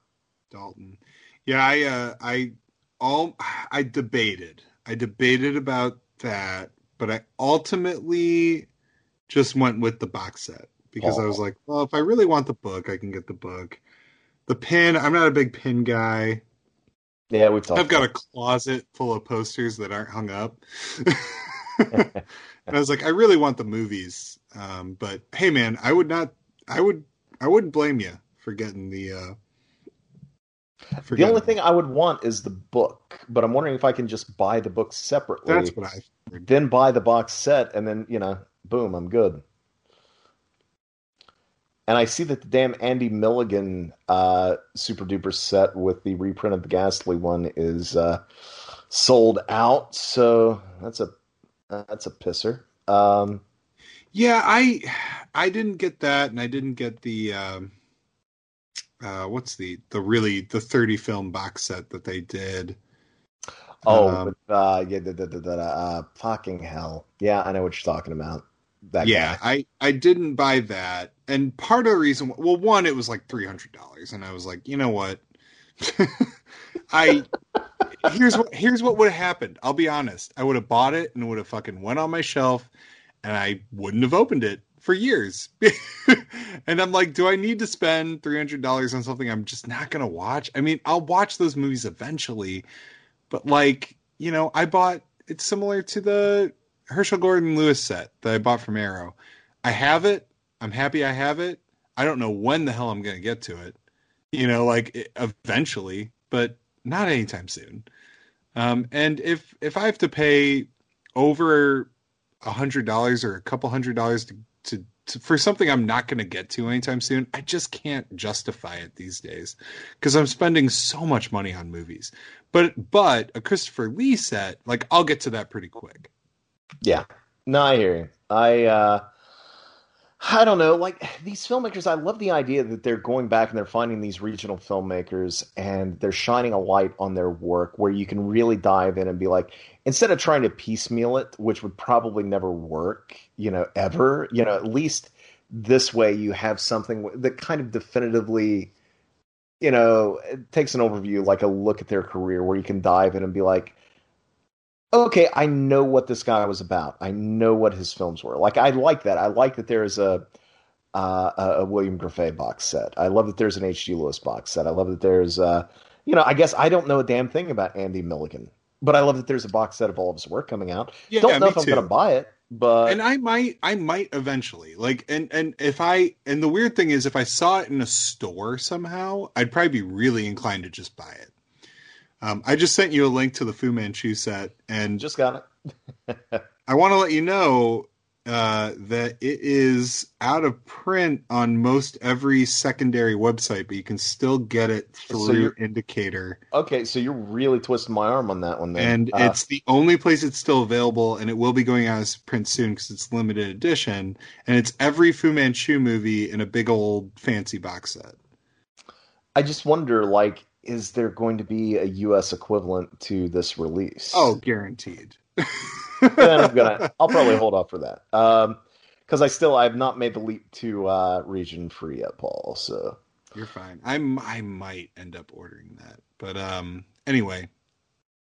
Dalton. Yeah, I uh, I all I debated. I debated about that, but I ultimately just went with the box set because I was like, well, if I really want the book, I can get the book. The pin, I'm not a big pin guy. Yeah, we've talked I've got a closet full of posters that aren't hung up. and I was like, I really want the movies. Um, but hey man, I would not I would I wouldn't blame you for getting the uh The only thing I would want is the book, but I'm wondering if I can just buy the book separately. that's what I figured. then buy the box set, and then you know, boom, I'm good. And I see that the damn Andy Milligan uh, super duper set with the reprint of the Ghastly one is uh, sold out. So that's a that's a pisser. Um, Yeah, I I didn't get that, and I didn't get the um, uh, what's the the really the thirty film box set that they did. oh, Um, but, uh, yeah, da, da, da, uh, fucking hell. Yeah, I know what you're talking about. That yeah, guy. I I didn't buy that, and part of the reason, well, one, it was like three hundred dollars, and I was like, you know what, I here's what here's what would have happened. I'll be honest, I would have bought it and would have fucking went on my shelf, and I wouldn't have opened it for years. and I'm like, do I need to spend $300 on something I'm just not going to watch? I mean, I'll watch those movies eventually, but like, you know, I bought it's similar to the Herschell Gordon Lewis set that I bought from Arrow. I have it. I'm happy I have it. I don't know when the hell I'm going to get to it. You know, like eventually, but not anytime soon. Um, and if if I have to pay over a hundred dollars or a couple hundred dollars to, to, to for something I'm not going to get to anytime soon, I just can't justify it these days because I'm spending so much money on movies. But but a Christopher Lee set, like I'll get to that pretty quick. Yeah, no, I hear you. I uh, I don't know, like these filmmakers. I love the idea that they're going back and they're finding these regional filmmakers and they're shining a light on their work where you can really dive in and be like, instead of trying to piecemeal it, which would probably never work, you know, ever. You know, at least this way you have something that kind of definitively, you know, takes an overview, like a look at their career, where you can dive in and be like, okay, I know what this guy was about. I know what his films were. Like I like that. I like that there is a uh, a William Grefé box set. I love that there's an H.G. Lewis box set. I love that there's uh, you know, I guess I don't know a damn thing about Andy Milligan, but I love that there's a box set of all of his work coming out. Yeah, don't know if I'm going to buy it, but and I might I might eventually like and and if I and the weird thing is if I saw it in a store somehow I'd probably be really inclined to just buy it. Um, I just sent you a link to the Fu Manchu set and just got it. I want to let you know uh, that it is out of print on most every secondary website, but you can still get it through you're- Indicator. Okay, so you're really twisting my arm on that one, then. And Uh, it's the only place it's still available, and it will be going out as print soon because it's limited edition. And it's every Fu Manchu movie in a big old fancy box set. I just wonder, like, is there going to be a U.S. equivalent to this release? Oh, guaranteed. then I'm gonna. I'll probably hold off for that. Um, because I still I have not made the leap to uh region free yet, Paul. So You're fine. I'm I might end up ordering that. But um anyway,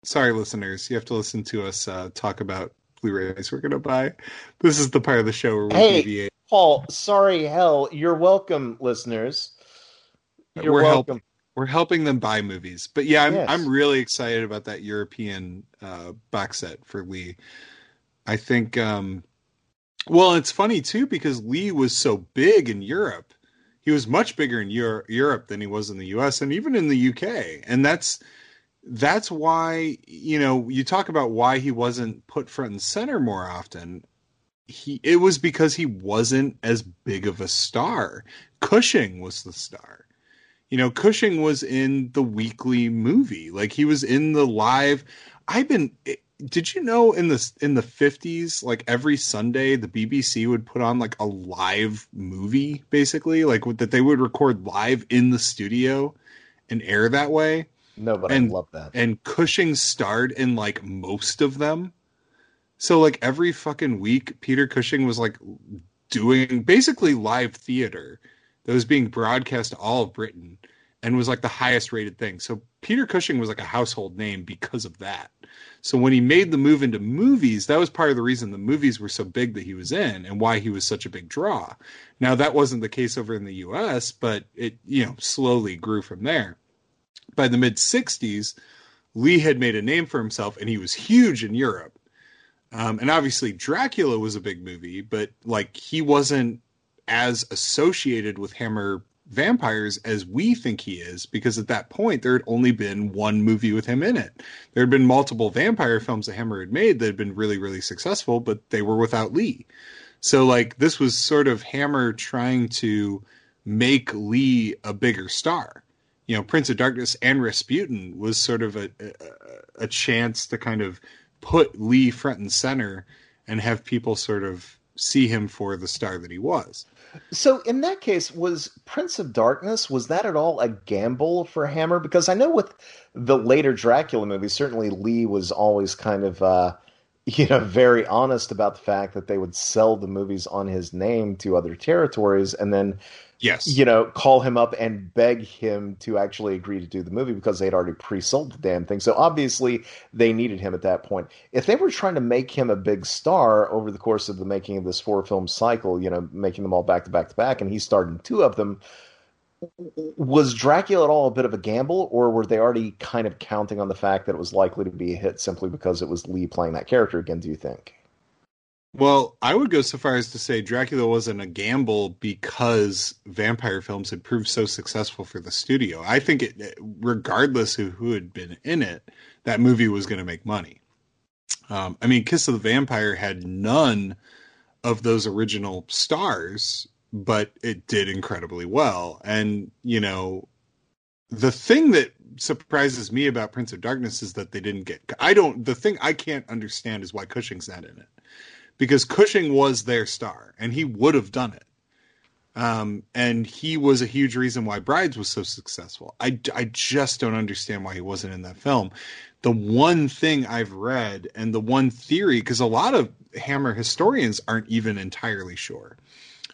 sorry listeners, you have to listen to us uh talk about Blu-rays we're gonna buy. This is the part of the show where we Hey. deviate. Paul, sorry, hell, you're welcome, listeners. You're We're welcome. helping. We're helping them buy movies. But yeah, I'm Yes. I'm really excited about that European uh box set for Lee. I think um well, it's funny too because Lee was so big in Europe. He was much bigger in Euro- Europe than he was in the US and even in the UK. And that's that's why, you know, you talk about why he wasn't put front and center more often. He it was because he wasn't as big of a star. Cushing was the star. You know, Cushing was in the weekly movie. Like he was in the live I've been eh, did you know in the in the 50s like every sunday the bbc would put on like a live movie basically like that they would record live in the studio and air that way No, but And- I love that. and cushing starred in like most of them so like every fucking week peter cushing was like doing basically live theater that was being broadcast to all of britain and was like the highest rated thing so peter cushing was like a household name because of that so when he made the move into movies, that was part of the reason the movies were so big that he was in and why he was such a big draw. Now that wasn't the case over in the US, but it, you know, slowly grew from there. By the mid 60s, Lee had made a name for himself and he was huge in Europe. Um, and obviously Dracula was a big movie, but like he wasn't as associated with Hammer vampires as we think he is because at that point there had only been one movie with him in it. There had been multiple vampire films that Hammer had made that had been really, really successful, but they were without Lee. So like this was sort of Hammer trying to make Lee a bigger star. You know, Prince of Darkness and Rasputin was sort of a, a, a chance to kind of put Lee front and center and have people sort of see him for the star that he was. So in that case, was Prince of Darkness was that at all a gamble for Hammer? Because I know with the later Dracula movies, certainly Lee was always kind of uh, you know very honest about the fact that they would sell the movies on his name to other territories, and then Yes. You know, call him up and beg him to actually agree to do the movie because they had already pre-sold the damn thing. So obviously they needed him at that point. If they were trying to make him a big star over the course of the making of this four film cycle, you know, making them all back to back to back, and he starred in two of them, was Dracula at all a bit of a gamble, or were they already kind of counting on the fact that it was likely to be a hit simply because it was Lee playing that character again? Do you think? Well, I would go so far as to say Dracula wasn't a gamble because vampire films had proved so successful for the studio. I think it, regardless of who had been in it, that movie was going to make money. Um, I mean, Kiss of the Vampire had none of those original stars, but it did incredibly well. And, you know, the thing that surprises me about Prince of Darkness is that they didn't get. I don't. The thing I can't understand is why Cushing's not in it because Cushing was their star and he would have done it. Um, and he was a huge reason why Brides was so successful. I, I just don't understand why he wasn't in that film. The one thing I've read and the one theory, because a lot of Hammer historians aren't even entirely sure.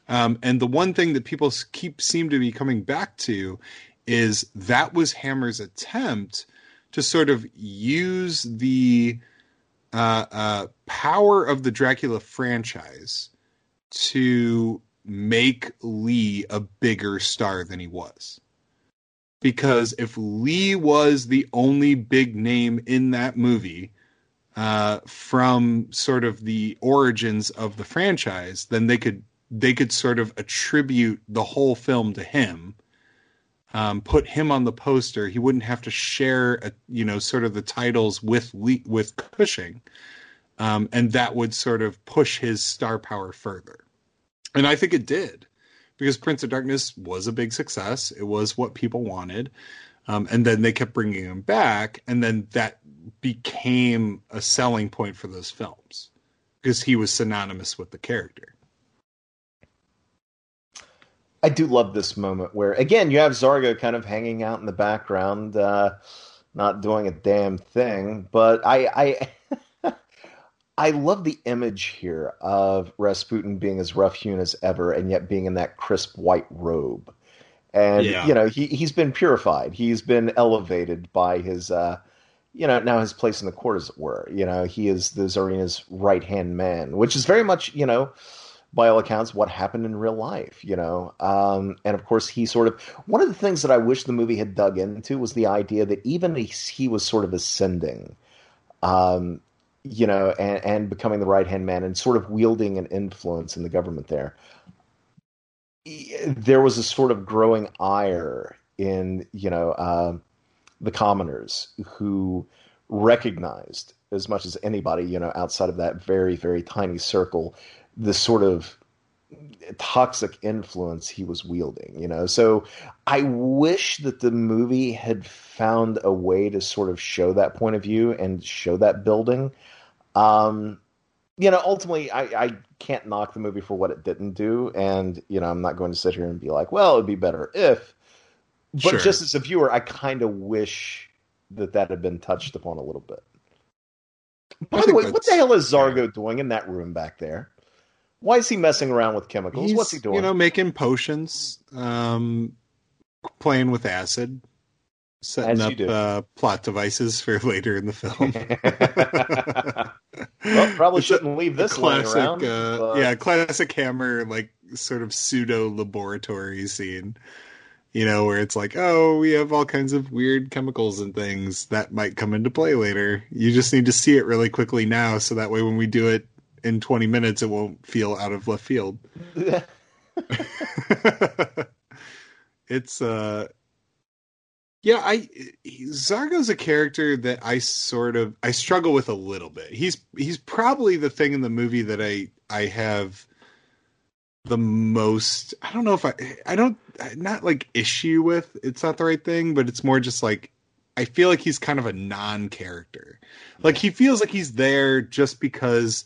Um, and the one thing that people keep seem to be coming back to is that was Hammer's attempt to sort of use the uh, uh, power of the Dracula franchise to make Lee a bigger star than he was. Because if Lee was the only big name in that movie uh, from sort of the origins of the franchise, then they could they could sort of attribute the whole film to him. Um, put him on the poster. He wouldn't have to share, a, you know, sort of the titles with with Cushing, um, and that would sort of push his star power further. And I think it did, because Prince of Darkness was a big success. It was what people wanted, um, and then they kept bringing him back, and then that became a selling point for those films because he was synonymous with the character. I do love this moment where, again, you have Zargo kind of hanging out in the background, uh, not doing a damn thing. But I, I, I love the image here of Rasputin being as rough hewn as ever, and yet being in that crisp white robe. And Yeah. you know he he's been purified. He's been elevated by his, uh, you know, now his place in the court, as it were. You know, he is the Tsarina's right hand man, which is very much, you know, by all accounts, what happened in real life, you know. Um, and of course, he sort of one of the things that I wish the movie had dug into was the idea that even he was sort of ascending, um, you know, and, and becoming the right hand man and sort of wielding an influence in the government there. There was a sort of growing ire in, you know, uh, the commoners who recognized as much as anybody, you know, outside of that very, very tiny circle, the sort of toxic influence he was wielding, you know. So I wish that the movie had found a way to sort of show that point of view and show that building. Um, you know, ultimately, I, I can't knock the movie for what it didn't do, and you know, I'm not going to sit here and be like, well, it'd be better if. But Sure. just as a viewer, I kind of wish that that had been touched upon a little bit. By I the way, what the hell is Zargo doing in that room back there? Why is he messing around with chemicals? What's he doing? You know, making potions, um, playing with acid, setting As up uh, plot devices for later in the film. well, probably It's shouldn't leave this classic, around. uh, but- yeah, classic Hammer like sort of pseudo laboratory scene. You know, where it's like, oh, we have all kinds of weird chemicals and things that might come into play later. You just need to see it really quickly now, so that way when we do it in 20 minutes, it won't feel out of left field. it's uh yeah i zargo's a character that i sort of i struggle with a little bit he's he's probably the thing in the movie that i i have the most i don't know if i i don't not like issue with it's not the right thing but it's more just like i feel like he's kind of a non-character like he feels like he's there just because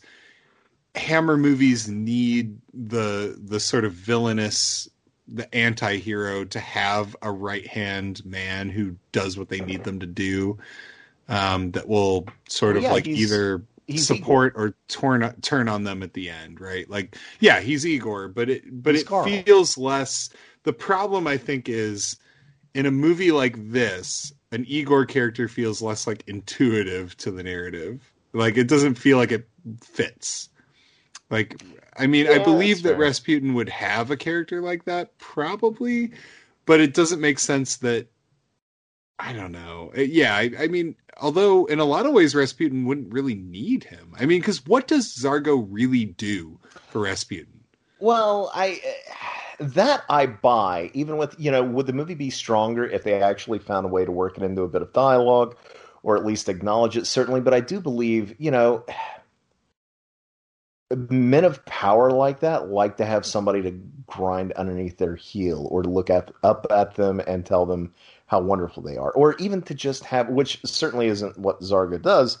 hammer movies need the the sort of villainous the anti-hero to have a right hand man who does what they need them to do um that will sort Well, of yeah, like either He's support or turn turn on them at the end, right? Like, yeah, he's Igor, but it but He's it Carl. feels less. The problem, I think, is in a movie like this, an Igor character feels less like intuitive to the narrative. Like, it doesn't feel like it fits. Like, I mean, I believe that fair. Rasputin would have a character like that, probably, but it doesn't make sense that. I don't know. Yeah, I, I mean, although in a lot of ways Rasputin wouldn't really need him. I mean, because what does Zargo really do for Rasputin? Well, I that I buy. Even with you know, would the movie be stronger if they actually found a way to work it into a bit of dialogue, or at least acknowledge it? Certainly, but I do believe you know, men of power like that like to have somebody to grind underneath their heel, or to look at up at them and tell them how wonderful they are, or even to just have, which certainly isn't what Zargo does,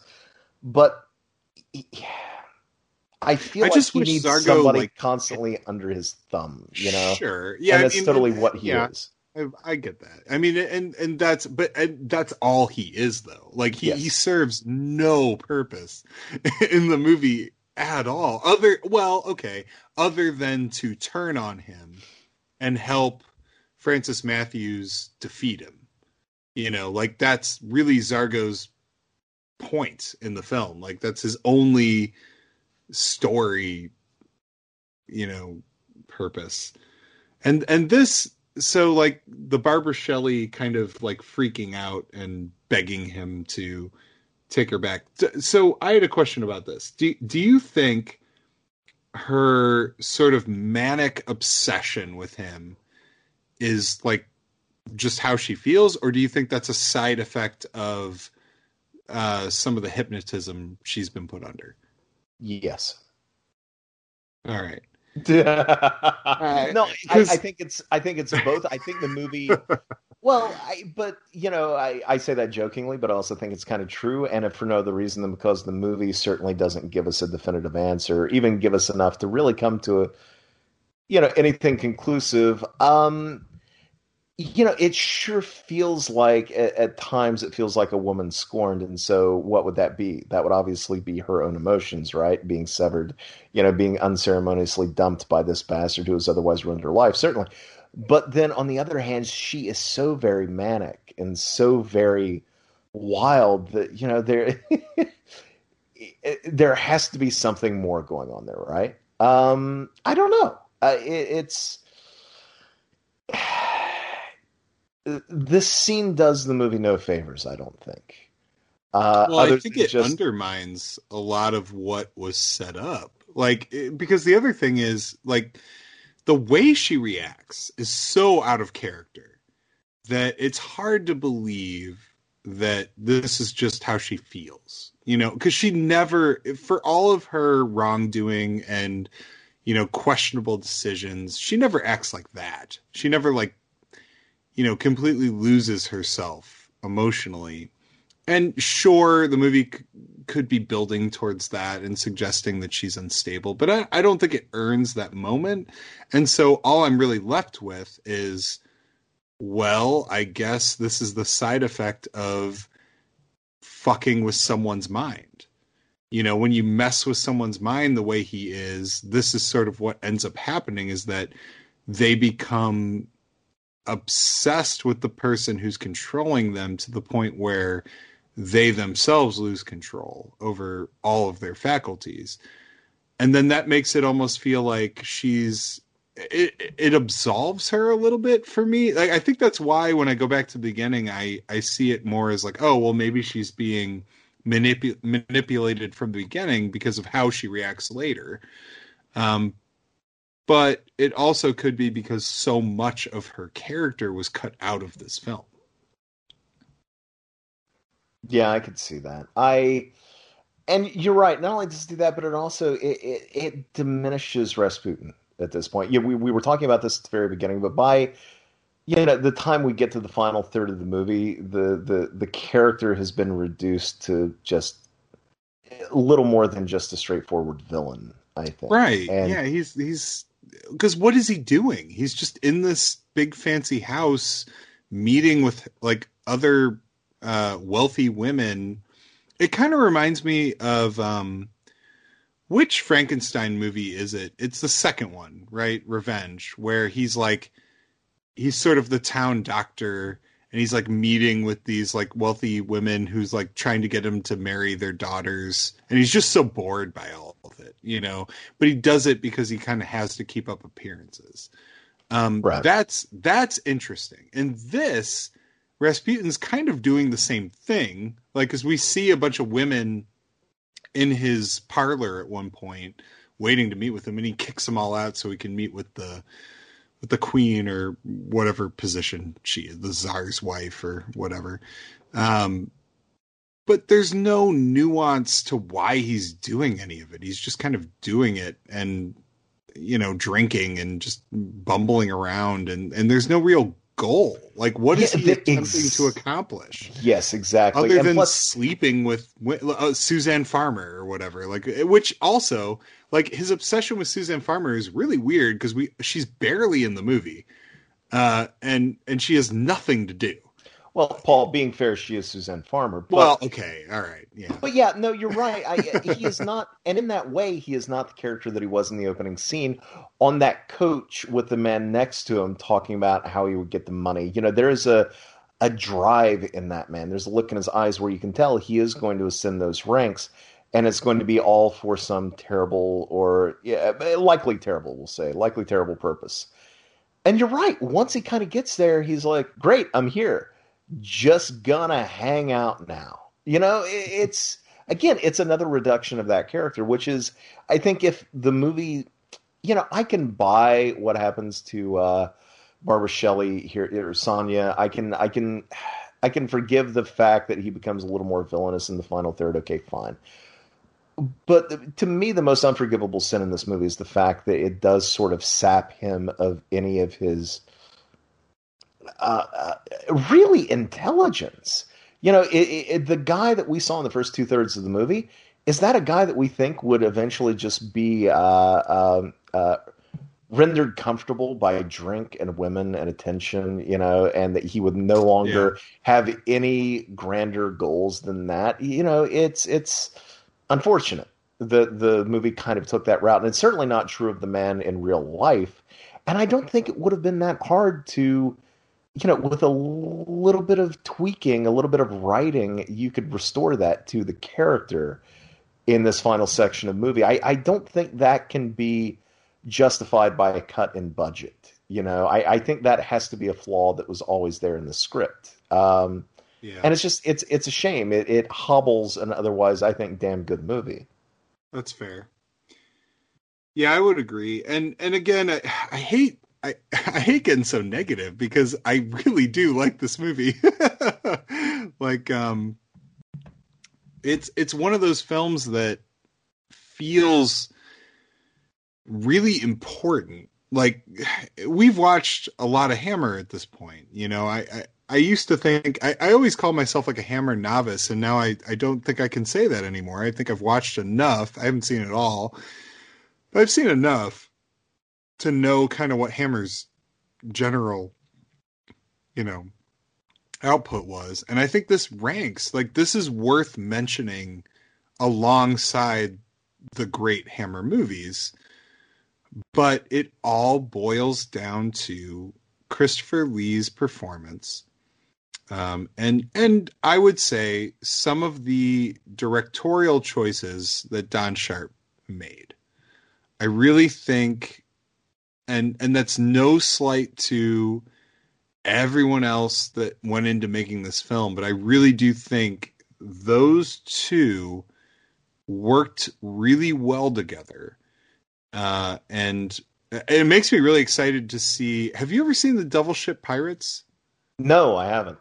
but. I feel I like just he needs Zargo, somebody like- constantly under his thumb, you know. Sure. Yeah. and I that's mean, totally what he yeah, is. I, I get that. I mean, and and that's but and that's all he is though. Like he Yes. he serves no purpose in the movie at all. Other well, okay, other than to turn on him and help Francis Matthews defeat him. You know, like that's really Zargo's point in the film. Like that's his only story, you know, purpose. And and this so like the Barbara Shelley kind of like freaking out and begging him to take her back. So I had a question about this. Do do you think her sort of manic obsession with him is like just how she feels or do you think that's a side effect of uh some of the hypnotism she's been put under? Yes. All right. no, I, 'Cause- I think it's I think it's both. I think the movie. Well, I, but you know, I, I say that jokingly, but I also think it's kind of true, and if for no other reason than because the movie certainly doesn't give us a definitive answer, even give us enough to really come to a, you know, anything conclusive. Um, you know, it sure feels like at, at times it feels like a woman scorned, and so what would that be? That would obviously be her own emotions, right? Being severed, you know, being unceremoniously dumped by this bastard who has otherwise ruined her life, certainly. But then on the other hand, she is so very manic and so very wild that you know there there has to be something more going on there, right? Um, I don't know. Uh, it, it's this scene does the movie no favors. I don't think. Uh, well, I think it just undermines a lot of what was set up. Like, it- because the other thing is, like, the way she reacts is so out of character that it's hard to believe that this is just how she feels. You know, because she never, for all of her wrongdoing and, you know, questionable decisions, she never acts like that. She never, like, you know, completely loses herself emotionally and sure the movie could be building towards that and suggesting that she's unstable but I, I don't think it earns that moment. And so all i'm really left with is well i guess this is the side effect of fucking with someone's mind. You know when you mess with someone's mind the way he is this is sort of what ends up happening is that they become obsessed with the person who's controlling them to the point where they themselves lose control over all of their faculties. And then that makes it almost feel like she's it, it absolves her a little bit for me. Like i think that's why when i go back to the beginning i i see it more as like oh well maybe she's being manipu- manipulated from the beginning because of how she reacts later. Um but it also could be because so much of her character was cut out of this film Yeah, I could see that. I and you're right. Not only does it do that, but it also it, it, it diminishes Rasputin at this point. Yeah, we, we were talking about this at the very beginning, but by you know the time we get to the final third of the movie, the the the character has been reduced to just a little more than just a straightforward villain. I think. right And- yeah he's he's because what is he doing he's just in this big fancy house meeting with like other uh wealthy women It kind of reminds me of um, which Frankenstein movie is it? It's the second one, right? Revenge, where he's like he's sort of the town doctor and he's like meeting with these like wealthy women who's like trying to get him to marry their daughters and he's just so bored by all of it you know but he does it because he kind of has to keep up appearances um right. that's that's interesting and this rasputin's kind of doing the same thing like as we see a bunch of women in his parlor at one point waiting to meet with him and he kicks them all out so he can meet with the with the queen or whatever position she is, the czar's wife or whatever. Um, but there's no nuance to why he's doing any of it. He's just kind of doing it and you know drinking and just bumbling around and and there's no real goal. Like, what is yeah, he attempting ex- to accomplish? Yes, exactly. Other and than plus, sleeping with uh, Suzan Farmer or whatever, like, which also, like, his obsession with Suzan Farmer is really weird because we she's barely in the movie, uh, and and she has nothing to do. Well, Paul, being fair, she is Suzan Farmer. But, well, okay, all right, yeah. But yeah, no, you're right. I, he is not, and in that way, he is not the character that he was in the opening scene on that coach with the man next to him talking about how he would get the money. You know, there is a a drive in that man. There's a look in his eyes where you can tell he is going to ascend those ranks, and it's going to be all for some terrible or yeah, likely terrible, we'll say, likely terrible purpose. And you're right. Once he kind of gets there, he's like, "Great, I'm here." Just gonna hang out now. You know, it's again, it's another reduction of that character, which is, I think, if the movie, you know, I can buy what happens to uh, Barbara Shelley here or Sonia. I can, I can, I can forgive the fact that he becomes a little more villainous in the final third. Okay, fine. But to me, the most unforgivable sin in this movie is the fact that it does sort of sap him of any of his uh, uh, really intelligence. You know, it, it, the guy that we saw in the first two thirds of the movie is that a guy that we think would eventually just be uh, um, uh, rendered comfortable by drink and women and attention, you know, and that he would no longer yeah. have any grander goals than that. You know, it's it's unfortunate. The the movie kind of took that route, and it's certainly not true of the man in real life. And I don't think it would have been that hard to you know, with a little bit of tweaking, a little bit of writing, you could restore that to the character in this final section of movie. I, I don't think that can be justified by a cut in budget. You know, I, I think that has to be a flaw that was always there in the script. Um, yeah. And it's just it's it's a shame. It it hobbles an otherwise I think damn good movie. That's fair. Yeah, I would agree. And and again, I, I hate I, I hate getting so negative because I really do like this movie. like um it's it's one of those films that feels really important. Like we've watched a lot of Hammer at this point. You know, I, I, I used to think I, I always call myself like a Hammer novice, and now I, I don't think I can say that anymore. I think I've watched enough. I haven't seen it all, but I've seen enough to know kind of what Hammer's general, you know, output was. And I think this ranks like this is worth mentioning alongside the great Hammer movies. But it all boils down to Christopher Lee's performance. Um, and and I would say some of the directorial choices that Don Sharp made. I really think and and that's no slight to everyone else that went into making this film, but I really do think those two worked really well together. Uh, and it makes me really excited to see. Have you ever seen the Devil Ship Pirates? No, I haven't.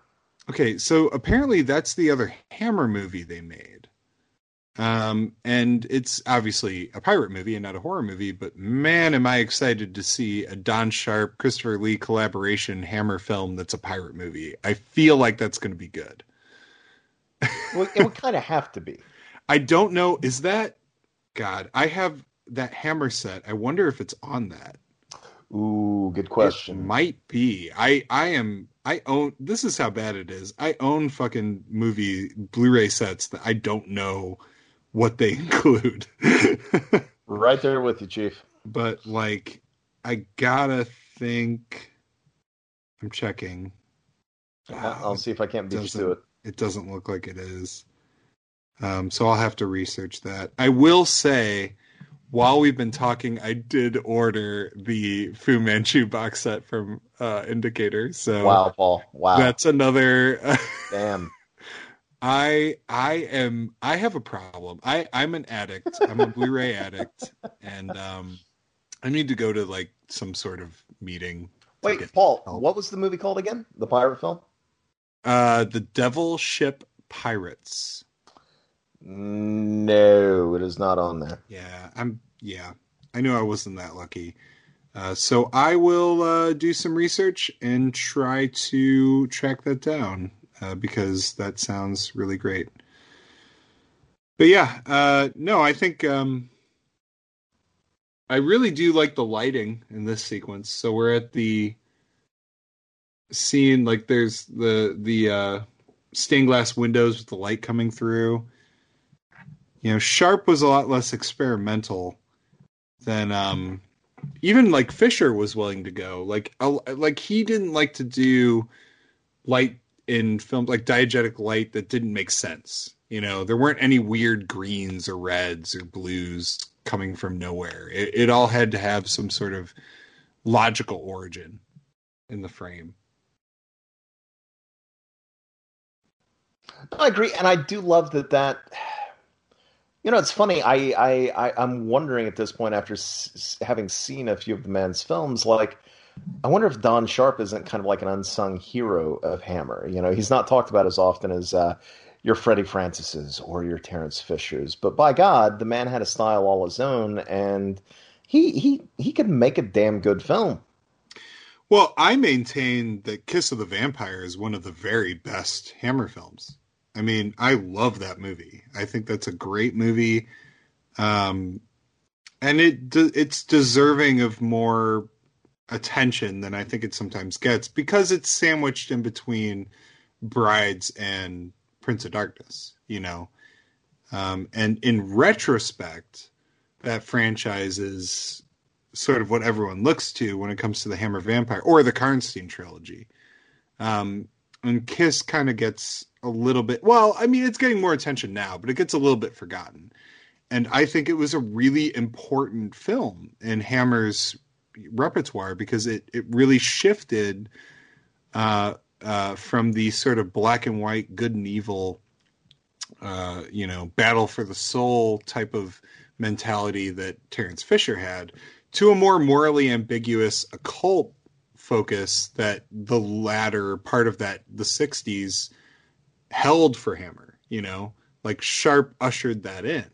Okay, so apparently that's the other Hammer movie they made. Um, and it's obviously a pirate movie and not a horror movie, but man, am I excited to see a Don Sharp, Christopher Lee collaboration Hammer film that's a pirate movie. I feel like that's going to be good. well, it would kind of have to be. I don't know. Is that God? I have that Hammer set. I wonder if it's on that. Ooh, good question. It might be. I I am I own this is how bad it is. I own fucking movie Blu-ray sets that I don't know what they include. right there with you, Chief. But like I gotta think I'm checking. I'll see if I can't beat you to it. It doesn't look like it is. Um, so I'll have to research that. I will say while we've been talking, I did order the Fu Manchu box set from uh, Indicator. So wow, Paul, wow, that's another. Damn. I I am I have a problem. I I'm an addict. I'm a Blu-ray addict, and um, I need to go to like some sort of meeting. Wait, Paul, help. what was the movie called again? The pirate film? Uh, the Devil Ship Pirates. No, it is not on there. Yeah, I'm. Yeah, I knew I wasn't that lucky. Uh, so I will uh, do some research and try to track that down uh, because that sounds really great. But yeah, uh, no, I think um, I really do like the lighting in this sequence. So we're at the scene, like there's the the uh, stained glass windows with the light coming through you know, Sharp was a lot less experimental than um, even like Fisher was willing to go. Like, like he didn't like to do light in films like diegetic light that didn't make sense. You know, there weren't any weird greens or reds or blues coming from nowhere. It, it all had to have some sort of logical origin in the frame. I agree, and I do love that that you know, it's funny. I, I, I am wondering at this point, after s- having seen a few of the man's films, like, I wonder if Don Sharp isn't kind of like an unsung hero of Hammer. You know, he's not talked about as often as uh, your Freddie Francis's or your Terence Fisher's, but by God, the man had a style all his own, and he he he could make a damn good film. Well, I maintain that Kiss of the Vampire is one of the very best Hammer films. I mean, I love that movie. I think that's a great movie. Um, and it it's deserving of more attention than I think it sometimes gets because it's sandwiched in between Brides and Prince of Darkness, you know. Um, and in retrospect, that franchise is sort of what everyone looks to when it comes to the Hammer Vampire or the Karnstein trilogy. Um, and Kiss kind of gets a little bit. Well, I mean, it's getting more attention now, but it gets a little bit forgotten. And I think it was a really important film in Hammer's repertoire because it it really shifted uh, uh, from the sort of black and white, good and evil, uh, you know, battle for the soul type of mentality that Terence Fisher had to a more morally ambiguous occult focus that the latter part of that the 60s held for Hammer, you know, like Sharp ushered that in.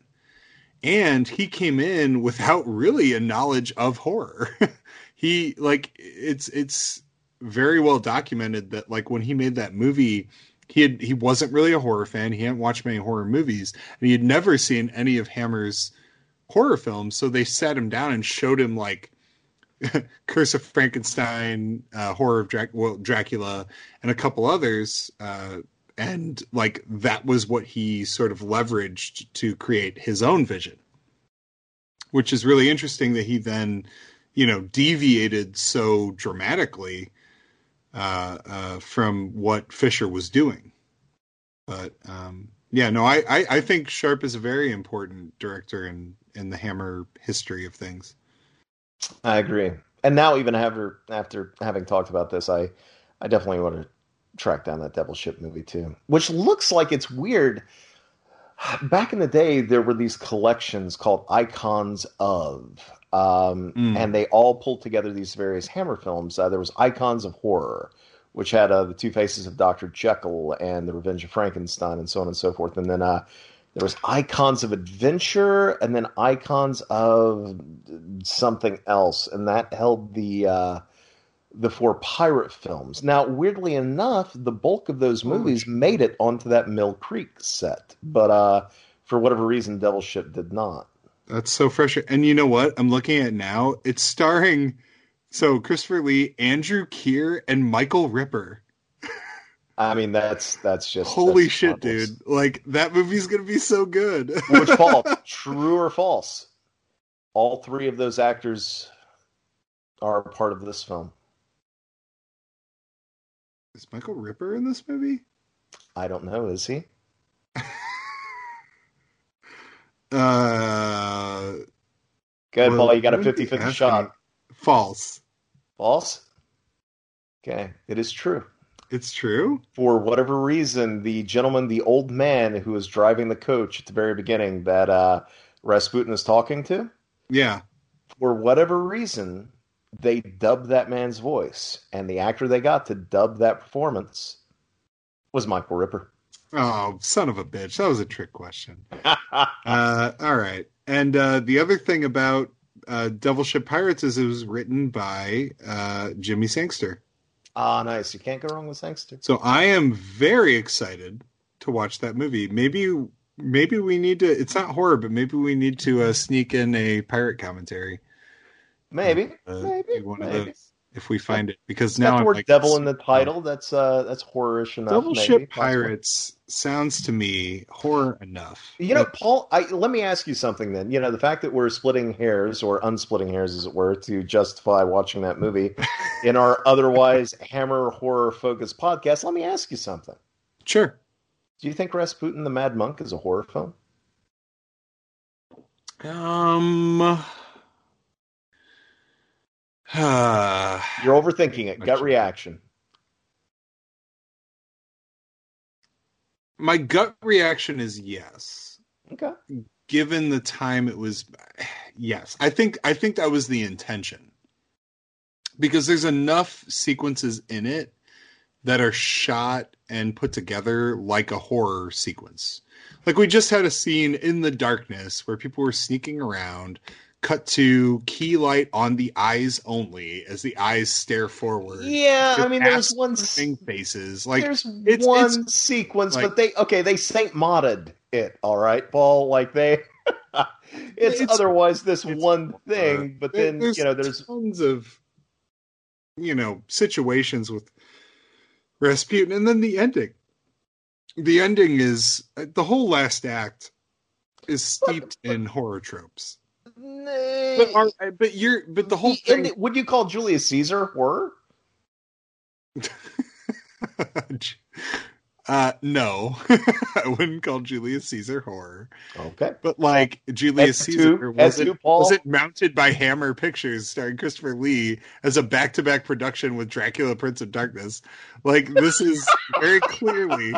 And he came in without really a knowledge of horror. he like it's it's very well documented that like when he made that movie, he had he wasn't really a horror fan. He hadn't watched many horror movies, and he had never seen any of Hammer's horror films. So they sat him down and showed him like Curse of Frankenstein, uh, Horror of Drac- well, Dracula, and a couple others. Uh, and like that was what he sort of leveraged to create his own vision which is really interesting that he then you know deviated so dramatically uh, uh, from what fisher was doing. But um, yeah no I, I, I think sharp is a very important director in in the hammer history of things. I agree. And now even after after having talked about this i i definitely want to track down that Devil Ship movie too, which looks like it's weird. Back in the day, there were these collections called Icons of, um, mm. and they all pulled together these various Hammer films. Uh, there was Icons of Horror, which had uh, the two faces of Doctor Jekyll and the Revenge of Frankenstein, and so on and so forth. And then uh, there was Icons of Adventure, and then Icons of something else, and that held the uh, the four pirate films. Now, weirdly enough, the bulk of those movies made it onto that Mill Creek set, but uh, for whatever reason, Devil Ship did not. That's so fresh. And you know what? I'm looking at now. It's starring So Christopher Lee, Andrew Keir, and Michael Ripper. I mean, that's that's just Holy that's shit, marvelous. dude! Like that movie's gonna be so good. Which false? True or false? All three of those actors are part of this film. Is Michael Ripper in this movie? I don't know. Is he? Uh, Good, well, Paul. You got a what 50 50 shot. False. False? Okay, it is true. It's true. For whatever reason, the gentleman, the old man who was driving the coach at the very beginning that uh, Rasputin is talking to, Yeah. for whatever reason, they dubbed that man's voice. And the actor they got to dub that performance was Michael Ripper. Oh, son of a bitch! That was a trick question. Uh, all right. And uh, the other thing about uh, Devil Ship Pirates is it was written by uh, Jimmy Sangster. Ah, nice. You can't go wrong with Sangster. So I am very excited to watch that movie. Maybe maybe we need to. It's not horror, but maybe we need to uh, sneak in a pirate commentary. Maybe, Uh, maybe, one of maybe. those if we find it, because now the word like, "devil" in the title. That's uh, that's horrorish enough. Devil maybe, Ship possibly. Pirates sounds to me horror enough. You know, Paul. I, let me ask you something. Then, you know, the fact that we're splitting hairs or unsplitting hairs, as it were, to justify watching that movie in our otherwise hammer horror focused podcast. Let me ask you something. sure. Do you think Rasputin the Mad Monk is a horror film? Um. You're overthinking it. Gut reaction. my gut reaction is yes. Okay. Given the time it was, yes. I think I think that was the intention because there's enough sequences in it that are shot and put together like a horror sequence. Like we just had a scene in the darkness where people were sneaking around. Cut to key light on the eyes only as the eyes stare forward. Yeah, I mean, there's one. turning faces. Like there's it's- one it's- sequence, like- but they okay. They Saint modded it. All right, Paul. Like they. it's, It's- otherwise this one thing, but then you know there's tons of you know situations with Rasputin, and then the ending. The ending is the whole last act is steeped in horror tropes. But, are- but you're but the whole The thing. ending- would you call Julius Caesar horror? uh, no, I wouldn't call Julius Caesar horror. Okay. But like Julius S2, Caesar wasn't, S2, Paul. wasn't mounted by Hammer Pictures starring Christopher Lee as a back-to-back production with Dracula Prince of Darkness. Like this is very clearly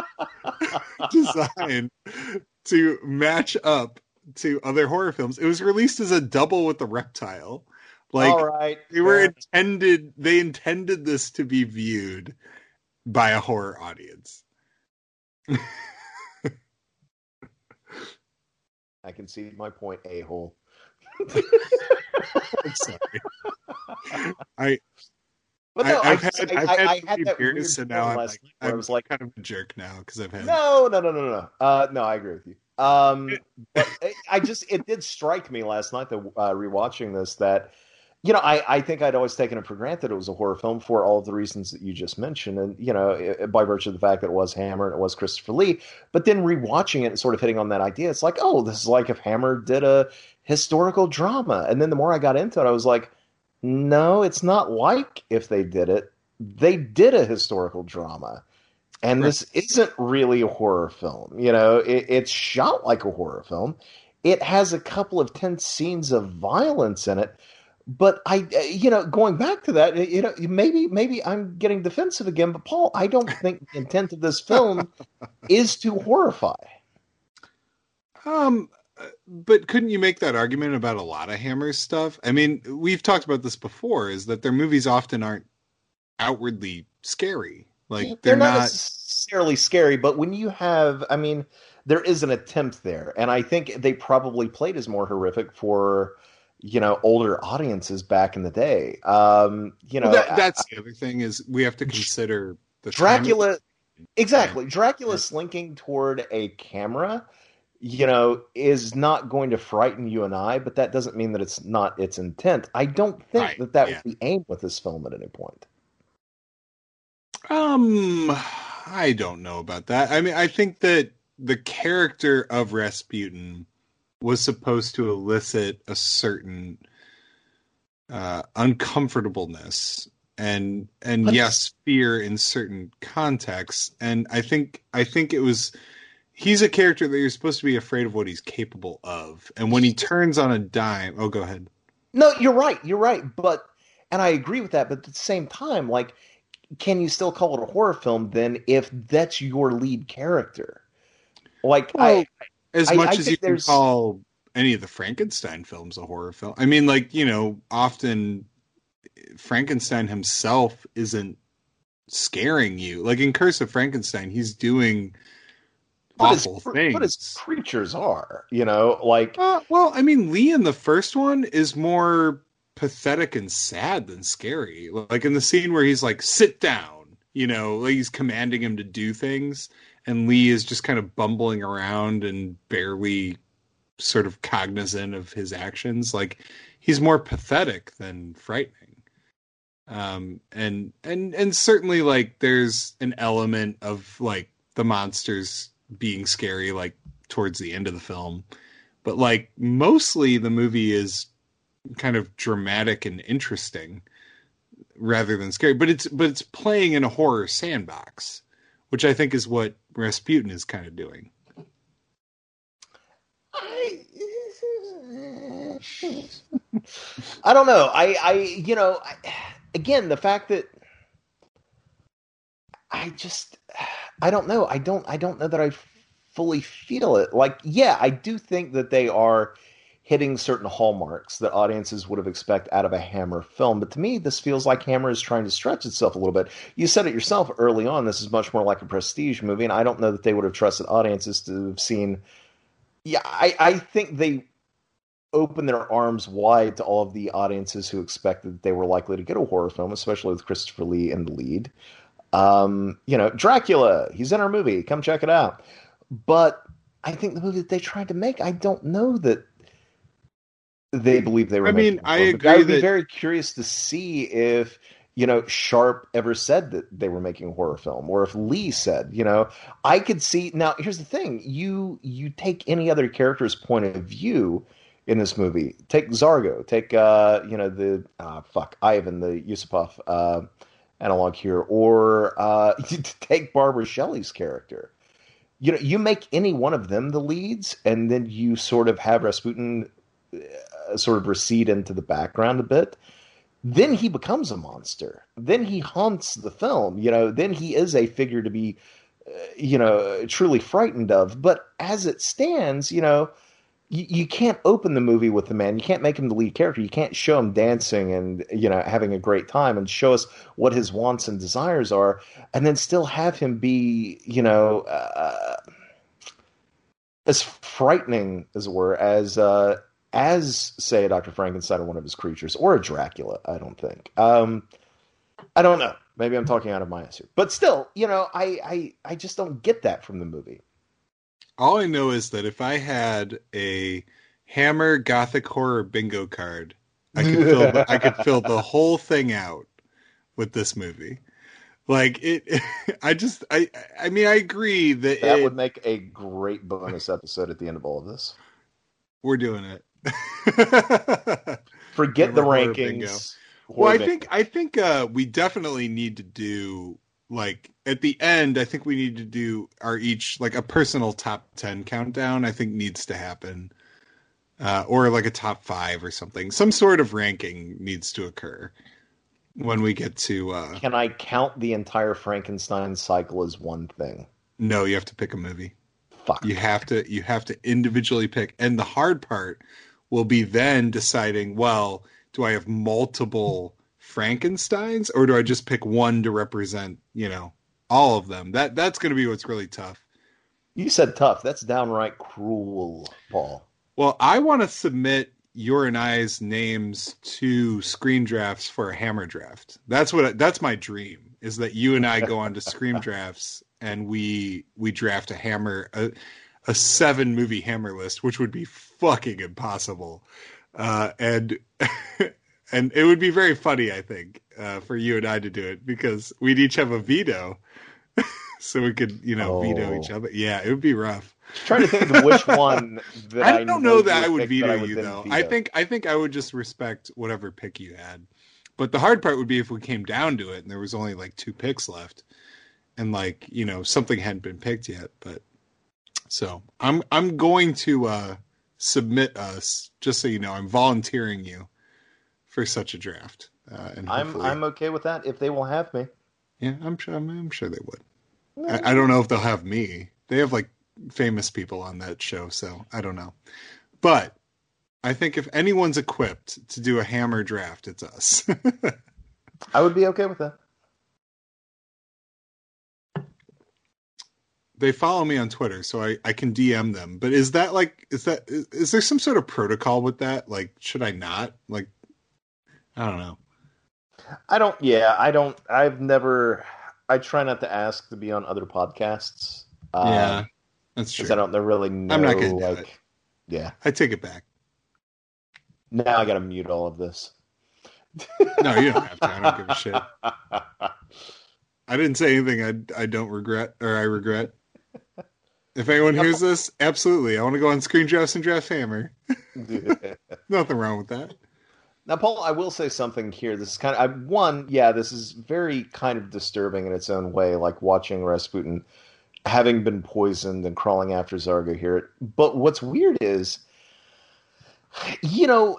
designed to match up to other horror films. It was released as a double with the reptile. Like All right. they were fair. intended they intended this to be viewed by a horror audience. I can see my point, a hole. I'm sorry. I But I, no, I, I've just- had I, I've had, I had three that beers, so now I'm like night where I was like, kind of a jerk now because I've had no, no, no, no, no. Uh, no, I agree with you. Um, but I- I just it did strike me last night that uh, rewatching this that you know I, I think I'd always taken it for granted it was a horror film for all of the reasons that you just mentioned. And you know i- by virtue of the fact that it was Hammer and it was Christopher Lee but then rewatching it and sort of hitting on that idea it's like oh this is like if Hammer did a historical drama. And then the more I got into it I was like no it's not like if they did it they did a historical drama and this isn't really a horror film. You know, it, it's shot like a horror film. It has a couple of tense scenes of violence in it, but I, uh, you know, going back to that, you know, maybe maybe I'm getting defensive again, but Paul, I don't think the intent of this film is to horrify. Um, uh, but couldn't you make that argument about a lot of Hammer stuff? I mean, we've talked about this before. Is that their movies often aren't outwardly scary. Like they're, they're, not, not. necessarily scary, but when you have, I mean, there is an attempt there, and I think they probably played as more horrific for, you know, older audiences back in the day. Um, you know, Well, that, that's the other thing is we have to consider the time Dracula. Exactly, Dracula slinking toward a camera you know, is not going to frighten you and I, but that doesn't mean that it's not its intent. I don't think Right, that that yeah. was the aim with this film at any point. Um, I don't know about that. I mean, I think that the character of Rasputin was supposed to elicit a certain uh, uncomfortableness and and yes, fear in certain contexts. And I think I think it was he's a character that you're supposed to be afraid of what he's capable of. And when he turns on a dime, oh, go ahead. No, you're right. You're right. But and I agree with that. But at the same time, like, can you still call it a horror film then if that's your lead character? Like, Well, I as I- much I as think you can there's- call any of the Frankenstein films a horror film. I mean, like you know, often Frankenstein himself isn't scaring you. Like in Curse of Frankenstein, he's doing but his, awful cr- things. but his creatures are, you know, like Uh, well, I mean, Lee in the first one is more pathetic and sad than scary. Like in the scene where he's like, "Sit down," you know, like he's commanding him to do things, and Lee is just kind of bumbling around and barely sort of cognizant of his actions. Like he's more pathetic than frightening. Um, and and and certainly like there's an element of like the monsters being scary, like towards the end of the film but like mostly the movie is kind of dramatic and interesting rather than scary but it's but it's playing in a horror sandbox which i think is what rasputin is kind of doing I, I don't know. I, I, you know, I, again, the fact that I just, I don't know. I don't, I don't know that I fully feel it. Like, yeah, I do think that they are hitting certain hallmarks that audiences would have expect out of a Hammer film. But to me, this feels like Hammer is trying to stretch itself a little bit. You said it yourself early on. This is much more like a prestige movie, and I don't know that they would have trusted audiences to have seen yeah, I, I think they opened their arms wide to all of the audiences who expected that they were likely to get a horror film, especially with Christopher Lee in the lead. Um, you know, Dracula, he's in our movie. Come check it out. But I think the movie that they tried to make, I don't know that they believe they were. I mean, I but agree I would be very curious to see if you know Sharp ever said that they were making a horror film, or if Lee said, you know, I could see. Now, here's the thing: you you take any other character's point of view in this movie. Take Zargo. Take uh, you know the uh, fuck Ivan, the Yusupov uh, analog here, or uh, take Barbara Shelley's character. You know, you make any one of them the leads, and then you sort of have Rasputin uh, sort of recede into the background a bit. Then he becomes a monster. Then he haunts the film. You know, then he is a figure to be, uh, you know, truly frightened of. But as it stands, you know, you, can't open the movie with the man. You can't make him the lead character. You can't show him dancing and you know having a great time and show us what his wants and desires are, and then still have him be you know uh, as frightening as it were as uh, as say a Doctor Frankenstein or one of his creatures or a Dracula. I don't think. Um, I don't know. Maybe I'm talking out of my ass here, but still, you know, I I I just don't get that from the movie. all i know is that if i had a hammer gothic horror bingo card i could fill the, i could fill the whole thing out with this movie like it i just i i mean i agree that, That it- would make a great bonus episode at the end of all of this. we're doing it Forget the rankings. well i think i think uh we definitely need to do like at the end i think we need to do our each like a personal top 10 countdown i think needs to happen uh or like a top five or something some sort of ranking needs to occur when we get to uh Can I count the entire Frankenstein cycle as one thing? no you have to pick a movie Fuck. you have to you have to individually pick and the hard part will be then deciding well do i have multiple frankensteins or do i just pick one to represent you know all of them that that's going to be what's really tough You said tough. That's downright cruel, Paul. well i want to submit your and i's names to screen drafts for a hammer draft that's what that's my dream is that you and i go on to screen drafts and we we draft a hammer a, a seven movie Hammer list, which would be fucking impossible. Uh, and and it would be very funny, I think, uh, for you and I to do it because we'd each have a veto, so we could, you know, oh. veto each other. Yeah, it would be rough. trying to think of which one. I don't I know that I would veto you though. Veto. I think I think I would just respect whatever pick you had. But the hard part would be if we came down to it and there was only like two picks left, and like you know something hadn't been picked yet. But so I'm I'm going to uh, submit us just so you know I'm volunteering you for such a draft. Uh, and I'm I'm okay with that if they will have me. Yeah, I'm sure. I'm, I'm sure they would. I, I, don't know if they'll have me. They have like famous people on that show, so I don't know. But I think if anyone's equipped to do a hammer draft, it's us. I would be okay with that. They follow me on Twitter, so I, I can DM them. But is that like is that is, is there some sort of protocol with that? Like, should I not? Like, I don't know. I don't. Yeah, I don't. I've never. I try not to ask to be on other podcasts. Uh, yeah, that's true. I don't really know. I'm not gonna like. It. Yeah, I take it back. Now I got to mute all of this. no, you don't have to. I don't give a shit. I didn't say anything I I don't regret or I regret. If anyone hears this, absolutely. I want to go on Screen Drafts and Draft Hammer. Nothing wrong with that. Now, Paul, I will say something here. This is kind of I, one, yeah, this is very kind of disturbing in its own way, like watching Rasputin having been poisoned and crawling after Zargo here. But what's weird is, you know,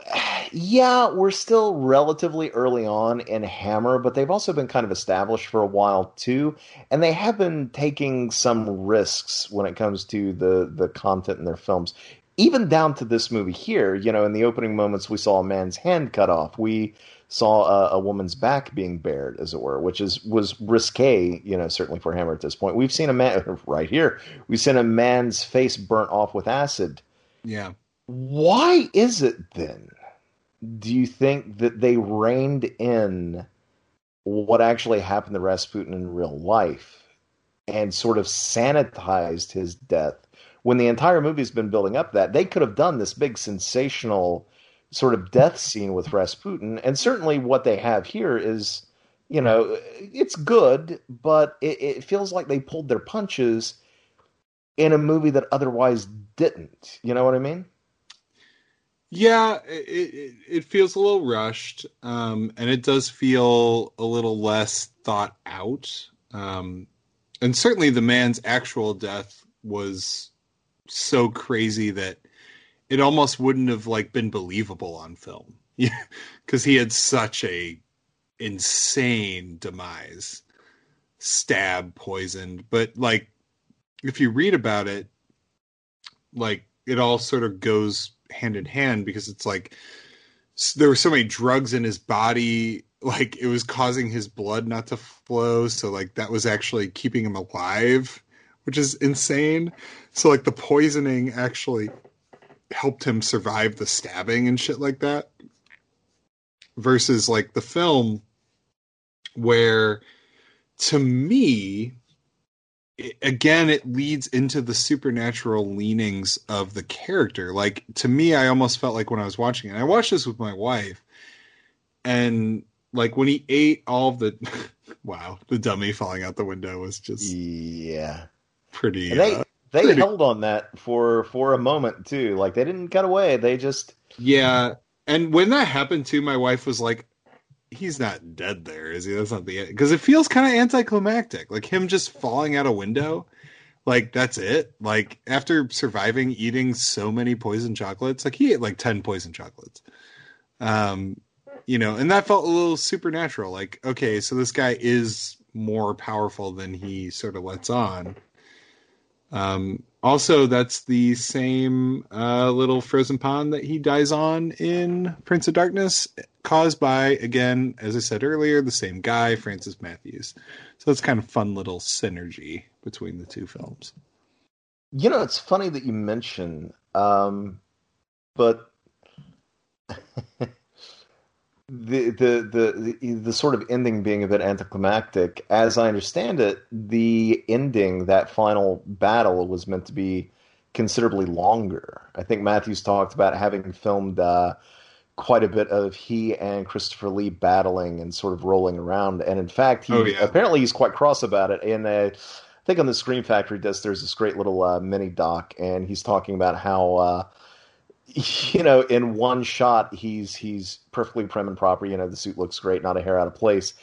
yeah, we're still relatively early on in Hammer, but they've also been kind of established for a while too, and they have been taking some risks when it comes to the the content in their films even down to this movie here, you know, in the opening moments, we saw a man's hand cut off. We saw a, a, woman's back being bared, as it were, which is was risque, you know, certainly for Hammer at this point. We've seen a man right here. We've seen a man's face burnt off with acid. Yeah. Why is it then? Do you think that they reined in what actually happened to Rasputin in real life and sort of sanitized his death when the entire movie's been building up that they could have done this big sensational sort of death scene with Rasputin, and certainly what they have here is, you know, it's good, but it, it feels like they pulled their punches in a movie that otherwise didn't. You know what I mean? Yeah, it, it, it feels a little rushed, um, and it does feel a little less thought out. Um, and certainly, the man's actual death was so crazy that it almost wouldn't have like been believable on film because he had such a insane demise stab poisoned but like if you read about it like it all sort of goes hand in hand because it's like there were so many drugs in his body like it was causing his blood not to flow so like that was actually keeping him alive which is insane. So like the poisoning actually helped him survive the stabbing and shit like that. Versus like the film where to me it, again it leads into the supernatural leanings of the character. Like to me I almost felt like when I was watching it. I watched this with my wife and like when he ate all of the wow, the dummy falling out the window was just yeah pretty. they uh, they pretty... held on that for for a moment too. Like they didn't cut away. They just yeah. And when that happened too, my wife was like, "He's not dead there, is he? That's not the end. because it feels kind of anticlimactic. Like him just falling out a window." Like that's it. Like after surviving eating so many poison chocolates, like he ate like ten poison chocolates. Um, you know, and that felt a little supernatural. Like, okay, so this guy is more powerful than he sort of lets on. Um, also, that's the same uh, little frozen pond that he dies on in Prince of Darkness, caused by, again, as I said earlier, the same guy, Francis Matthews. So it's kind of fun little synergy between the two films. You know, it's funny that you mention, um, but the, the the the sort of ending being a bit anticlimactic. As I understand it, the ending, that final battle, was meant to be considerably longer. I think Matthews talked about having filmed uh, quite a bit of he and Christopher Lee battling and sort of rolling around. And in fact, he Oh, yeah. apparently he's quite cross about it. And I think on the Scream Factory does there's this great little uh, mini doc, and he's talking about how. Uh, you know, in one shot, he's he's perfectly prim and proper. You know, the suit looks great, not a hair out of place.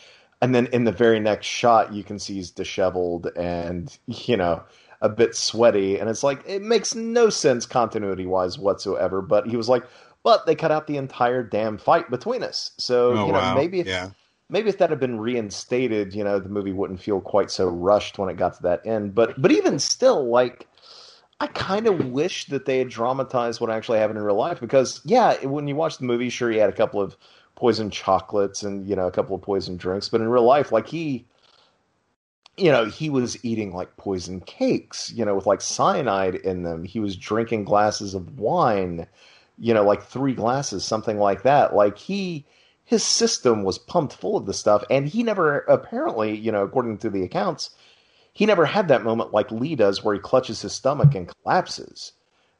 And then in the very next shot, you can see he's disheveled and you know a bit sweaty, and it's like it makes no sense continuity wise whatsoever. But he was like, but they cut out the entire damn fight between us. So Oh you know, wow. maybe if yeah. maybe if that had been reinstated, you know, the movie wouldn't feel quite so rushed when it got to that end. But but even still, like I kind of wish that they had dramatized what actually happened in real life because yeah, when you watch the movie, sure he had a couple of poison chocolates and you know a couple of poison drinks, but in real life, like he you know, he was eating like poison cakes, you know, with like cyanide in them. He was drinking glasses of wine, you know, like three glasses, something like that. Like he his system was pumped full of this stuff and he never apparently, you know, according to the accounts, he never had that moment like Lee does where he clutches his stomach and collapses.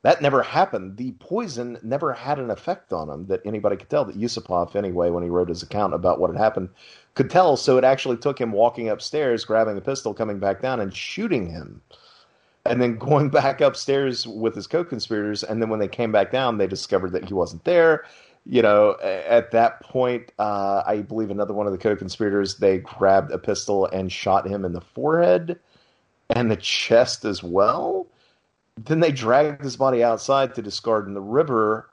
That never happened. The poison never had an effect on him that anybody could tell. That Yusupov, anyway, when he wrote his account about what had happened, could tell. So it actually took him walking upstairs, grabbing a pistol, coming back down, and shooting him. And then going back upstairs with his co conspirators. And then when they came back down, they discovered that he wasn't there. You know, at that point, uh, I believe another one of the co conspirators, they grabbed a pistol and shot him in the forehead and the chest as well. Then they dragged his body outside to discard in the river,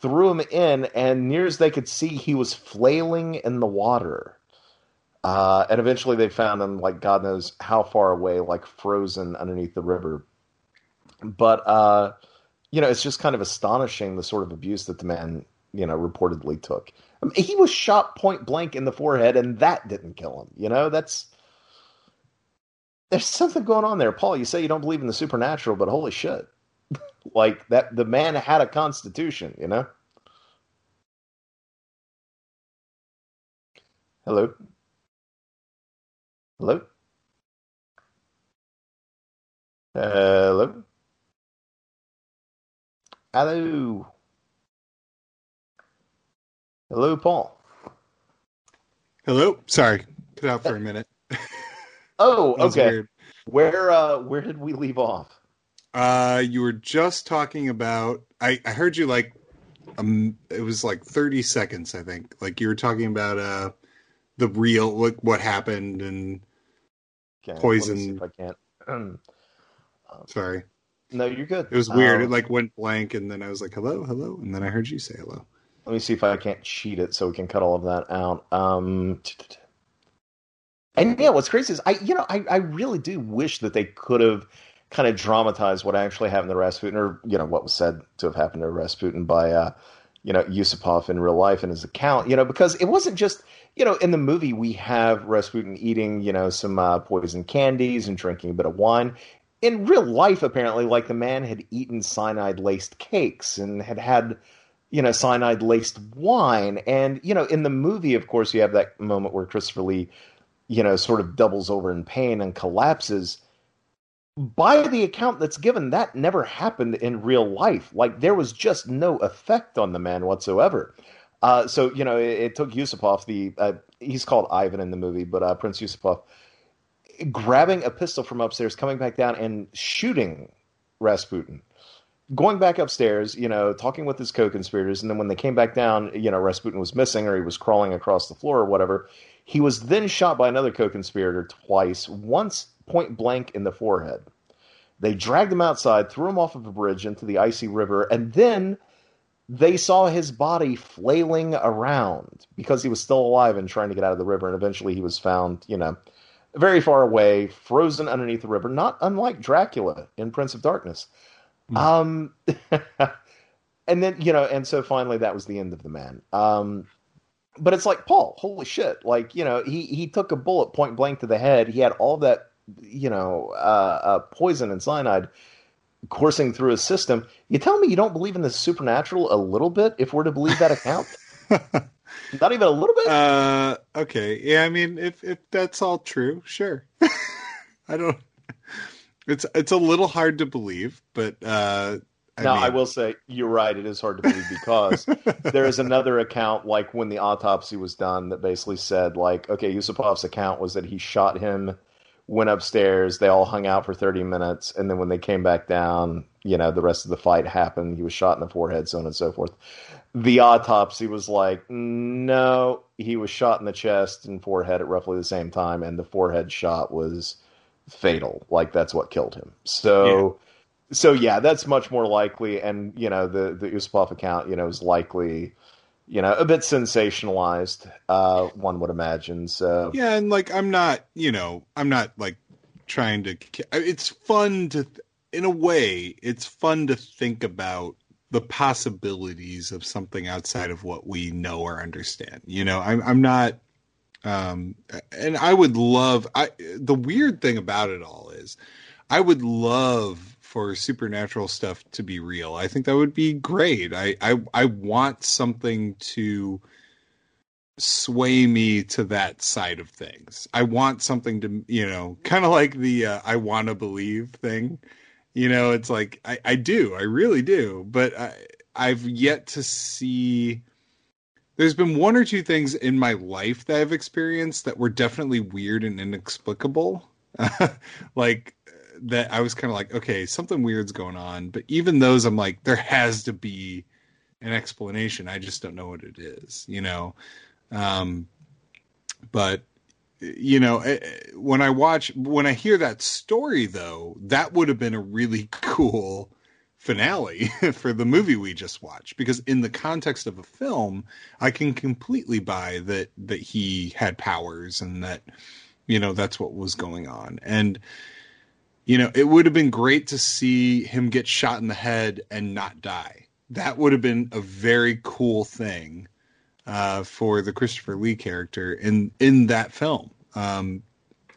threw him in, and near as they could see, he was flailing in the water. Uh, and eventually they found him, like God knows how far away, like frozen underneath the river. But, uh, you know, it's just kind of astonishing the sort of abuse that the man, you know, reportedly took. I mean, he was shot point blank in the forehead, and that didn't kill him. You know, that's there's something going on there, Paul. You say you don't believe in the supernatural, but holy shit, like that the man had a constitution. You know. Hello. Hello. Hello. Hello. Hello, Paul. Hello. Sorry, cut out for a minute. Oh, okay. weird. Where uh where did we leave off? Uh, you were just talking about. I I heard you like. Um, it was like thirty seconds, I think. Like you were talking about uh, the real what what happened and Okay, Poison. I can't. sorry, no, you're good. it was weird. Um, it like went blank, and then I was like, "Hello, hello," and then I heard you say hello. Let me see if I can't cheat it so we can cut all of that out. Um, and yeah, what's crazy is I, you know, I, I really do wish that they could have kind of dramatized what actually happened to Rasputin, or you know, what was said to have happened to Rasputin by, uh, you know, Yusupov in real life in his account. You know, because it wasn't just, you know, in the movie we have Rasputin eating, you know, some uh, poison candies and drinking a bit of wine. In real life, apparently, like the man had eaten cyanide laced cakes and had had you know, cyanide laced wine. And, you know, in the movie, of course, you have that moment where Christopher Lee, you know, sort of doubles over in pain and collapses. By the account that's given, that never happened in real life. Like, there was just no effect on the man whatsoever. Uh, so, you know, it, it took Yusupov, the, uh, he's called Ivan in the movie, but uh, Prince Yusupov, grabbing a pistol from upstairs, coming back down and shooting Rasputin going back upstairs, you know, talking with his co-conspirators, and then when they came back down, you know, Rasputin was missing or he was crawling across the floor or whatever. He was then shot by another co-conspirator twice, once point blank in the forehead. They dragged him outside, threw him off of a bridge into the icy river, and then they saw his body flailing around because he was still alive and trying to get out of the river. And eventually he was found, you know, very far away, frozen underneath the river, not unlike Dracula in Prince of Darkness. Um, and then you know, and so finally that was the end of the man. Um, but it's like Paul, holy shit! Like you know, he he took a bullet point blank to the head. He had all that you know uh, uh, poison and cyanide coursing through his system. You tell me you don't believe in the supernatural a little bit? If we're to believe that account, not even a little bit. Uh, okay, yeah. I mean, if if that's all true, sure. I don't. it's it's a little hard to believe, but uh, I now mean... I will say you're right. It is hard to believe because there is another account, like when the autopsy was done, that basically said like, okay, Yusupov's account was that he shot him, went upstairs, they all hung out for 30 minutes, and then when they came back down, you know, the rest of the fight happened. He was shot in the forehead, so on and so forth. The autopsy was like, no, he was shot in the chest and forehead at roughly the same time, and the forehead shot was fatal. Like that's what killed him. So, yeah. so yeah, that's much more likely. And you know, the the Yusupov account, you know, is likely, you know, a bit sensationalized. Uh, one would imagine. So yeah, and like I'm not, you know, I'm not like trying to. It's fun to, in a way, it's fun to think about the possibilities of something outside of what we know or understand. You know, I'm I'm not um, and I would love I the weird thing about it all is I would love for supernatural stuff to be real. I think that would be great. I I, I want something to sway me to that side of things. I want something to, you know, kind of like the uh, I want to believe thing. You know, it's like I, I do, I really do, but I, I've yet to see there's been one or two things in my life that I've experienced that were definitely weird and inexplicable. like that I was kind of like, okay, something weird's going on. But even those, I'm like, there has to be an explanation. I just don't know what it is, you know? Um, but, you know, eh, eh, when I watch, when I hear that story, though, that would have been a really cool finale for the movie we just watched. Because in the context of a film i can completely buy that that he had powers and that you know that's what was going on. And you know it would have been great to see him get shot in the head and not die. That would have been a very cool thing uh, for the christopher lee character in in that film um,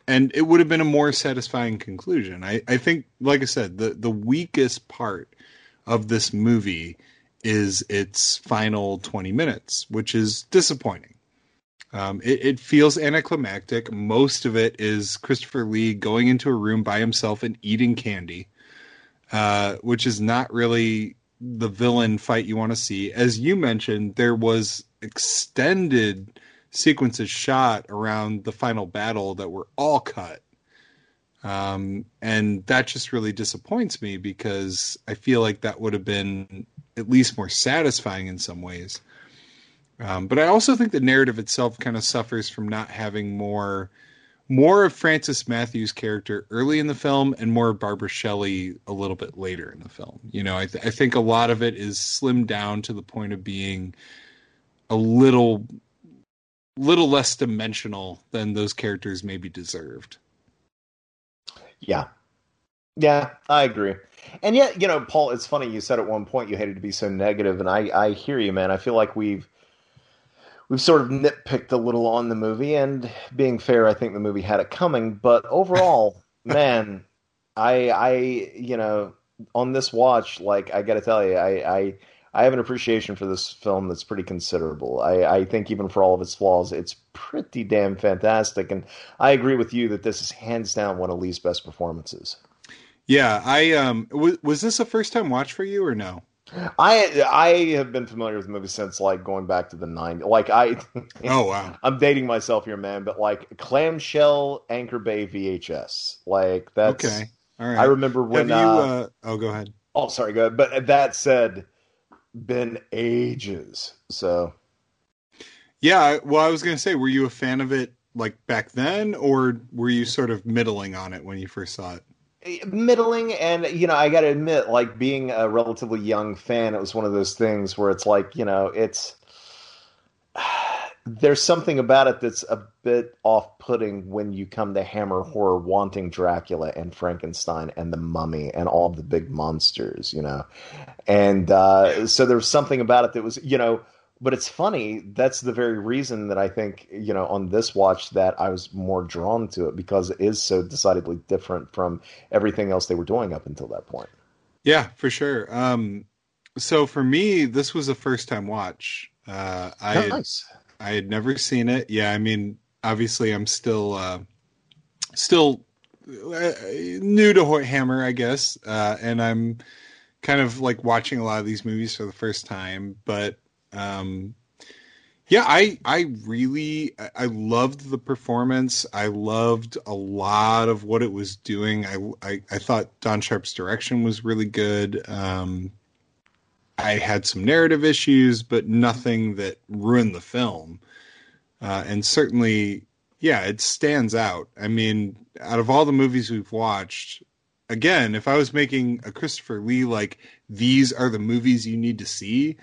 and it would have been a more satisfying conclusion. I, I think, like I said, the the weakest part of this movie is its final 20 minutes, which is disappointing. Um, it, it, feels anticlimactic. Most of it is Christopher Lee going into a room by himself and eating candy, uh, which is not really the villain fight you want to see. As you mentioned, there was extended sequences shot around the final battle that were all cut um, and that just really disappoints me because I feel like that would have been at least more satisfying in some ways. Um, but I also think the narrative itself kind of suffers from not having more more of Francis Matthews' character early in the film and more of Barbara Shelley a little bit later in the film. You know, I, th- I think a lot of it is slimmed down to the point of being a little little less dimensional than those characters maybe deserved. Yeah. Yeah, I agree. And yet, you know, Paul, it's funny you said at one point you hated to be so negative, and I, I hear you, man. I feel like we've we've sort of nitpicked a little on the movie, and being fair, I think the movie had it coming. But overall, man, I I you know on this watch, like I got to tell you, I, I I have an appreciation for this film that's pretty considerable. I, I think even for all of its flaws, it's pretty damn fantastic. And I agree with you that this is hands down one of Lee's best performances. Yeah, I um was, was this a first time watch for you or no? I I have been familiar with the movie since like going back to the 90s. Like I Oh wow. I'm dating myself here, man, but like clamshell Anchor Bay VHS. Like that's Okay. All right. I remember when you, uh, uh, oh go ahead. Oh sorry, go ahead. But that said, been ages. So, yeah. Well, I was going to say, were you a fan of it like back then, or were you sort of middling on it when you first saw it? Eh, middling, and you know, I got to admit, like being a relatively young fan, it was one of those things where it's like, you know, it's there's something about it that's a bit off-putting when you come to Hammer horror wanting Dracula and Frankenstein and the Mummy and all the big monsters, you know. And uh, so there's something about it that was, you know, but it's funny. That's the very reason that I think, you know, on this watch that I was more drawn to it because it is so decidedly different from everything else they were doing up until that point. Yeah, for sure. Um, so for me, this was a first time watch. Uh, I, oh, nice. I had never seen it. Yeah, I mean, obviously, I'm still uh, still uh, new to Hammer, I guess, uh, and I'm kind of like watching a lot of these movies for the first time. But um, yeah, I I really I loved the performance. I loved a lot of what it was doing. I I, I thought Don Sharp's direction was really good. Um, I had some narrative issues, but nothing that ruined the film. Uh, and certainly, yeah, it stands out. I mean, out of all the movies we've watched, again, if I was making a Christopher Lee like these are the movies you need to see,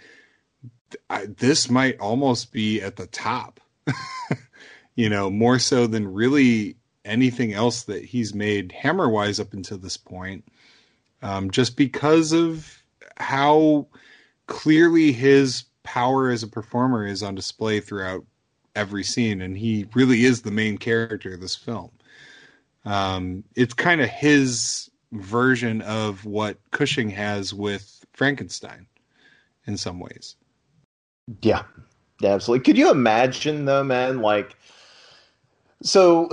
I, this might almost be at the top. you know, more so than really anything else that he's made hammer wise up until this point. Um, just because of how clearly his power as a performer is on display throughout every scene, and he really is the main character of this film. Um, it's kind of his version of what Cushing has with Frankenstein in some ways. Yeah, absolutely. Could you imagine though, man? Like, so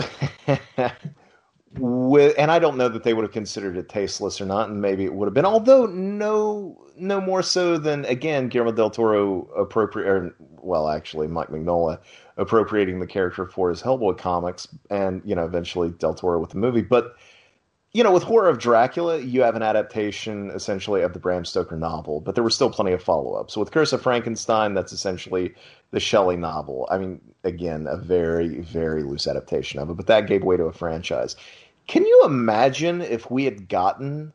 with, and I don't know that they would have considered it tasteless or not, and maybe it would have been. Although no, no more so than again Guillermo del Toro appropriate, well, actually Mike Mignola appropriating the character for his Hellboy comics, and you know eventually Del Toro with the movie, but you know, with Horror of Dracula, you have an adaptation essentially of the Bram Stoker novel, but there were still plenty of follow ups. With Curse of Frankenstein, that's essentially the Shelley novel. I mean, again, a very, very loose adaptation of it, but that gave way to a franchise. Can you imagine if we had gotten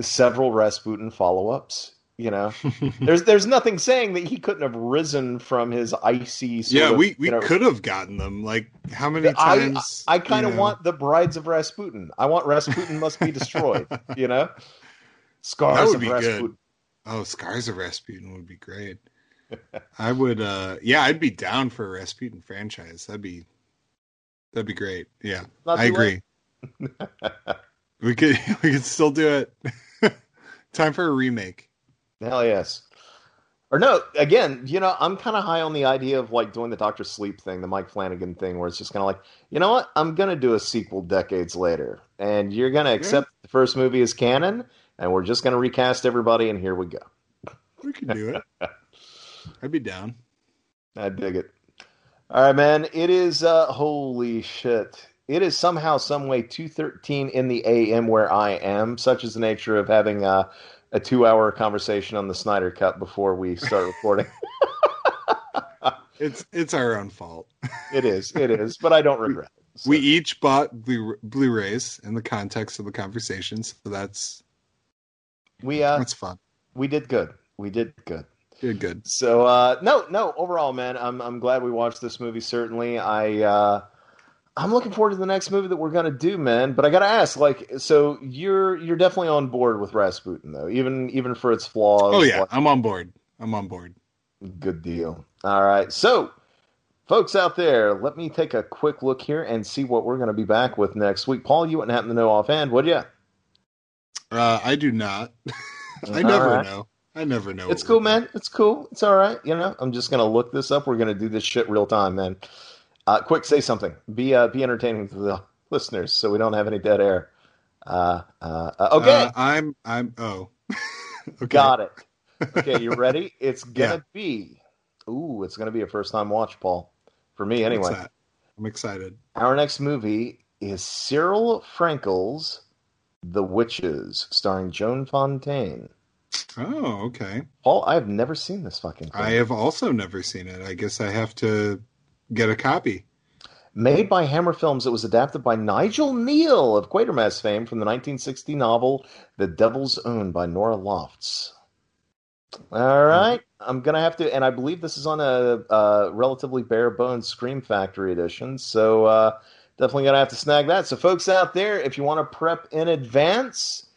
several Rasputin follow ups? You know, there's there's nothing saying that he couldn't have risen from his icy. yeah, of, we we you know, could have gotten them. Like how many times? I, I kind of you know? want the Brides of Rasputin. I want Rasputin must be destroyed. you know, scars That would of be Rasputin. good. Oh, Scars of Rasputin would be great. I would. uh Yeah, I'd be down for a Rasputin franchise. That'd be that'd be great. Yeah, I agree. we could we could still do it. Time for a remake. Hell yes. Or no, again, you know, I'm kind of high on the idea of like doing the Doctor Sleep thing, the Mike Flanagan thing, where it's just kind of like, you know what, I'm gonna do a sequel decades later, and you're gonna accept the first movie as canon, and we're just gonna recast everybody, and here we go. We can do it. I'd be down. I dig it. All right, man. It is uh holy shit. It is somehow, some way, two thirteen in the AM where I am. Such is the nature of having uh, a two-hour conversation on the Snyder Cut before we start recording. It's it's our own fault. it is, it is, but I don't regret it. So, We each bought Blu- Blu-rays in the context of the conversation, so that's we uh that's fun. we did good. We did good. Good, good. So uh no, no, overall, man, I'm I'm glad we watched this movie. Certainly, I uh I'm looking forward to the next movie that we're gonna do, man. But I gotta ask, like, so you're you're definitely on board with Rasputin, though, even even for its flaws. Oh yeah, like, I'm on board. I'm on board. good deal. All right, so folks out there, let me take a quick look here and see what we're gonna be back with next week. Paul, you wouldn't happen to know offhand, would you? Uh, I do not. I All never right. know. I never know. It's cool, man. It's cool. It's all right. You know, I'm just gonna look this up. We're gonna do this shit real time, man. Uh, quick, say something. Be uh, be entertaining to the listeners, so we don't have any dead air. Uh, uh, uh, okay, Uh, I'm. I'm. Oh. okay. got it. Okay, you ready? It's gonna Yeah. be. Ooh, it's gonna be a first time watch, Paul. For me, anyway. I'm excited. Our next movie is Cyril Frankel's The Witches, starring Joan Fontaine. Oh, okay. Paul, I have never seen this fucking thing. I have also never seen it. I guess I have to get a copy. Made by Hammer Films, it was adapted by Nigel Kneale of Quatermass fame from the 1960 novel The Devil's Own by Norah Lofts. All right, I'm gonna have to, and I believe this is on a, a relatively bare bones Scream Factory edition, so uh, definitely gonna have to snag that. So, folks out there, if you want to prep in advance,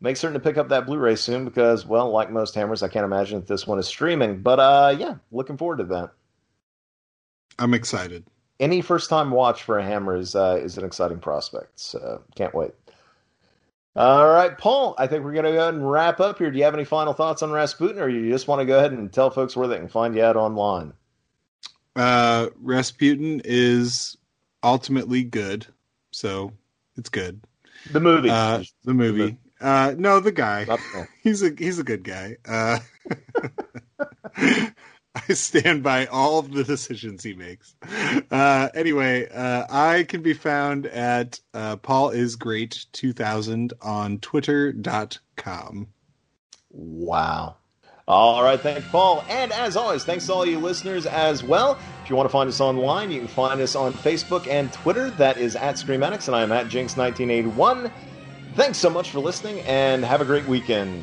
make certain to pick up that Blu-ray soon because, well, like most hammers, I can't imagine that this one is streaming. But uh, yeah, looking forward to that I'm excited. any first time watch for a hammer is uh, is an exciting prospect. So can't wait. All right, Paul. I think we're going to go ahead and wrap up here. Do you have any final thoughts on Rasputin, or you just want to go ahead and tell folks where they can find you out online? Uh, Rasputin is ultimately good, so It's good. The movie. Uh, the movie. Uh, no, the guy. He's a he's a good guy. Uh, I stand by all of the decisions he makes. Uh, anyway, uh, I can be found at uh, Paul is great 2000 on twitter.com. Wow. All right, thanks, Paul. And as always, thanks to all you listeners as well. If you want to find us online, you can find us on Facebook and Twitter. That is at Screamatics, and I am at Jinx1981. Thanks so much for listening, and have a great weekend.